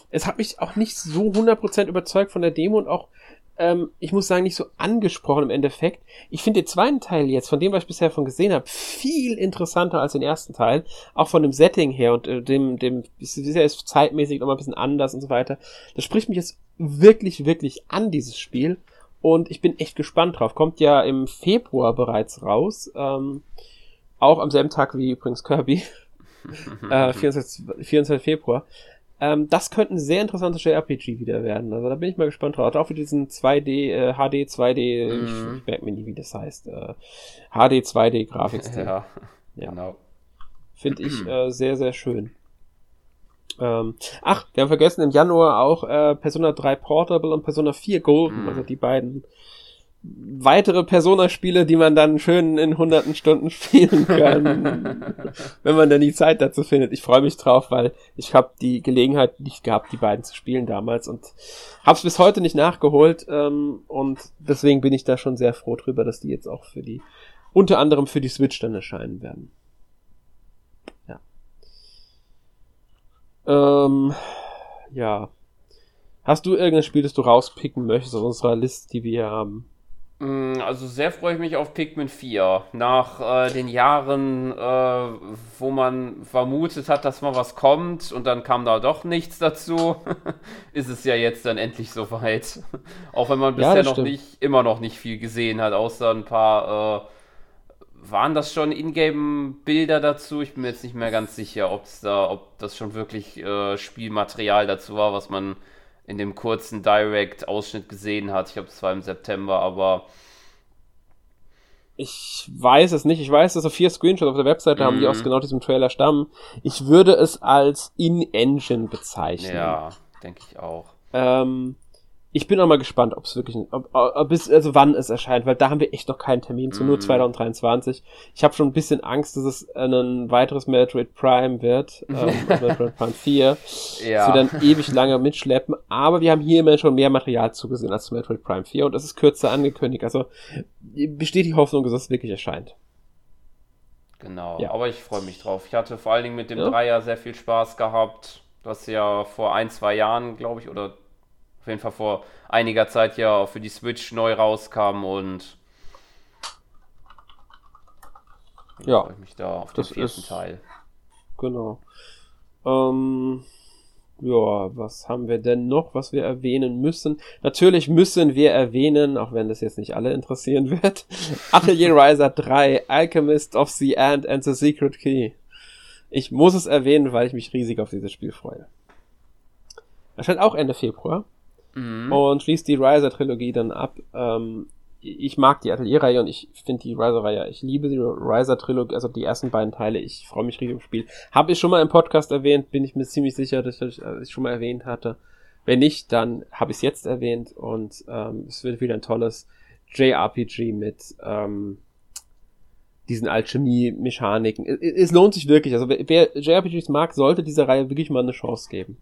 Es hat mich auch nicht so 100% überzeugt von der Demo und auch ähm, ich muss sagen, nicht so angesprochen im Endeffekt. Ich finde den zweiten Teil jetzt, von dem, was ich bisher von gesehen habe, viel interessanter als den ersten Teil. Auch von dem Setting her und äh, dem, dem, ist ja ist zeitmäßig nochmal ein bisschen anders und so weiter. Das spricht mich jetzt wirklich, wirklich an, dieses Spiel. Und ich bin echt gespannt drauf. Kommt ja im Februar bereits raus. Ähm, auch am selben Tag wie übrigens Kirby. (laughs) äh, 24, 24 Februar. Ähm, das könnte ein sehr interessantes JRPG wieder werden. Also da bin ich mal gespannt drauf. Auch für diesen 2D, äh, HD 2D, mm. ich, ich merke mir nie, wie das heißt. Äh, HD 2D Grafikstil. ja, ja, genau. Finde ich (clears throat) äh, sehr, sehr schön. Ähm, ach, wir haben vergessen, im Januar auch äh, Persona 3 Portable und Persona 4 Golden, mhm. also die beiden weitere Persona-Spiele, die man dann schön in hunderten Stunden (laughs) spielen kann, (laughs) wenn man dann die Zeit dazu findet. Ich freue mich drauf, weil ich habe die Gelegenheit nicht gehabt, die beiden zu spielen damals und habe es bis heute nicht nachgeholt ähm, und deswegen bin ich da schon sehr froh drüber, dass die jetzt auch für die unter anderem für die Switch dann erscheinen werden. Ähm, ja. Hast du irgendein Spiel, das du rauspicken möchtest aus unserer Liste, die wir hier haben? Mm, also sehr freue ich mich auf Pikmin 4. Nach äh, den Jahren, äh, wo man vermutet hat, dass mal was kommt und dann kam da doch nichts dazu, (laughs) ist es ja jetzt dann endlich soweit. (laughs) Auch wenn man bisher ja, noch nicht, immer noch nicht viel gesehen hat, außer ein paar äh, waren das schon Ingame-Bilder dazu? Ich bin mir jetzt nicht mehr ganz sicher, ob's da, ob das schon wirklich äh, Spielmaterial dazu war, was man in dem kurzen Direct-Ausschnitt gesehen hat. Ich glaube, es war im September, aber. Ich weiß es nicht. Ich weiß, dass so vier Screenshots auf der Webseite mhm. haben, die aus mhm. genau diesem Trailer stammen. Ich würde es als In-Engine bezeichnen. Ja, denke ich auch. Ähm, ich bin auch mal gespannt, ob es wirklich, ob, ob es, also wann es erscheint, weil da haben wir echt noch keinen Termin zu, nur 2023. Mhm. Ich habe schon ein bisschen Angst, dass es ein weiteres Metroid Prime wird, (laughs) ähm, Metroid Prime 4. Ja. Das wir dann ewig lange mitschleppen, aber wir haben hier immerhin schon mehr Material zugesehen als zu Metroid Prime 4 und es ist kürzer angekündigt, also besteht die Hoffnung, dass es wirklich erscheint. Genau, ja. aber ich freue mich drauf. Ich hatte vor allen Dingen mit dem ja. Dreier sehr viel Spaß gehabt. Das ja vor ein, zwei Jahren, glaube ich, oder auf jeden Fall vor einiger Zeit ja auch für die Switch neu rauskam und ja, freue ich mich da auf den vierten ist, Teil. Genau. Ähm, ja, was haben wir denn noch, was wir erwähnen müssen? Natürlich müssen wir erwähnen, auch wenn das jetzt nicht alle interessieren wird, (laughs) Atelier Riser 3, Alchemist of the Ant and the Secret Key. Ich muss es erwähnen, weil ich mich riesig auf dieses Spiel freue. Erscheint auch Ende Februar mhm. und schließt die Riser-Trilogie dann ab. Ähm, ich mag die Atelier-Reihe und ich finde die Riser-Reihe, ich liebe die Riser-Trilogie, also die ersten beiden Teile, ich freue mich riesig im Spiel. Habe ich schon mal im Podcast erwähnt, bin ich mir ziemlich sicher, dass ich es äh, schon mal erwähnt hatte. Wenn nicht, dann habe ich es jetzt erwähnt und ähm, es wird wieder ein tolles JRPG mit ähm, diesen Alchemie-Mechaniken. Es, es, lohnt sich wirklich. Also wer JRPGs mag, sollte dieser Reihe wirklich mal eine Chance geben.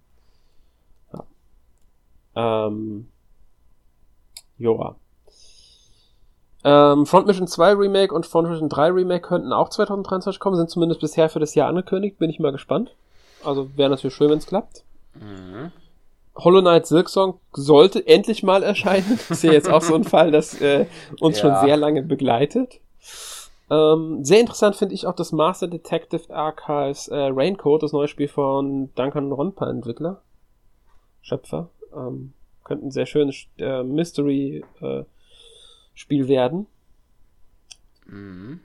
Ähm, joa. Ähm, Front Mission 2 Remake und Front Mission 3 Remake könnten auch 2023 kommen, sind zumindest bisher für das Jahr angekündigt, bin ich mal gespannt. Also wäre natürlich schön, wenn es klappt. Mhm. Hollow Knight Silksong sollte endlich mal erscheinen. Das ist ja jetzt auch so ein Fall, das äh, uns ja. schon sehr lange begleitet. Ähm, sehr interessant finde ich auch das Master Detective Archives äh, Raincoat, das neue Spiel von Duncan Ronpa Entwickler. Schöpfer. Ähm, könnte ein sehr schönes äh, Mystery-Spiel äh, werden. Mhm.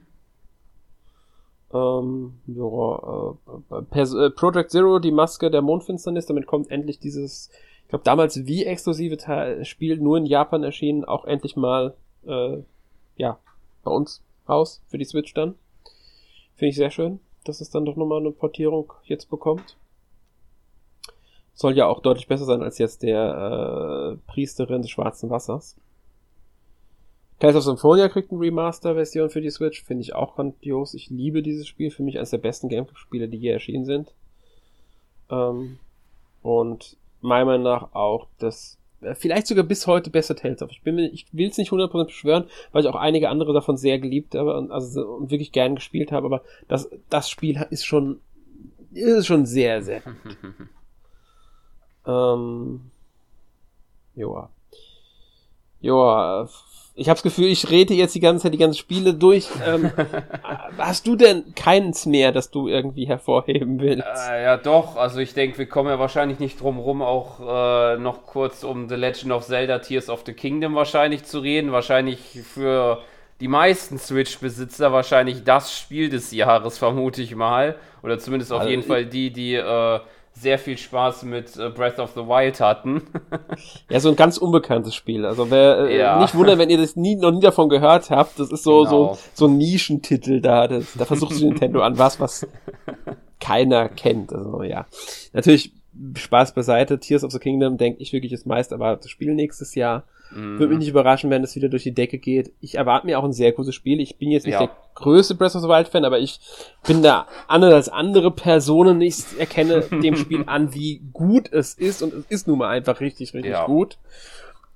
Ähm, ja, äh, äh, Project Zero, die Maske der Mondfinsternis, damit kommt endlich dieses, ich glaube damals wie exklusive Teil, Spiel nur in Japan erschienen, auch endlich mal, äh, ja, bei uns raus für die Switch dann. Finde ich sehr schön, dass es dann doch nochmal eine Portierung jetzt bekommt soll ja auch deutlich besser sein als jetzt der äh, Priesterin des Schwarzen Wassers. Tales of Symphonia kriegt eine Remaster-Version für die Switch, finde ich auch grandios. Ich liebe dieses Spiel, für mich eines der besten Gamecube-Spiele, die je erschienen sind. Ähm, und meiner Meinung nach auch das äh, vielleicht sogar bis heute beste Tales of. Ich bin ich will es nicht 100% beschwören, weil ich auch einige andere davon sehr geliebt habe und, also, und wirklich gern gespielt habe, aber das, das Spiel ist schon, ist schon sehr, sehr gut. (laughs) Ähm, joa. Joa. Ich habe das Gefühl, ich rede jetzt die ganze Zeit die ganzen Spiele durch. Ähm, (laughs) hast du denn keins mehr, das du irgendwie hervorheben willst? Äh, ja, doch. Also ich denke, wir kommen ja wahrscheinlich nicht drum rum, auch äh, noch kurz um The Legend of Zelda Tears of the Kingdom wahrscheinlich zu reden. Wahrscheinlich für die meisten Switch-Besitzer wahrscheinlich das Spiel des Jahres, vermute ich mal. Oder zumindest auf also jeden Fall die, die äh, sehr viel Spaß mit äh, Breath of the Wild hatten. (laughs) ja, so ein ganz unbekanntes Spiel. Also wer äh, ja. nicht wundern, wenn ihr das nie, noch nie davon gehört habt, das ist so, genau. so, so ein Nischentitel da. Das, da versucht sich Nintendo an was, was (laughs) keiner kennt. Also ja. Natürlich, Spaß beiseite, Tears of the Kingdom, denke ich wirklich, ist meist erwartetes Spiel nächstes Jahr. Mhm. Würde mich nicht überraschen, wenn es wieder durch die Decke geht. Ich erwarte mir auch ein sehr gutes Spiel. Ich bin jetzt nicht ja. der größte Breath of the Wild Fan, aber ich bin da anders als andere Personen. Ich erkenne (laughs) dem Spiel an, wie gut es ist und es ist nun mal einfach richtig, richtig ja. gut.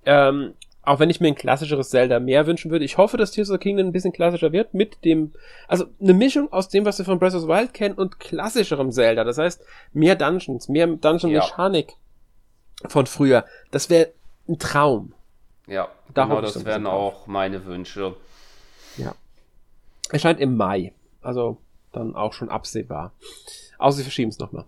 Ähm, auch wenn ich mir ein klassischeres Zelda mehr wünschen würde. Ich hoffe, dass Tears of the Kingdom ein bisschen klassischer wird mit dem, also eine Mischung aus dem, was wir von Breath of the Wild kennen und klassischerem Zelda. Das heißt, mehr Dungeons, mehr Dungeon-Mechanik ja. von früher. Das wäre ein Traum. Ja, da genau das wären auch meine Wünsche. Ja. Erscheint im Mai. Also dann auch schon absehbar. Außer sie verschieben es nochmal.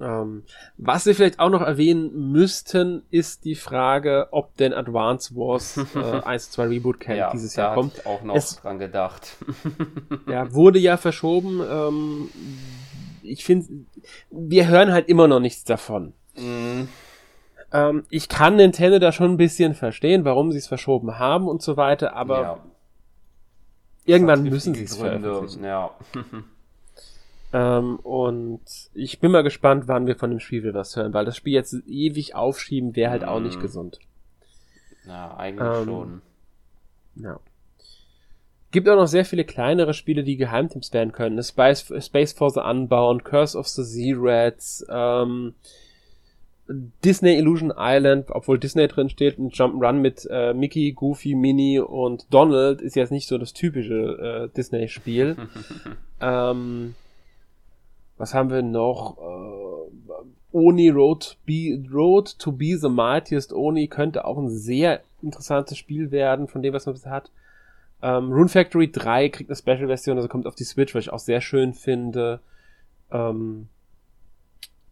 Ähm, was wir vielleicht auch noch erwähnen müssten, ist die Frage, ob denn Advance Wars (laughs) äh, 1 2 Reboot Camp ja, dieses Jahr kommt. auch noch es, dran gedacht. ja, wurde ja verschoben. Ähm, ich finde, wir hören halt immer noch nichts davon. Mm. Ähm, ich kann Nintendo da schon ein bisschen verstehen, warum sie es verschoben haben und so weiter, aber ja. irgendwann müssen sie es veröffentlichen. Ja. ähm, und ich bin mal gespannt, wann wir von dem Spiel wieder was hören, weil das Spiel jetzt ewig aufschieben wäre halt mm. auch nicht mhm. gesund. Ja, eigentlich ähm, schon. Ja. Gibt auch noch sehr viele kleinere Spiele, die Geheimtipps werden können. Space, Space Force Unbound, Curse of the Z-Rats, ähm, Disney Illusion Island, obwohl Disney drin steht, ein Jump'n'Run mit äh, Mickey, Goofy, Minnie und Donald ist jetzt nicht so das typische äh, Disney-Spiel. (laughs) ähm, was haben wir noch? Äh, Oni Road, Be, Road to Be the Mightiest Oni könnte auch ein sehr interessantes Spiel werden, von dem, was man bisher hat. Ähm, Rune Factory 3 kriegt eine Special-Version, also kommt auf die Switch, was ich auch sehr schön finde. Ähm,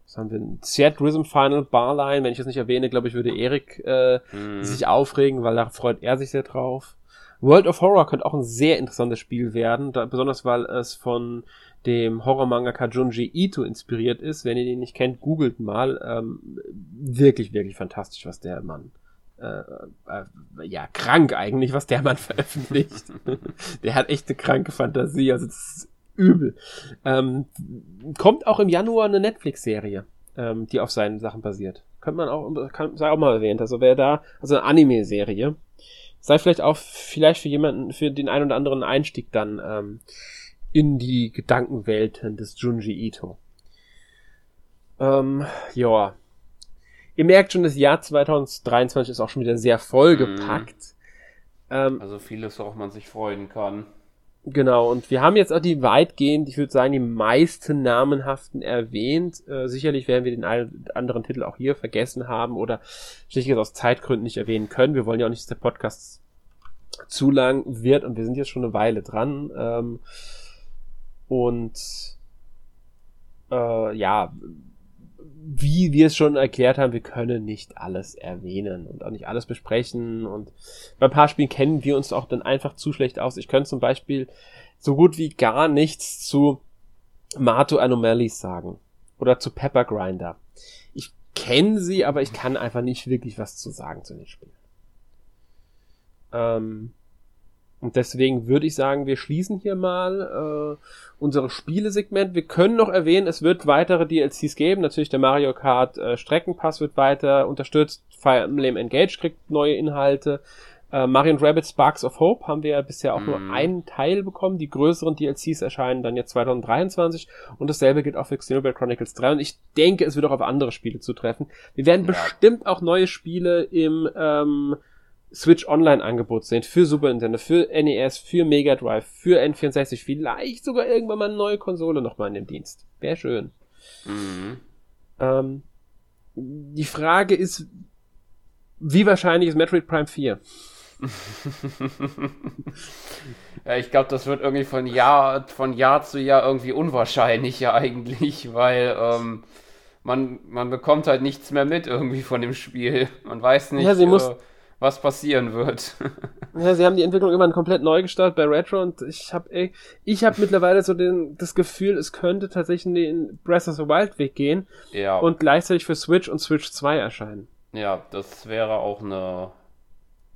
was haben wir? Seat Rhythm Final Barline. Wenn ich das nicht erwähne, glaube ich, würde Erik äh, mhm. sich aufregen, weil da freut er sich sehr drauf. World of Horror könnte auch ein sehr interessantes Spiel werden, da, besonders weil es von dem Horror-Mangaka Junji Ito inspiriert ist. Wenn ihr den nicht kennt, googelt mal. Ähm, wirklich, wirklich fantastisch, was der Mann äh, äh, ja, krank eigentlich, was der Mann (laughs) veröffentlicht. der hat echt eine kranke Fantasie. Also das ist übel. Ähm, kommt auch im Januar eine Netflix-Serie, ähm, die auf seinen Sachen basiert. Könnte man auch, kann, sei auch mal erwähnt. Also wer da, also eine Anime-Serie, sei vielleicht auch vielleicht für jemanden, für den einen oder anderen Einstieg dann ähm, in die Gedankenwelten des Junji Ito. Ähm, ja. Ihr merkt schon, das Jahr 2023 ist auch schon wieder sehr vollgepackt. Mhm. Ähm, also vieles, worauf man sich freuen kann. Genau, und wir haben jetzt auch die weitgehend, ich würde sagen, die meisten namenhaften erwähnt. Äh, sicherlich werden wir den einen anderen Titel auch hier vergessen haben oder schlichtweg aus Zeitgründen nicht erwähnen können. Wir wollen ja auch nicht, dass der Podcast zu lang wird und wir sind jetzt schon eine Weile dran. Ähm, und äh, ja, wie wir es schon erklärt haben, wir können nicht alles erwähnen und auch nicht alles besprechen. Und bei ein paar Spielen kennen wir uns auch dann einfach zu schlecht aus. Ich könnte zum Beispiel so gut wie gar nichts zu Mato Anomalies sagen. Oder zu Pepper Grinder. Ich kenne sie, aber ich kann einfach nicht wirklich was zu sagen zu den Spielen. Ähm, und deswegen würde ich sagen, wir schließen hier mal äh, unsere Spielesegment. Wir können noch erwähnen, es wird weitere DLCs geben. Natürlich der Mario Kart äh, Streckenpass wird weiter unterstützt. Fire Emblem Engage kriegt neue Inhalte. Äh, Mario Rabbit Sparks of Hope haben wir ja bisher auch mm. nur mhm. einen Teil bekommen. Die größeren DLCs erscheinen dann jetzt 2023 und dasselbe gilt auch für Xenoblade Chronicles 3 und ich denke, es wird auch auf andere Spiele zutreffen. Wir werden ja. bestimmt auch neue Spiele im ähm, Switch Online Angebot sehen für Super Nintendo, für NES, für Mega Drive, für N64, vielleicht sogar irgendwann mal eine neue Konsole nochmal in dem Dienst. Wäre schön. Mhm. Ähm, die Frage ist, wie wahrscheinlich ist Metroid Prime 4? (laughs) ja, ich glaube, das wird irgendwie von Jahr, von Jahr zu Jahr irgendwie unwahrscheinlicher (laughs) eigentlich, weil ähm, man, man bekommt halt nichts mehr mit irgendwie von dem Spiel. Man weiß nicht. Ja, sie äh, muss, was passieren wird. (laughs) ja, sie haben die Entwicklung immer komplett neu gestartet bei Retro und ich habe ich habe mittlerweile so den, das Gefühl, es könnte tatsächlich den Breath of the Wild Weg gehen ja. und gleichzeitig für Switch und Switch 2 erscheinen. Ja, das wäre auch eine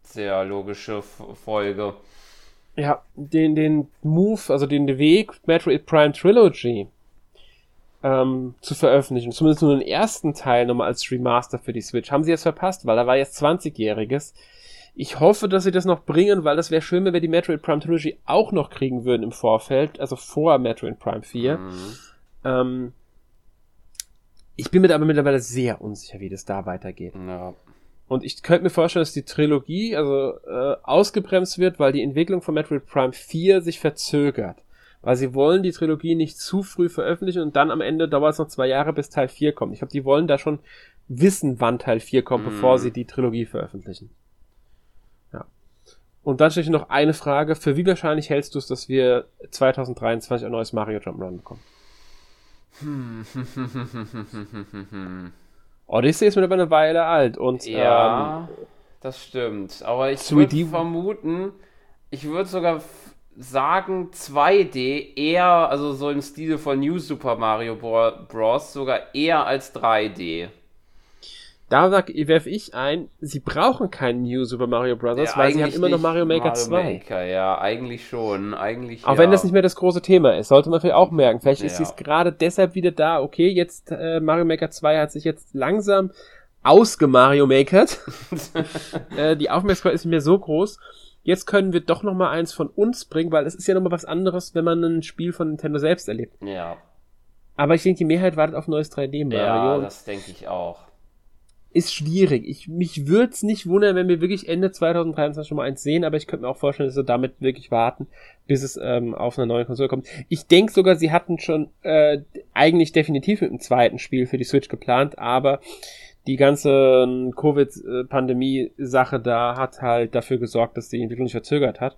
sehr logische Folge. Ja, den, den Move, also den Weg Metroid Prime Trilogy ähm, zu veröffentlichen, zumindest nur den ersten Teil nochmal als Remaster für die Switch, haben sie jetzt verpasst, weil da war jetzt 20-jähriges. Ich hoffe, dass sie das noch bringen, weil das wäre schön, wenn wir die Metroid Prime Trilogy auch noch kriegen würden im Vorfeld, also vor Metroid Prime 4. Mhm. Ähm, ich bin mir aber mittlerweile sehr unsicher, wie das da weitergeht. Ja. Und ich könnte mir vorstellen, dass die Trilogie also äh, ausgebremst wird, weil die Entwicklung von Metroid Prime 4 sich verzögert. Weil sie wollen die Trilogie nicht zu früh veröffentlichen und dann am Ende dauert es noch zwei Jahre, bis Teil 4 kommt. Ich glaube, die wollen da schon wissen, wann Teil 4 kommt, mm. bevor sie die Trilogie veröffentlichen. Ja. Und dann stelle ich noch eine Frage. Für wie wahrscheinlich hältst du es, dass wir 2023 ein neues Mario Jump'n'Run bekommen? (laughs) Odyssey ist mittlerweile eine Weile alt und ja, ähm, das stimmt. Aber ich würde vermuten, ich würde sogar sagen 2D eher, also so im Stil von New Super Mario Bros. sogar eher als 3D. Da werfe ich ein, sie brauchen keinen New Super Mario Bros., ja, weil sie haben immer noch Mario Maker Mario 2. Maker, ja, eigentlich schon. Eigentlich, auch ja. wenn das nicht mehr das große Thema ist, sollte man vielleicht auch merken. Vielleicht ja. ist es gerade deshalb wieder da, okay, jetzt äh, Mario Maker 2 hat sich jetzt langsam ausgemario makert. (laughs) äh, die Aufmerksamkeit ist nicht mehr so groß. Jetzt können wir doch noch mal eins von uns bringen, weil es ist ja noch mal was anderes, wenn man ein Spiel von Nintendo selbst erlebt. Ja. Aber ich denke, die Mehrheit wartet auf neues 3D Mario. Ja, das denke ich auch ist schwierig. Ich, mich würde es nicht wundern, wenn wir wirklich Ende 2023 schon mal eins sehen, aber ich könnte mir auch vorstellen, dass sie damit wirklich warten, bis es ähm, auf eine neue Konsole kommt. Ich denke sogar, sie hatten schon äh, eigentlich definitiv mit einem zweiten Spiel für die Switch geplant, aber die ganze Covid-Pandemie-Sache da hat halt dafür gesorgt, dass die Entwicklung sich verzögert hat.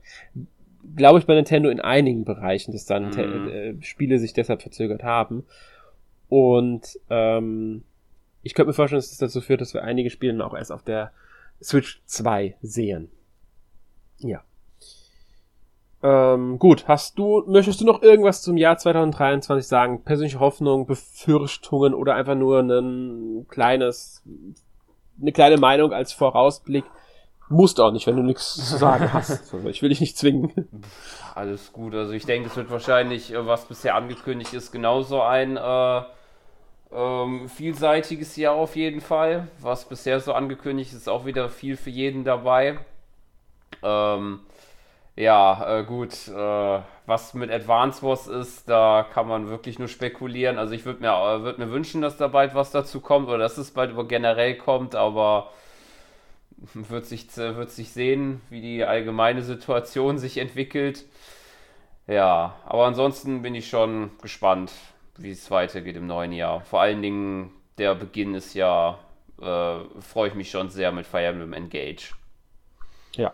Glaube ich bei Nintendo in einigen Bereichen, dass dann mhm. äh, Spiele sich deshalb verzögert haben. Und ähm, ich könnte mir vorstellen, dass das dazu führt, dass wir einige Spiele auch erst auf der Switch 2 sehen. Ja. Ähm, gut, hast du, möchtest du noch irgendwas zum Jahr 2023 sagen? Persönliche Hoffnung, Befürchtungen oder einfach nur ein kleines, eine kleine Meinung als Vorausblick? Musst auch nicht, wenn du nichts zu sagen hast. (laughs) Ich will dich nicht zwingen. Alles gut. Also ich denke, es wird wahrscheinlich, äh, was bisher angekündigt ist, genauso ein äh, ähm, vielseitiges Jahr auf jeden Fall. Was bisher so angekündigt ist, auch wieder viel für jeden dabei. Ähm, ja, äh, gut. Äh, was mit Advance Wars ist, da kann man wirklich nur spekulieren. Also ich würde mir, äh, würd mir wünschen, dass da bald was dazu kommt oder dass es bald generell kommt, aber wird sich, wird sich sehen, wie die allgemeine Situation sich entwickelt. Ja, aber ansonsten bin ich schon gespannt, wie es weitergeht im neuen Jahr. Vor allen Dingen der Beginn ist ja, äh, freue ich mich schon sehr mit Fire Emblem Engage. Ja.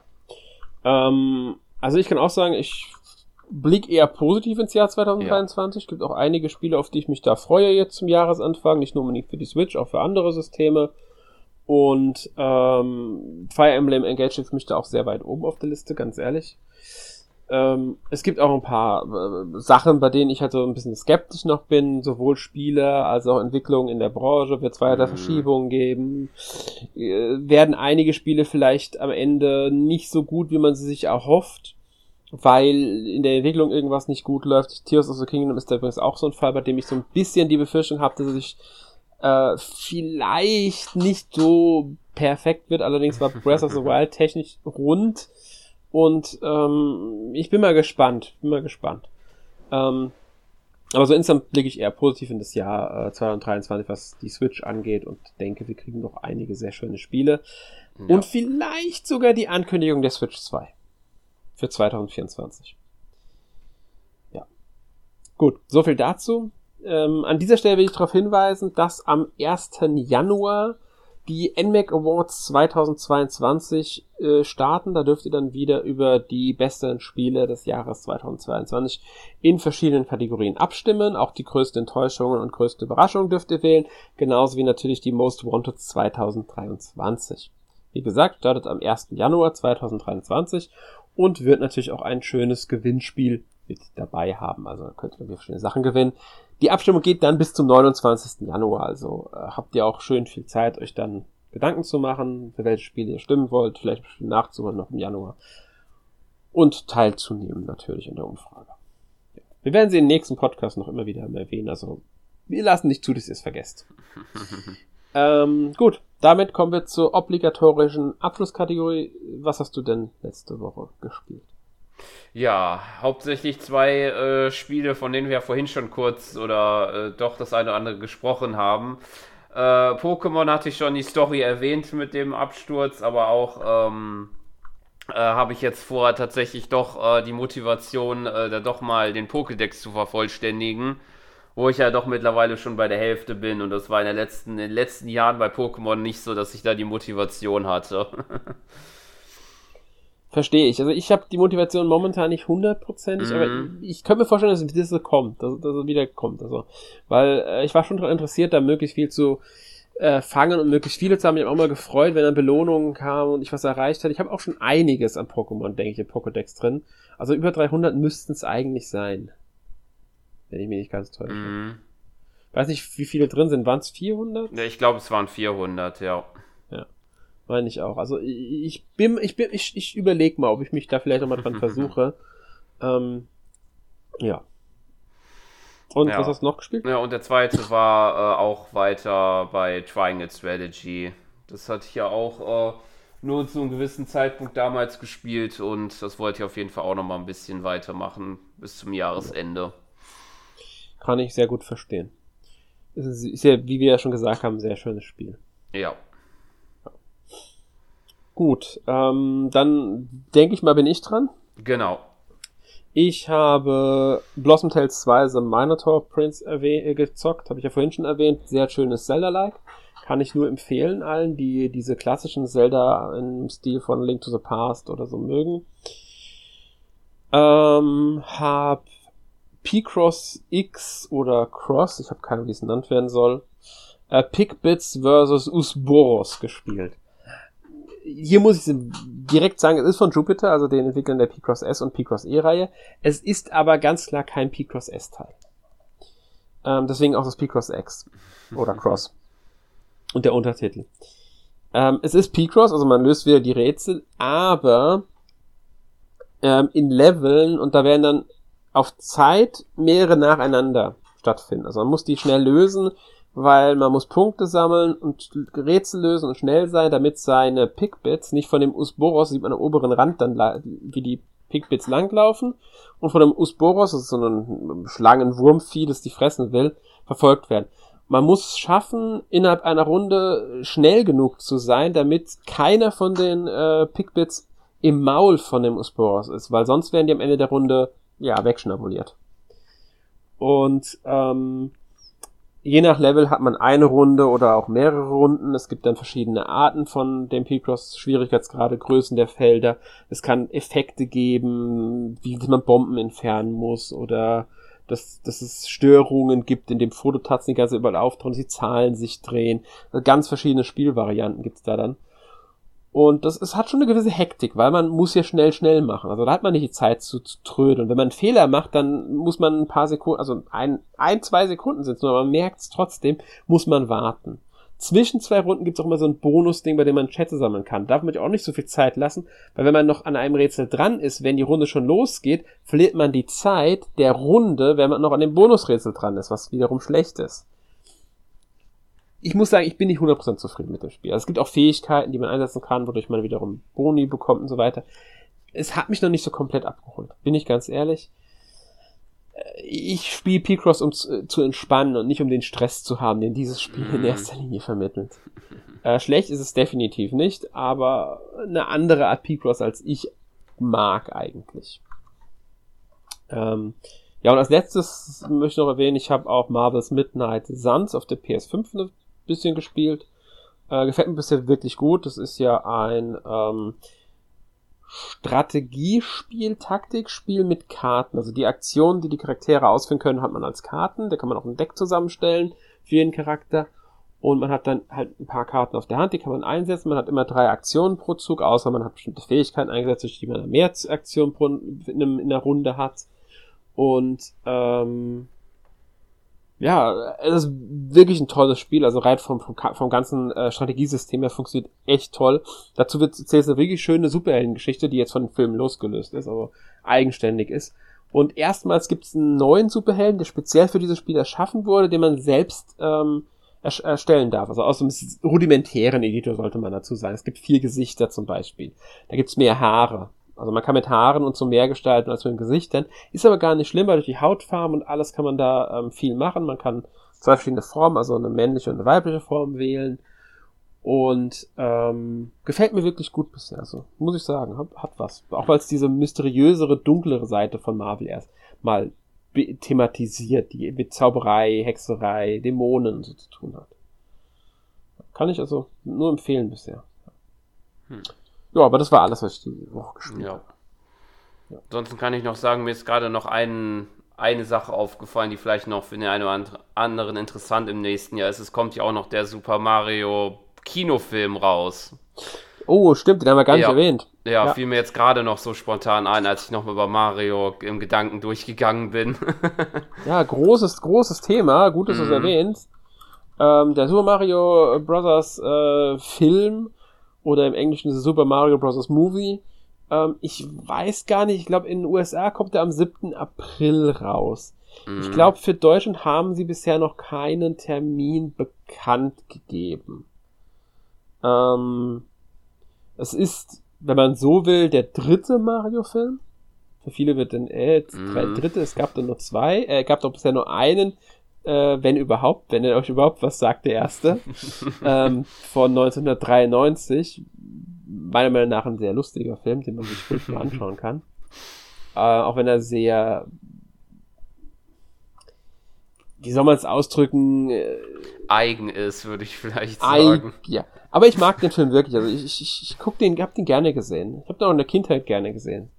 Ähm, also ich kann auch sagen, ich blick eher positiv ins Jahr 2023. Es ja. gibt auch einige Spiele, auf die ich mich da freue jetzt zum Jahresanfang. Nicht nur unbedingt für die Switch, auch für andere Systeme. Und ähm, Fire Emblem Engage ist mich da auch sehr weit oben auf der Liste, ganz ehrlich. Ähm, es gibt auch ein paar äh, Sachen, bei denen ich halt so ein bisschen skeptisch noch bin, sowohl Spiele als auch Entwicklungen in der Branche. Wird es weiter mhm. Verschiebungen geben? Äh, werden einige Spiele vielleicht am Ende nicht so gut, wie man sie sich erhofft? weil in der Entwicklung irgendwas nicht gut läuft. Tears of the Kingdom ist da übrigens auch so ein Fall, bei dem ich so ein bisschen die Befürchtung habe, dass es sich äh, vielleicht nicht so perfekt wird. Allerdings war (laughs) Breath of the Wild technisch rund. Und ähm, ich bin mal gespannt, bin mal gespannt. Ähm, aber so insgesamt blicke ich eher positiv in das Jahr äh, 2023, was die Switch angeht und denke, wir kriegen noch einige sehr schöne Spiele. Ja. Und vielleicht sogar die Ankündigung der Switch 2 für 2024. Ja. Gut, so viel dazu. Ähm, an dieser Stelle will ich darauf hinweisen, dass am 1. Januar die NMAC Awards 2022 äh, starten. Da dürft ihr dann wieder über die besten Spiele des Jahres 2022 in verschiedenen Kategorien abstimmen. Auch die größte Enttäuschungen und größte Überraschungen dürft ihr wählen. Genauso wie natürlich die Most Wanted 2023. Wie gesagt, startet am 1. Januar 2023 und wird natürlich auch ein schönes Gewinnspiel mit dabei haben. Also könnt ihr verschiedene Sachen gewinnen. Die Abstimmung geht dann bis zum 29. Januar. Also äh, habt ihr auch schön viel Zeit, euch dann Gedanken zu machen, für welche Spiele ihr stimmen wollt, vielleicht nachzuholen noch im Januar. Und teilzunehmen natürlich in der Umfrage. Ja. Wir werden sie im nächsten Podcast noch immer wieder erwähnen. Also wir lassen nicht zu, dass ihr es vergesst. (laughs) ähm, gut, damit kommen wir zur obligatorischen Abschlusskategorie. Was hast du denn letzte Woche gespielt? Ja, hauptsächlich zwei äh, Spiele, von denen wir ja vorhin schon kurz oder äh, doch das eine oder andere gesprochen haben. Äh, Pokémon hatte ich schon die Story erwähnt mit dem Absturz, aber auch ähm, äh, habe ich jetzt vor, tatsächlich doch äh, die Motivation, äh, da doch mal den Pokédex zu vervollständigen wo ich ja doch mittlerweile schon bei der Hälfte bin und das war in, letzten, in den letzten Jahren bei Pokémon nicht so, dass ich da die Motivation hatte. (laughs) Verstehe ich. Also ich habe die Motivation momentan nicht hundertprozentig, mhm. aber ich könnte mir vorstellen, dass es wieder kommt, dass, dass es wieder kommt. Also, weil äh, ich war schon daran interessiert, da möglichst viel zu äh, fangen und möglichst viele zu haben. Ich habe auch mal gefreut, wenn dann Belohnungen kamen und ich was erreicht hatte. Ich habe auch schon einiges an Pokémon, denke ich, im Pokédex drin. Also über 300 müssten es eigentlich sein wenn ich mich nicht ganz täusche. Mhm. Weiß nicht, wie viele drin sind. Waren es 400? Ja, ich glaube, es waren 400, ja. Meine ich auch. Also ich bin, ich bin, ich, ich überlege mal, ob ich mich da vielleicht nochmal dran (laughs) versuche. Ähm, ja. Und ja. was hast du noch gespielt? Ja, und der zweite war äh, auch weiter bei Triangle Strategy. Das hatte ich ja auch äh, nur zu einem gewissen Zeitpunkt damals gespielt und das wollte ich auf jeden Fall auch nochmal ein bisschen weitermachen bis zum Jahresende. Kann ich sehr gut verstehen. Es ist ja, wie wir ja schon gesagt haben, ein sehr schönes Spiel. Ja. Gut, ähm, dann denke ich mal, bin ich dran. Genau. Ich habe Blossom Tales 2 The Minotaur Prince äh, gezockt, habe ich ja vorhin schon erwähnt. Sehr schönes Zelda-like. Kann ich nur empfehlen allen, die diese klassischen Zelda im Stil von Link to the Past oder so mögen. Ähm, hab P-Cross X oder Cross, ich habe keine Ahnung, wie es genannt werden soll, äh, Pickbits versus Usboros gespielt. Hier muss ich direkt sagen, es ist von Jupiter, also den Entwicklern der P-Cross S und P-Cross E-Reihe. Es ist aber ganz klar kein P-Cross S-Teil. Ähm, deswegen auch das P-Cross X oder (laughs) Cross. Und der Untertitel. Ähm, es ist P-Cross, also man löst wieder die Rätsel, aber ähm, in Leveln und da werden dann auf Zeit mehrere nacheinander stattfinden. Also man muss die schnell lösen, weil man muss Punkte sammeln und Rätsel lösen und schnell sein, damit seine Pickbits nicht von dem Usboros, sieht man am oberen Rand dann, wie die Pickbits langlaufen und von dem Usboros, das ist so ein Schlangenwurmvieh, das die fressen will, verfolgt werden. Man muss schaffen, innerhalb einer Runde schnell genug zu sein, damit keiner von den äh, Pickbits im Maul von dem Usboros ist, weil sonst werden die am Ende der Runde ja, wegschnabuliert. Und ähm, je nach Level hat man eine Runde oder auch mehrere Runden. Es gibt dann verschiedene Arten von dem P-Cross, Schwierigkeitsgrade, Größen der Felder. Es kann Effekte geben, wie man Bomben entfernen muss oder dass, dass es Störungen gibt, in dem Fototatzen die ganze überall auftauchen, die Zahlen sich drehen. Also ganz verschiedene Spielvarianten gibt's da dann. Und das es hat schon eine gewisse Hektik, weil man muss ja schnell, schnell machen. Also da hat man nicht die Zeit zu, zu trödeln. Wenn man einen Fehler macht, dann muss man ein paar Sekunden, also ein, ein zwei Sekunden sind es nur, aber man merkt es trotzdem, muss man warten. Zwischen zwei Runden gibt es auch immer so ein Bonusding, bei dem man Chats sammeln kann. Darf man auch nicht so viel Zeit lassen, weil wenn man noch an einem Rätsel dran ist, wenn die Runde schon losgeht, verliert man die Zeit der Runde, wenn man noch an dem Bonusrätsel dran ist, was wiederum schlecht ist ich muss sagen, ich bin nicht 100% zufrieden mit dem Spiel. Also es gibt auch Fähigkeiten, die man einsetzen kann, wodurch man wiederum Boni bekommt und so weiter. Es hat mich noch nicht so komplett abgeholt, bin ich ganz ehrlich. Äh, ich spiele P-Cross, um zu, zu, entspannen und nicht um den Stress zu haben, den dieses Spiel in mhm. erster Linie vermittelt. Äh, schlecht ist es definitiv nicht, aber eine andere Art P-Cross als ich mag eigentlich. Ähm, ja, und als letztes möchte ich noch erwähnen, ich habe auch Marvel's Midnight Suns auf der PS5 eine bisschen gespielt. Äh, gefällt mir bisher wirklich gut. Das ist ja ein ähm, Strategiespiel, Taktikspiel mit Karten. Also die Aktionen, die die Charaktere ausführen können, hat man als Karten. Da kann man auch ein Deck zusammenstellen für jeden Charakter. Und man hat dann halt ein paar Karten auf der Hand, die kann man einsetzen. Man hat immer drei Aktionen pro Zug, außer man hat bestimmte Fähigkeiten eingesetzt, durch die man mehr Aktionen pro, in, einer Runde hat. Und ähm, ja, es ist wirklich ein tolles Spiel. Also rein vom, vom, vom ganzen äh, Strategiesystem her funktioniert echt toll. Dazu wird erzählt eine wirklich schöne Superheldengeschichte, die jetzt von den Filmen losgelöst ist, aber eigenständig ist. Und erstmals gibt es einen neuen Superhelden, der speziell für dieses Spiel erschaffen wurde, den man selbst ähm, erstellen darf. Also aus einem rudimentären Editor sollte man dazu sagen. Es gibt vier Gesichter zum Beispiel. Da gibt's mehr Haare. Also man kann mit Haaren und so mehr gestalten als mit Gesichtern. Ist aber gar nicht schlimm, weil durch die Hautfarben und alles kann man da ähm, viel machen. Man kann zwei verschiedene Formen, also eine männliche und eine weibliche Form wählen. Und ähm, gefällt mir wirklich gut bisher. Also muss ich sagen, hat, hat was. Auch weil es diese mysteriösere, dunklere Seite von Marvel erst mal thematisiert, die mit Zauberei, Hexerei, Dämonen so zu tun hat. Kann ich also nur empfehlen bisher. Hm. Ja, aber das war alles, was ich die Woche gespielt ja. habe. Ja. Ansonsten kann ich noch sagen, mir ist gerade noch ein, eine Sache aufgefallen, die vielleicht noch für den einen oder anderen interessant im nächsten Jahr ist. Es kommt ja auch noch der Super Mario Kinofilm raus. Oh, stimmt, den haben wir gar nicht erwähnt. Ja, ja, fiel mir jetzt gerade noch so spontan ein, als ich nochmal über Mario im Gedanken durchgegangen bin. (laughs) ja, großes, großes Thema. Gut, dass du es mhm. erwähnst. Ähm, der Super Mario Bros. Äh, Film oder im Englischen ist es Super Mario Bros. Movie. Ähm, ich weiß gar nicht, ich glaube in den USA kommt er am 7. April raus. Mhm. Ich glaube, für Deutschland haben sie bisher noch keinen Termin bekannt gegeben. Ähm, es ist, wenn man so will, der dritte Mario-Film. Für viele wird dann, äh, mhm. dritte, es gab dann nur zwei, äh, gab doch bisher nur einen, äh, wenn überhaupt, wenn er euch überhaupt was sagt, der erste, (laughs) ähm, von 1993. Meiner Meinung nach ein sehr lustiger Film, den man sich ruhig mal (laughs) anschauen kann. Äh, auch wenn er sehr, wie soll man es ausdrücken? Äh, Eigen ist, würde ich vielleicht sagen. ja, aber ich mag den Film wirklich. Also ich, ich, ich guck den, hab den gerne gesehen. Ich habe den auch in der Kindheit gerne gesehen.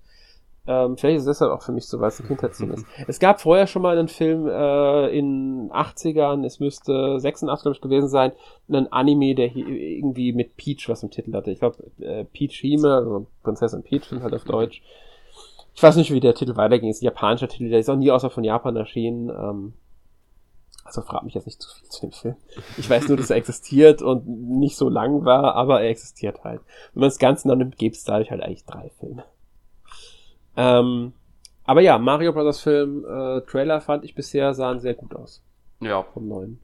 Ähm, vielleicht ist es deshalb auch für mich so, weil es eine Kindheitsfilm. Es gab vorher schon mal einen Film äh, in 80ern, es müsste 86 glaube ich gewesen sein, einen Anime, der hier irgendwie mit Peach was im Titel hatte. Ich glaube äh, Peach Hime, also Prinzessin Peach halt auf Deutsch. Ich weiß nicht, wie der Titel weiterging. Es ist ein japanischer Titel, der ist auch nie außer von Japan erschienen. Ähm, also frag mich jetzt nicht zu viel zu dem Film. Ich weiß nur, dass er existiert und nicht so lang war, aber er existiert halt. Wenn man das Ganze dann nimmt, gäbe es dadurch halt eigentlich drei Filme. Ähm, aber ja, Mario Bros. Film, äh, Trailer fand ich bisher, sahen sehr gut aus. Ja. Vom neuen.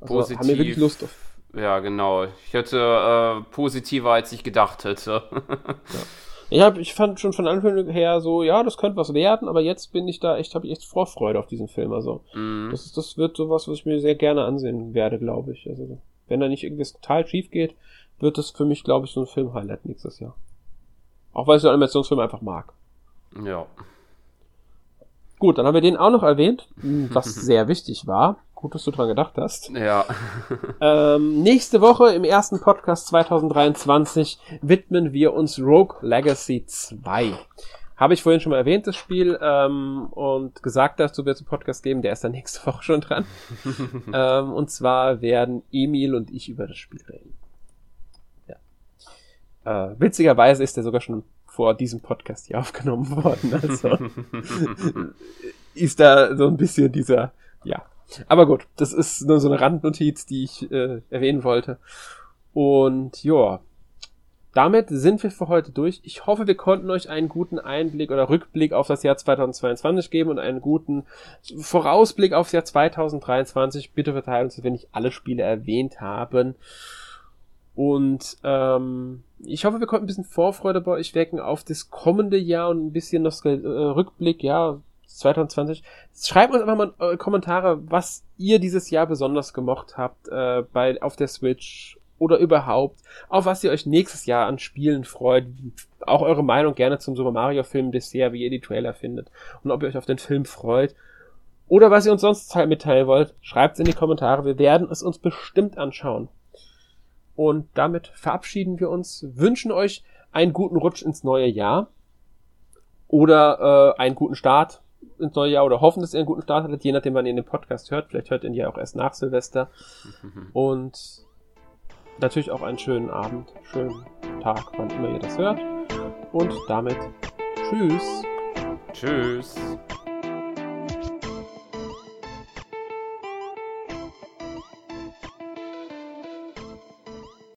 Also, Positiv. Haben wir wirklich Lust auf. Ja, genau. Ich hätte äh, positiver, als ich gedacht hätte. ja. Ich, hab, ich fand schon von Anfang her so, ja, das könnte was werden, aber jetzt bin ich da echt, habe ich echt Vorfreude auf diesen Film. Also, mm. das, ist, das wird sowas, was ich mir sehr gerne ansehen werde, glaube ich. Also, wenn da nicht irgendwas total schief geht, wird das für mich, glaube ich, so ein Film-Highlight nächstes Jahr. Auch weil ich so Animationsfilme einfach mag. Ja. Gut, dann haben wir den auch noch erwähnt, was sehr wichtig war. Gut, dass du dran gedacht hast. Ja. ähm, nächste Woche im ersten Podcast 2023 widmen wir uns Rogue Legacy 2. Habe ich vorhin schon mal erwähnt, das Spiel, ähm, und gesagt, dass du wird einen Podcast geben, der ist dann nächste Woche schon dran. (laughs) ähm, und zwar werden Emil und ich über das Spiel reden. Ja. Äh, witzigerweise ist er sogar schon vor diesem Podcast hier (laughs) aufgenommen worden. Also (laughs) ist da so ein bisschen dieser, ja, aber gut, das ist nur so eine Randnotiz, die ich äh, erwähnen wollte. Und ja, damit sind wir für heute durch. Ich hoffe, wir konnten euch einen guten Einblick oder Rückblick auf das Jahr 2022 geben und einen guten Vorausblick aufs Jahr 2023. Bitte verteilen uns, wenn nicht alle Spiele erwähnt haben. Und ähm, ich hoffe, wir konnten ein bisschen Vorfreude bei euch wecken auf das kommende Jahr und ein bisschen noch äh, Rückblick, ja, 2020. Schreibt uns einfach mal eure Kommentare, was ihr dieses Jahr besonders gemocht habt äh, bei auf der Switch oder überhaupt, auf was ihr euch nächstes Jahr an Spielen freut. Auch eure Meinung gerne zum Super Mario Film bisher, wie ihr die Trailer findet und ob ihr euch auf den Film freut. Oder was ihr uns sonst mitteilen wollt, schreibt es in die Kommentare. Wir werden es uns bestimmt anschauen. Und damit verabschieden wir uns, wünschen euch einen guten Rutsch ins neue Jahr oder äh, einen guten Start ins neue Jahr oder hoffen, dass ihr einen guten Start hattet, je nachdem, wann ihr den Podcast hört. Vielleicht hört ihr ihn ja auch erst nach Silvester. (laughs) Und natürlich auch einen schönen Abend, schönen Tag, wann immer ihr das hört. Und damit tschüss. Tschüss.